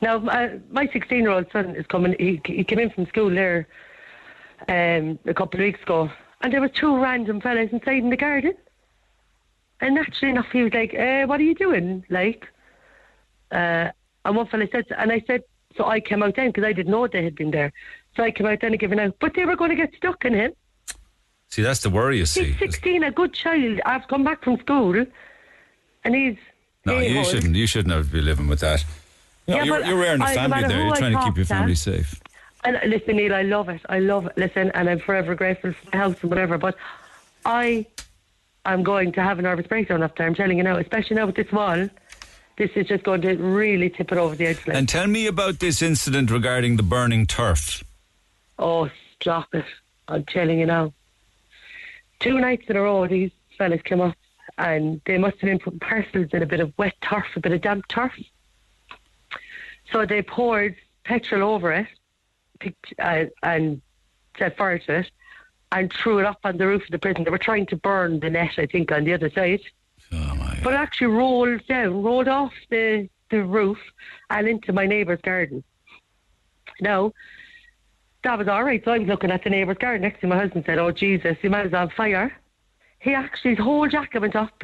Now, my, my 16 year old son is coming. He, he came in from school there um, a couple of weeks ago, and there were two random fellas inside in the garden. And naturally enough, he was like, uh, "What are you doing?" Like, uh, and one fella said, and I said, so I came out then because I didn't know they had been there. So I came out then and given out, but they were going to get stuck in him. See that's the worry you see. He's 16, a good child. I've come back from school, and he's. No, you shouldn't. You shouldn't have to be living with that. No, Yeah, you're, you're rearing a no family matter there. You're I trying to keep your family safe. And uh, listen, Neil, I love it. I love it. Listen, and I'm forever grateful for my house and whatever. But I am going to have a nervous breakdown after. I'm telling you now, especially now with this wall. This is just going to really tip it over the edge. Like. And tell me about this incident regarding the burning turf. Oh, stop it. I'm telling you now. Two nights in a row, these fellas came up and they must have been putting parcels in a bit of wet turf, a bit of damp turf. So they poured petrol over it picked, uh, and set fire to it and threw it up on the roof of the prison. They were trying to burn the net, I think, on the other side. Oh But it actually rolled down, rolled off the, the roof and into my neighbour's garden. Now, that was all right. So I was looking at the neighbour's garden next to my husband said, Oh Jesus, the man's on fire. He actually his whole jacket went up.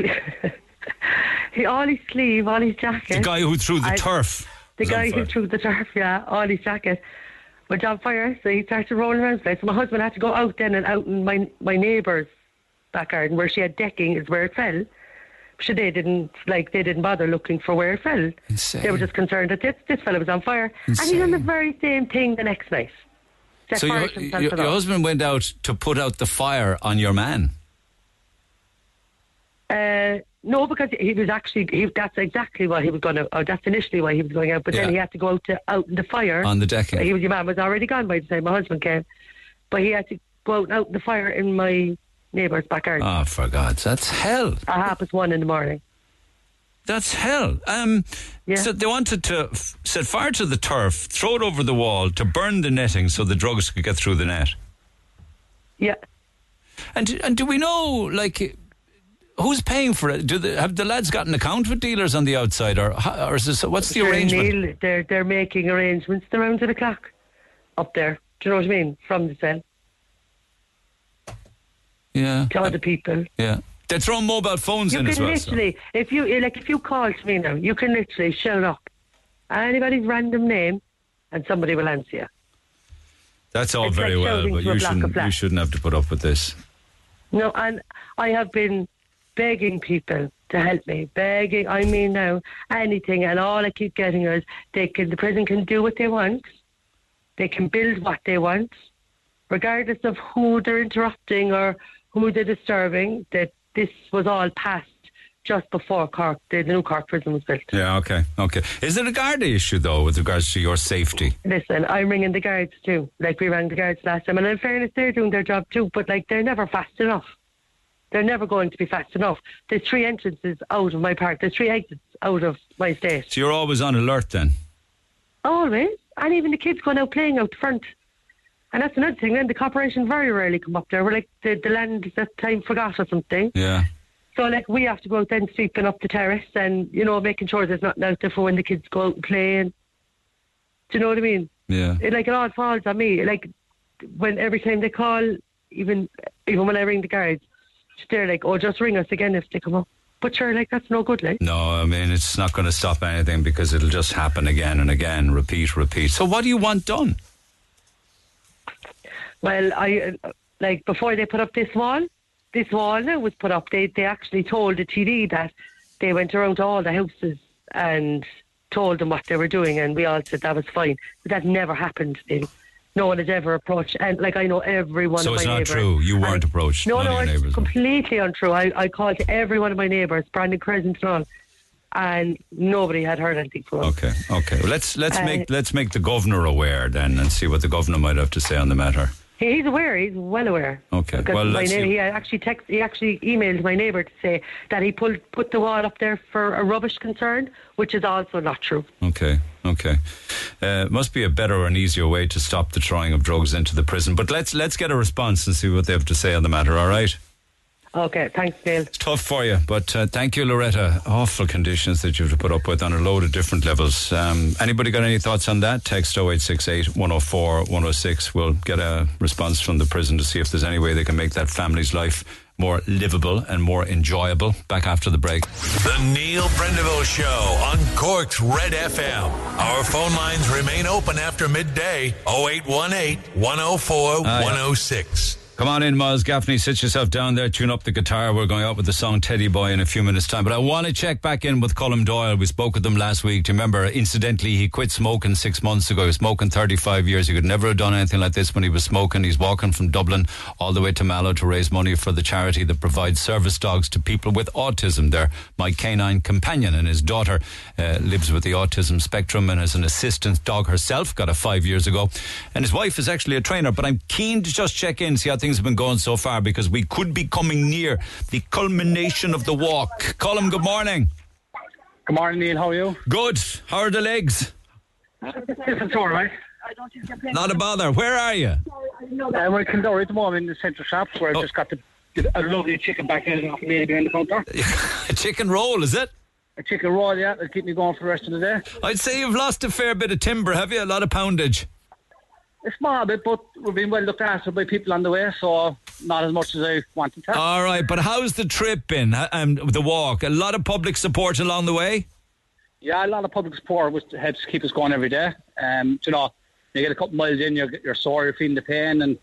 he all his sleeve, all his jacket. The guy who threw the I- turf. The guy who threw the turf, yeah, all his jacket went on fire. So he started rolling around. So my husband had to go out then and out in my my neighbour's back garden where she had decking is where it fell. So they didn't like they didn't bother looking for where it fell. Insane. They were just concerned that this this fella was on fire, Insane. and he done the very same thing the next night. So your, your, your husband went out to put out the fire on your man. Uh, no, because he was actually he, that's exactly what he was going to. Or that's initially why he was going out. But Yeah. then he had to go out to out in the fire On the decking. He was your man was already gone by the time my husband came, but he had to go out, out in the fire in my neighbour's backyard. Oh, for God's, that's hell. At half past one in the morning. That's hell. Um, So they wanted to f- set fire to the turf, throw it over the wall to burn the netting so the drugs could get through the net. Yeah. And and do we know like who's paying for it? Do the, have the lads got an account with dealers on the outside, or or is this, what's the arrangement? Neil, they're they're making arrangements around to the clock up there. Do you know what I mean? From the cell Yeah, to other people. yeah. They're throwing mobile phones You in as well. so- literally, if you eh, like, if you call to me now, you can literally shout up anybody's random name, and somebody will answer you. That's all It's very like well, but you shouldn't. You shouldn't have to put up with this. No, and I have been begging people to help me, begging. I mean, now anything, and all I keep getting is they can. The prison can do what they want. They can build what they want, regardless of who they're interrupting or who they're disturbing. That this was all passed just before Cork, the new Cork prison was built. Yeah. Okay. Okay. Is it a Garda issue though, with regards to your safety? Listen, I'm ringing the guards too. Like we rang the guards last time, and in fairness, they're doing their job too. But like they're never fast enough. They're never going to be fast enough. There's three entrances out of my park. There's three exits out of my state. So you're always on alert then. Always, and even the kids going out playing out front. And that's another thing. Then the corporation very rarely come up there. We're like the, the land that time forgot or something. Yeah. So like we have to go out then sweeping up the terrace and you know making sure there's nothing out there for when the kids go out and play. And, do you know what I mean? Yeah. It, like it all falls on me. Like when every time they call, even even when I ring the guards, they're like, "Oh, just ring us again if they come up." But sure, like that's no good. Like No, I mean it's not going to stop anything because it'll just happen again and again, repeat, repeat. So what do you want done? Well, I like before they put up this wall. This wall now was put up. They they actually told the TD that they went around to all the houses and told them what they were doing, and we all said that was fine. But that never happened. Neil. No one has ever approached, and like I know every one so of it's not true. You weren't and- approached. No, no, it's completely untrue. I, I called every one of my neighbours, Brandon Crescent and all, and nobody had heard anything from them. Okay, okay. Well, let's let's Uh, make let's make the governor aware then and see what the governor might have to say on the matter. He's aware. He's well aware. Okay. Because Well, my let's neigh- see. he actually text, he actually emailed my neighbour to say that he pulled put the wall up there for a rubbish concern, which is also not true. Okay, okay. Uh, must be a better and easier way to stop the throwing of drugs into the prison. But let's let's get a response and see what they have to say on the matter. All right. Okay, thanks, Neil. It's tough for you, but uh, thank you, Loretta. Awful conditions that you have to put up with on a load of different levels. Um, anybody got any thoughts on that? Text 0868 104 106. We'll get a response from the prison to see if there's any way they can make that family's life more livable and more enjoyable. Back after the break. The Neil Prendeville Show on Cork's Red FM. Our phone lines remain open after midday 0818 104 Ah, yeah. 106. Come on in, Miles Gaffney. Sit yourself down there, tune up the guitar. We're going out with the song Teddy Boy in a few minutes' time. But I want to check back in with Colin Doyle. We spoke with him last week. Do you remember? Incidentally, he quit smoking six months ago. He was smoking 35 years. He could never have done anything like this when he was smoking. He's walking from Dublin all the way to Mallow to raise money for the charity that provides service dogs to people with autism. They're my canine companion, and his daughter uh, lives with the autism spectrum and is an assistant dog herself. Got a five years ago. And his wife is actually a trainer. But I'm keen to just check in, see how things have been going so far because we could be coming near the culmination of the walk. Colin, good morning. Good morning, Neil. How are you? Good. How are the legs? It's all right. Not a bother. Where are you? Uh, we're in Kildare at the moment in the central shops Oh. where I just got the, a lovely chicken back in off me behind the counter. a chicken roll, is it? A chicken roll, yeah. It'll keep me going for the rest of the day. I'd say you've lost a fair bit of timber, have you? A lot of poundage. A small bit, but we're being well looked after by people on the way, so not as much as I wanted to. All right, but how's the trip been? Uh, Um, the walk? A lot of public support along the way? Yeah, a lot of public support which helps keep us going every day. Um, you know, you get a couple miles in, you're, you're sore, you're feeling the pain, and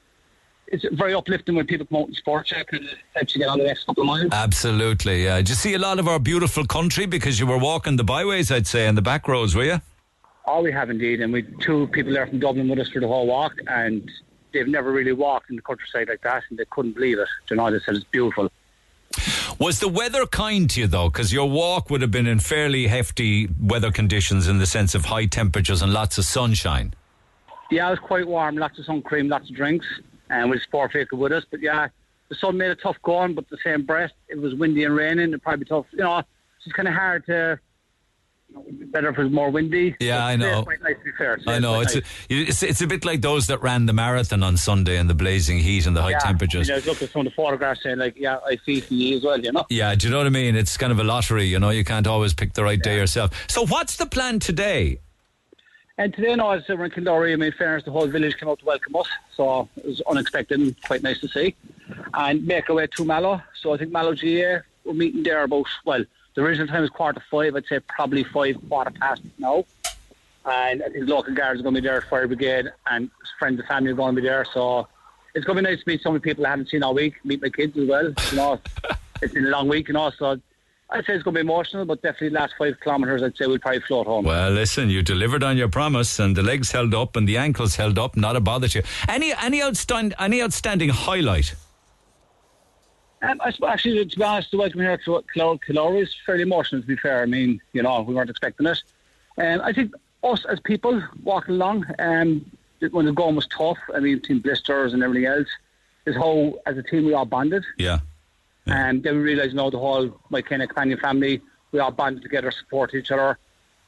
it's very uplifting when people come out and support you it helps you get on the next couple of miles. Absolutely. Yeah. Did you see a lot of our beautiful country because you were walking the byways, I'd say, and the back roads, were you? Oh, we have indeed, and we two people there from Dublin with us for the whole walk, and they've never really walked in the countryside like that, and they couldn't believe it. You know, they said it's beautiful. Was the weather kind to you though? Because your walk would have been in fairly hefty weather conditions in the sense of high temperatures and lots of sunshine. Yeah, it was quite warm, lots of sun cream, lots of drinks, and with sport vehicle with us. But yeah, the sun made it tough going, but the same breath, it was windy and raining. It'd probably be tough. You know, it's kind of hard to. You know, it'd be better if it was more windy. Yeah, I know. Quite nice fair. I know it's a, it's it's a bit like those that ran the marathon on Sunday in the blazing heat and the high yeah, temperatures. I, mean, I was looking at some of the photographs saying like, yeah, I see for you as well. You know. Yeah, do you know what I mean? It's kind of a lottery, you know. You can't always pick the right day yourself. So, what's the plan today? And today, no, as we're in Kildare, I mean, fairness, the whole village came out to welcome us, so it was unexpected and quite nice to see. And make our way to Mallow. So I think Mallow GAA, we're meeting there about, well, the original time was quarter five, I'd say probably five, quarter past now. And I think local guards are going to be there, fire brigade, and friends and family are going to be there, so it's going to be nice to meet so many people I haven't seen all week, meet my kids as well, you know. it's been a long week, you know, so I'd say it's going to be emotional, but definitely the last five kilometres, I'd say we'll probably float home. Well, listen, you delivered on your promise, and the legs held up and the ankles held up. Not a bother to you. Any any outstanding any outstanding highlight? Um, I suppose, actually, to be honest, the welcome here to Cloud Killora is fairly emotional, to be fair. I mean, you know, we weren't expecting it. And I think us as people walking along, um, when the going was tough, I mean, team blisters and everything else, is how, as a team, we all bonded. Yeah. And then we realised, you know, the whole, my Canine Companion family, we all banded together, support each other.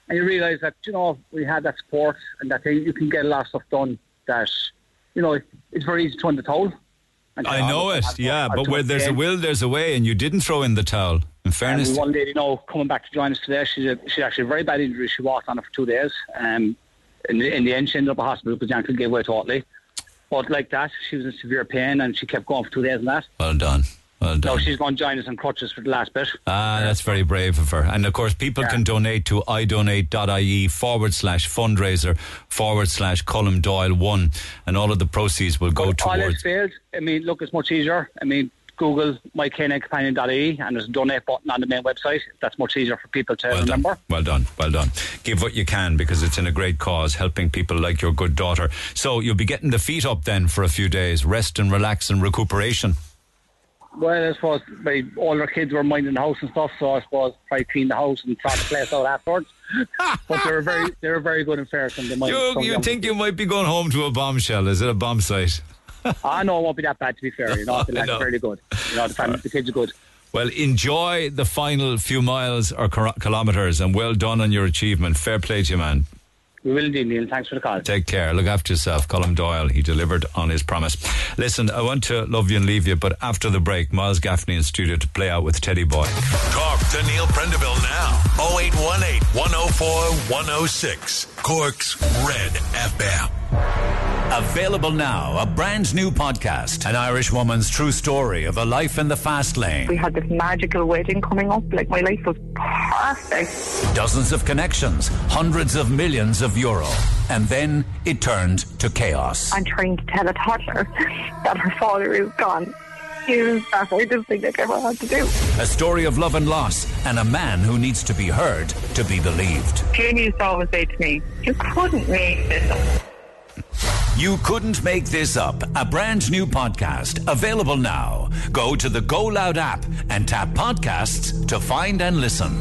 And you realise that, you know, we had that support and that thing, you can get a lot of stuff done that, you know, it's very easy to undertone. And I know it, yeah, but where there's a will. there's a way, and you didn't throw in the towel. In fairness, we one lady, you know, coming back to join us today, she's a, she's actually a very bad injury. She walked on it for two days. Um, in, the, in the end, she ended up in hospital because the ankle gave way totally. But like that, she was in severe pain and she kept going for two days and that. well done, well done. she's going to join us on crutches for the last bit. Ah, that's very brave of her. And of course, people can donate to idonate.ie forward slash fundraiser forward slash Colin Doyle one, and all of the proceeds will go All else towards. failed. I mean, look, it's much easier. I mean, Google mycaninecompanion.ie and there's a donate button on the main website. That's much easier for people to remember. Well done, well done. Give what you can because it's in a great cause, helping people like your good daughter. So you'll be getting the feet up then for a few days, rest and relax and recuperation. Well, I suppose my older kids were minding the house and stuff, so I suppose probably clean the house and sort the place out afterwards. but they were very, they were very good and fair. And they You, you think you might be going home to a bombshell? Is it a bomb site? Ah, I know it won't be that bad to be fair. You know, the lads are fairly good. You know, the, family, the kids are good. Well, enjoy the final few miles or kilo- kilometres, and well done on your achievement. Fair play to you, man. We will indeed, Neil. Thanks for the call. Take care. Look after yourself. Colin Doyle, he delivered on his promise. Listen, I want to love you and leave you, but after the break, Miles Gaffney in studio to play out with Teddy Boy. Talk to Neil Prendeville now. 0818 104 106. Cork's Red FM. Available now, a brand new podcast. An Irish woman's true story of a life in the fast lane. We had this magical wedding coming up. Like my life was perfect. Dozens of connections, hundreds of millions of euro. And then it turned to chaos. I'm trying to tell a toddler that her father is gone. Is that I didn't think I'd ever had to do. A story of love and loss, and a man who needs to be heard to be believed. Jamie used to always say to me, "You couldn't make this up." You couldn't make this up. A brand new podcast available now. Go to the Go Loud app and tap podcasts to find and listen.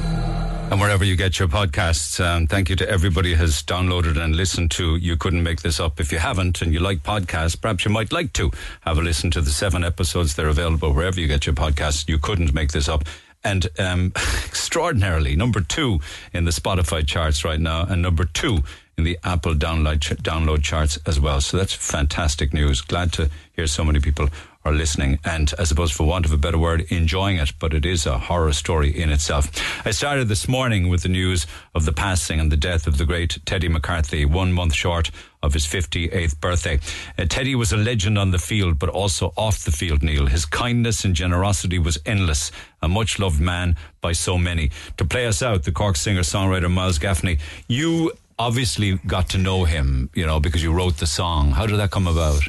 And wherever you get your podcasts, um, thank you to everybody who has downloaded and listened to You Couldn't Make This Up. If you haven't and you like podcasts, perhaps you might like to have a listen to the seven episodes. They're available wherever you get your podcasts. You Couldn't Make This Up. And um, extraordinarily, number two in the Spotify charts right now, and number two in the Apple download download charts as well. So that's fantastic news. Glad to hear so many people are listening and I suppose for want of a better word enjoying it but it is a horror story in itself. I started this morning with the news of the passing and the death of the great Teddy McCarthy one month short of his 58th birthday. Uh, Teddy was a legend on the field but also off the field Neil. His kindness and generosity was endless a much loved man by so many. To play us out the Cork singer songwriter Miles Gaffney you obviously got to know him you know because you wrote the song. How did that come about?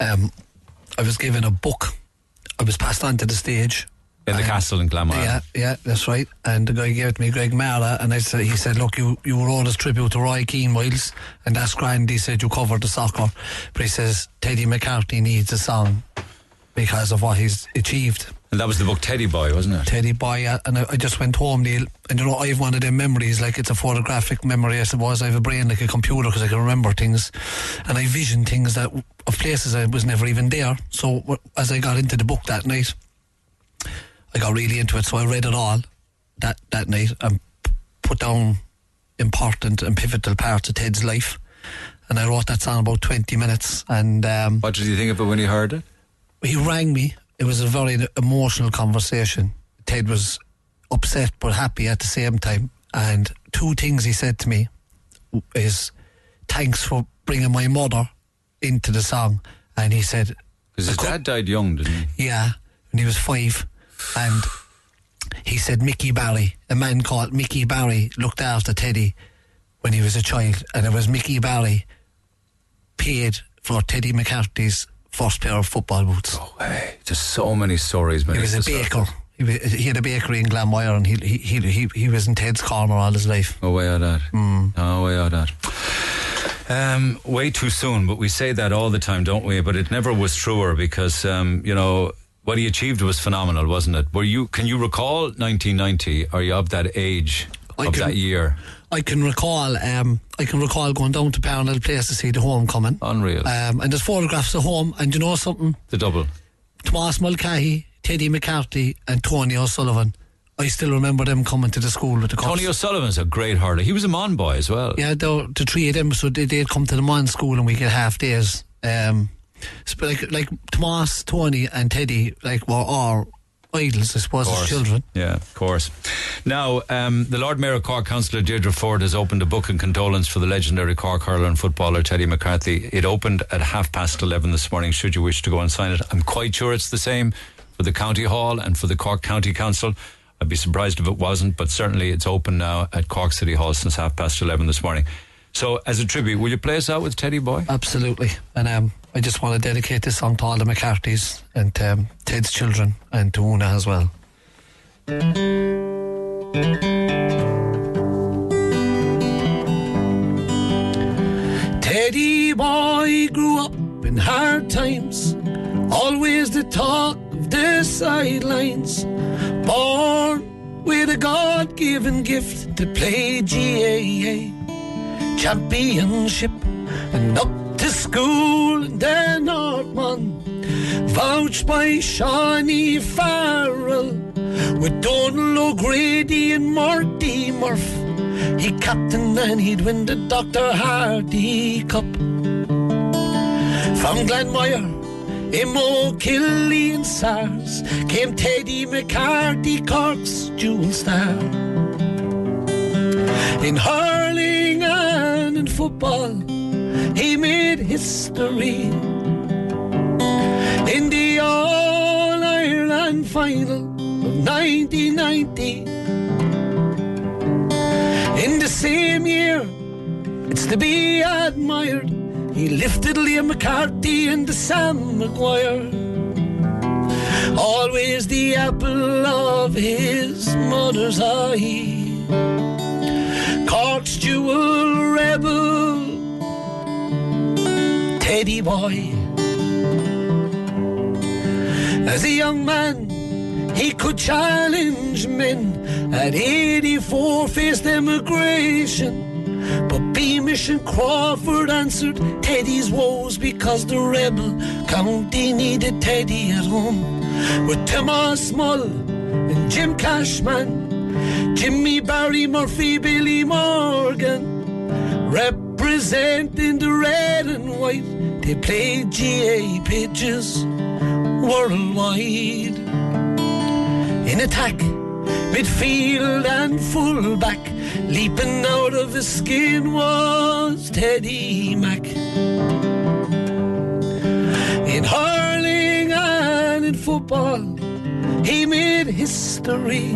Um I was given a book. I was passed on to the stage. In the castle in Glamorgan. Yeah, yeah, that's right. And the guy gave it to me, Greg Mara, and I said, he said, look, you, you wrote a tribute to Roy Keane Miles, and that's grand. He said, you covered the soccer. But he says, Teddy McCarthy needs a song because of what he's achieved. And that was the book Teddy Boy, wasn't it? Teddy Boy, yeah. And I, I just went home, Neil, and you know, I have one of them memories, like it's a photographic memory, I suppose. I have a brain like a computer because I can remember things. And I vision things that of places I was never even there. So as I got into the book that night, I got really into it. So I read it all that, that night and put down important and pivotal parts of Ted's life. And I wrote that song about 20 minutes. And um, what did you think of it when you heard it? He rang me. It was a very emotional conversation. Ted was upset but happy at the same time. And two things he said to me is thanks for bringing my mother into the song. And he said, Because his dad died young, didn't he? Yeah, when he was five. And he said Mickey Barry, a man called Mickey Barry, looked after Teddy when he was a child. And it was Mickey Barry paid for Teddy McCarthy's first pair of football boots. Oh, hey. Just so many stories, man. He was a baker. He, was, he had a bakery in Glanmire and he, he, he, he, he was in Ted's corner all his life. Oh, way out that. Mm. Oh, way out that. Um, way too soon, but we say that all the time, don't we? But it never was truer because, um, you know, what he achieved was phenomenal, wasn't it? Were you? Can you recall 1990? Are you of that age I of can- that year? I can recall, um, I can recall going down to Parnell Place to see the homecoming. Unreal. Um, and there's photographs of home, and you know something? The double. Tomas Mulcahy, Teddy McCarthy, and Tony O'Sullivan. I still remember them coming to the school with the cups. Tony O'Sullivan's a great hurler. He was a Mon boy as well. Yeah, the, the three of them, so they, they'd come to the Mon school and we get half days. Um, so like, like Tomas, Tony, and Teddy, like, were all idols, I suppose, as children. Yeah, of course. Now, um, the Lord Mayor of Cork, Councillor Deirdre Forde, has opened a book in condolence for the legendary Cork hurler and footballer Teddy McCarthy. It opened at half past 11 this morning, should you wish to go and sign it. I'm quite sure it's the same for the County Hall and for the Cork County Council. I'd be surprised if it wasn't, but certainly it's open now at Cork City Hall since half past 11 this morning. So, as a tribute, will you play us out with Teddy Boy? Absolutely. And um, I just want to dedicate this song to all the McCarthy's and um, Ted's children and to Una as well. Teddy boy grew up in hard times, always the talk of the sidelines. Born with a God given gift to play GAA championship and up school the North Mon. Vouched by Shawnee Farrell with Donal O'Grady and Marty Murph. He captained and he'd win the Dr. Harty Cup. From Glanmire, Imo Killy Sars came Teddy McCarthy, Cork's jewel star. In hurling and in football, he made history. In the All Ireland final of 1990. In the same year, it's to be admired. He lifted Liam McCarthy and Sam Maguire. Always the apple of his mother's eye. Cork's jewel rebel, Teddy boy. As a young man, he could challenge men. At 84, faced emigration. But Beamish and Crawford answered Teddy's woes because the rebel county needed Teddy at home. With Thomas Mull and Jim Cashman, Jimmy Barry Murphy, Billy Morgan, Representing the red and white, they played GAA pitches worldwide. In attack, midfield and fullback, leaping out of his skin was Teddy Mack. In hurling and in football, he made history.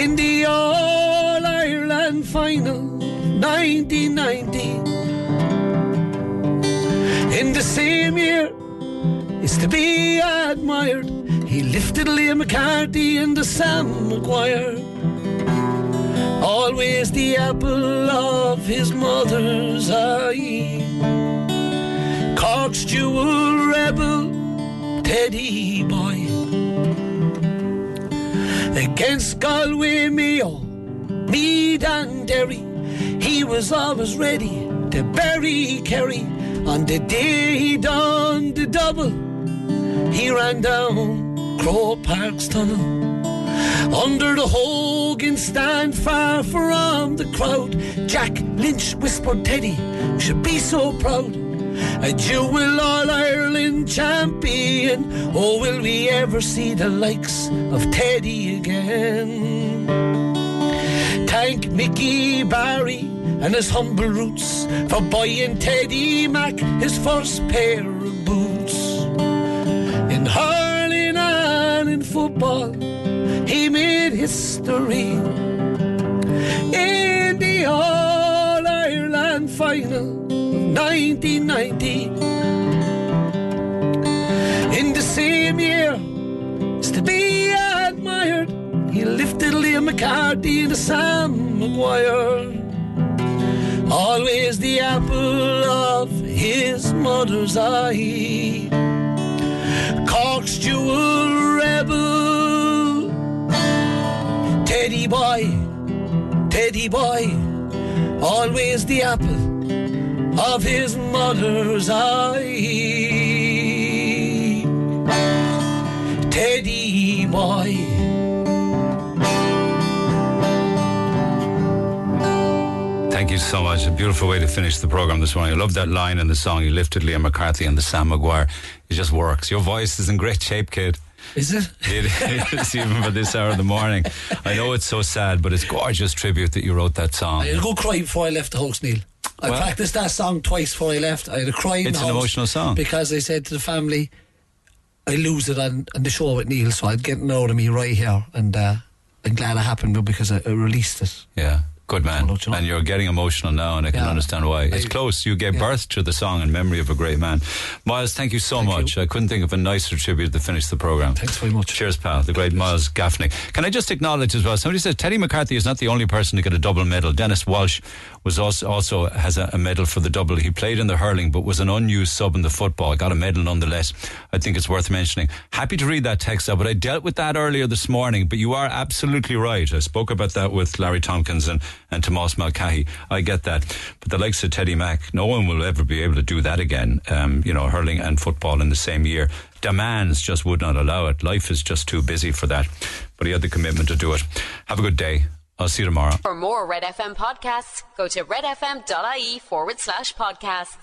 In the All Ireland final, 1990. In the same year, is to be admired. He lifted Liam McCarthy and the Sam Maguire. Always the apple of his mother's eye. Cork's jewel rebel, Teddy boy. Against Galway, Mayo, Meath and Derry, he was always ready to bury Kerry. On the day he done the double, he ran down Croke Park's tunnel. Under the Hogan stand far from the crowd, Jack Lynch whispered Teddy, you should be so proud. A dual All Ireland champion. Oh, will we ever see the likes of Teddy again? Thank Mickey Barry and his humble roots for buying Teddy Mac his first pair of boots. In hurling and in football, he made history. In the All Ireland final of 1990. In the same year, is to be admired. He lifted Liam McCarthy and Sam Maguire. Always the apple of his mother's eye. Cork's jewel rebel. Teddy boy, Teddy boy. Always the apple of his mother's eye. Teddy boy. Thank you so much. A beautiful way to finish the program this morning. I love that line in the song. You lifted Liam McCarthy and the Sam Maguire. It just works. Your voice is in great shape, kid. Is it? It is, even for this hour of the morning. I know it's so sad, but it's gorgeous tribute that you wrote that song. I had good cry before I left the house, Neil. I Well- practiced that song twice before I left. I had a cry It's an emotional song. because I said to the family, I lose it on, on the show with Neil, so I'd get it out of me right here. And uh, I'm glad it happened because I, I released it. Yeah. Good man. And you're getting emotional now, and I can Yeah. understand why. It's I- close. You gave birth to the song in memory of a great man. Miles, thank you so much. I couldn't think of a nicer tribute to finish the program. Thanks very much. Cheers, pal. The great Miles Gaffney. Can I just acknowledge as well? Somebody says Teddy McCarthy is not the only person to get a double medal. Dennis Walsh was also, also has a, a medal for the double. He played in the hurling, but was an unused sub in the football. Got a medal nonetheless. I think it's worth mentioning. Happy to read that text out, but I dealt with that earlier this morning. But you are absolutely right. I spoke about that with Larry Tompkins and, and Tomas Mulcahy. I get that. But the likes of Teddy Mack, no one will ever be able to do that again. Um, you know, hurling and football in the same year. Demands just would not allow it. Life is just too busy for that. But he had the commitment to do it. Have a good day. I'll see you tomorrow. For more Red FM podcasts, go to redfm.ie forward slash podcasts.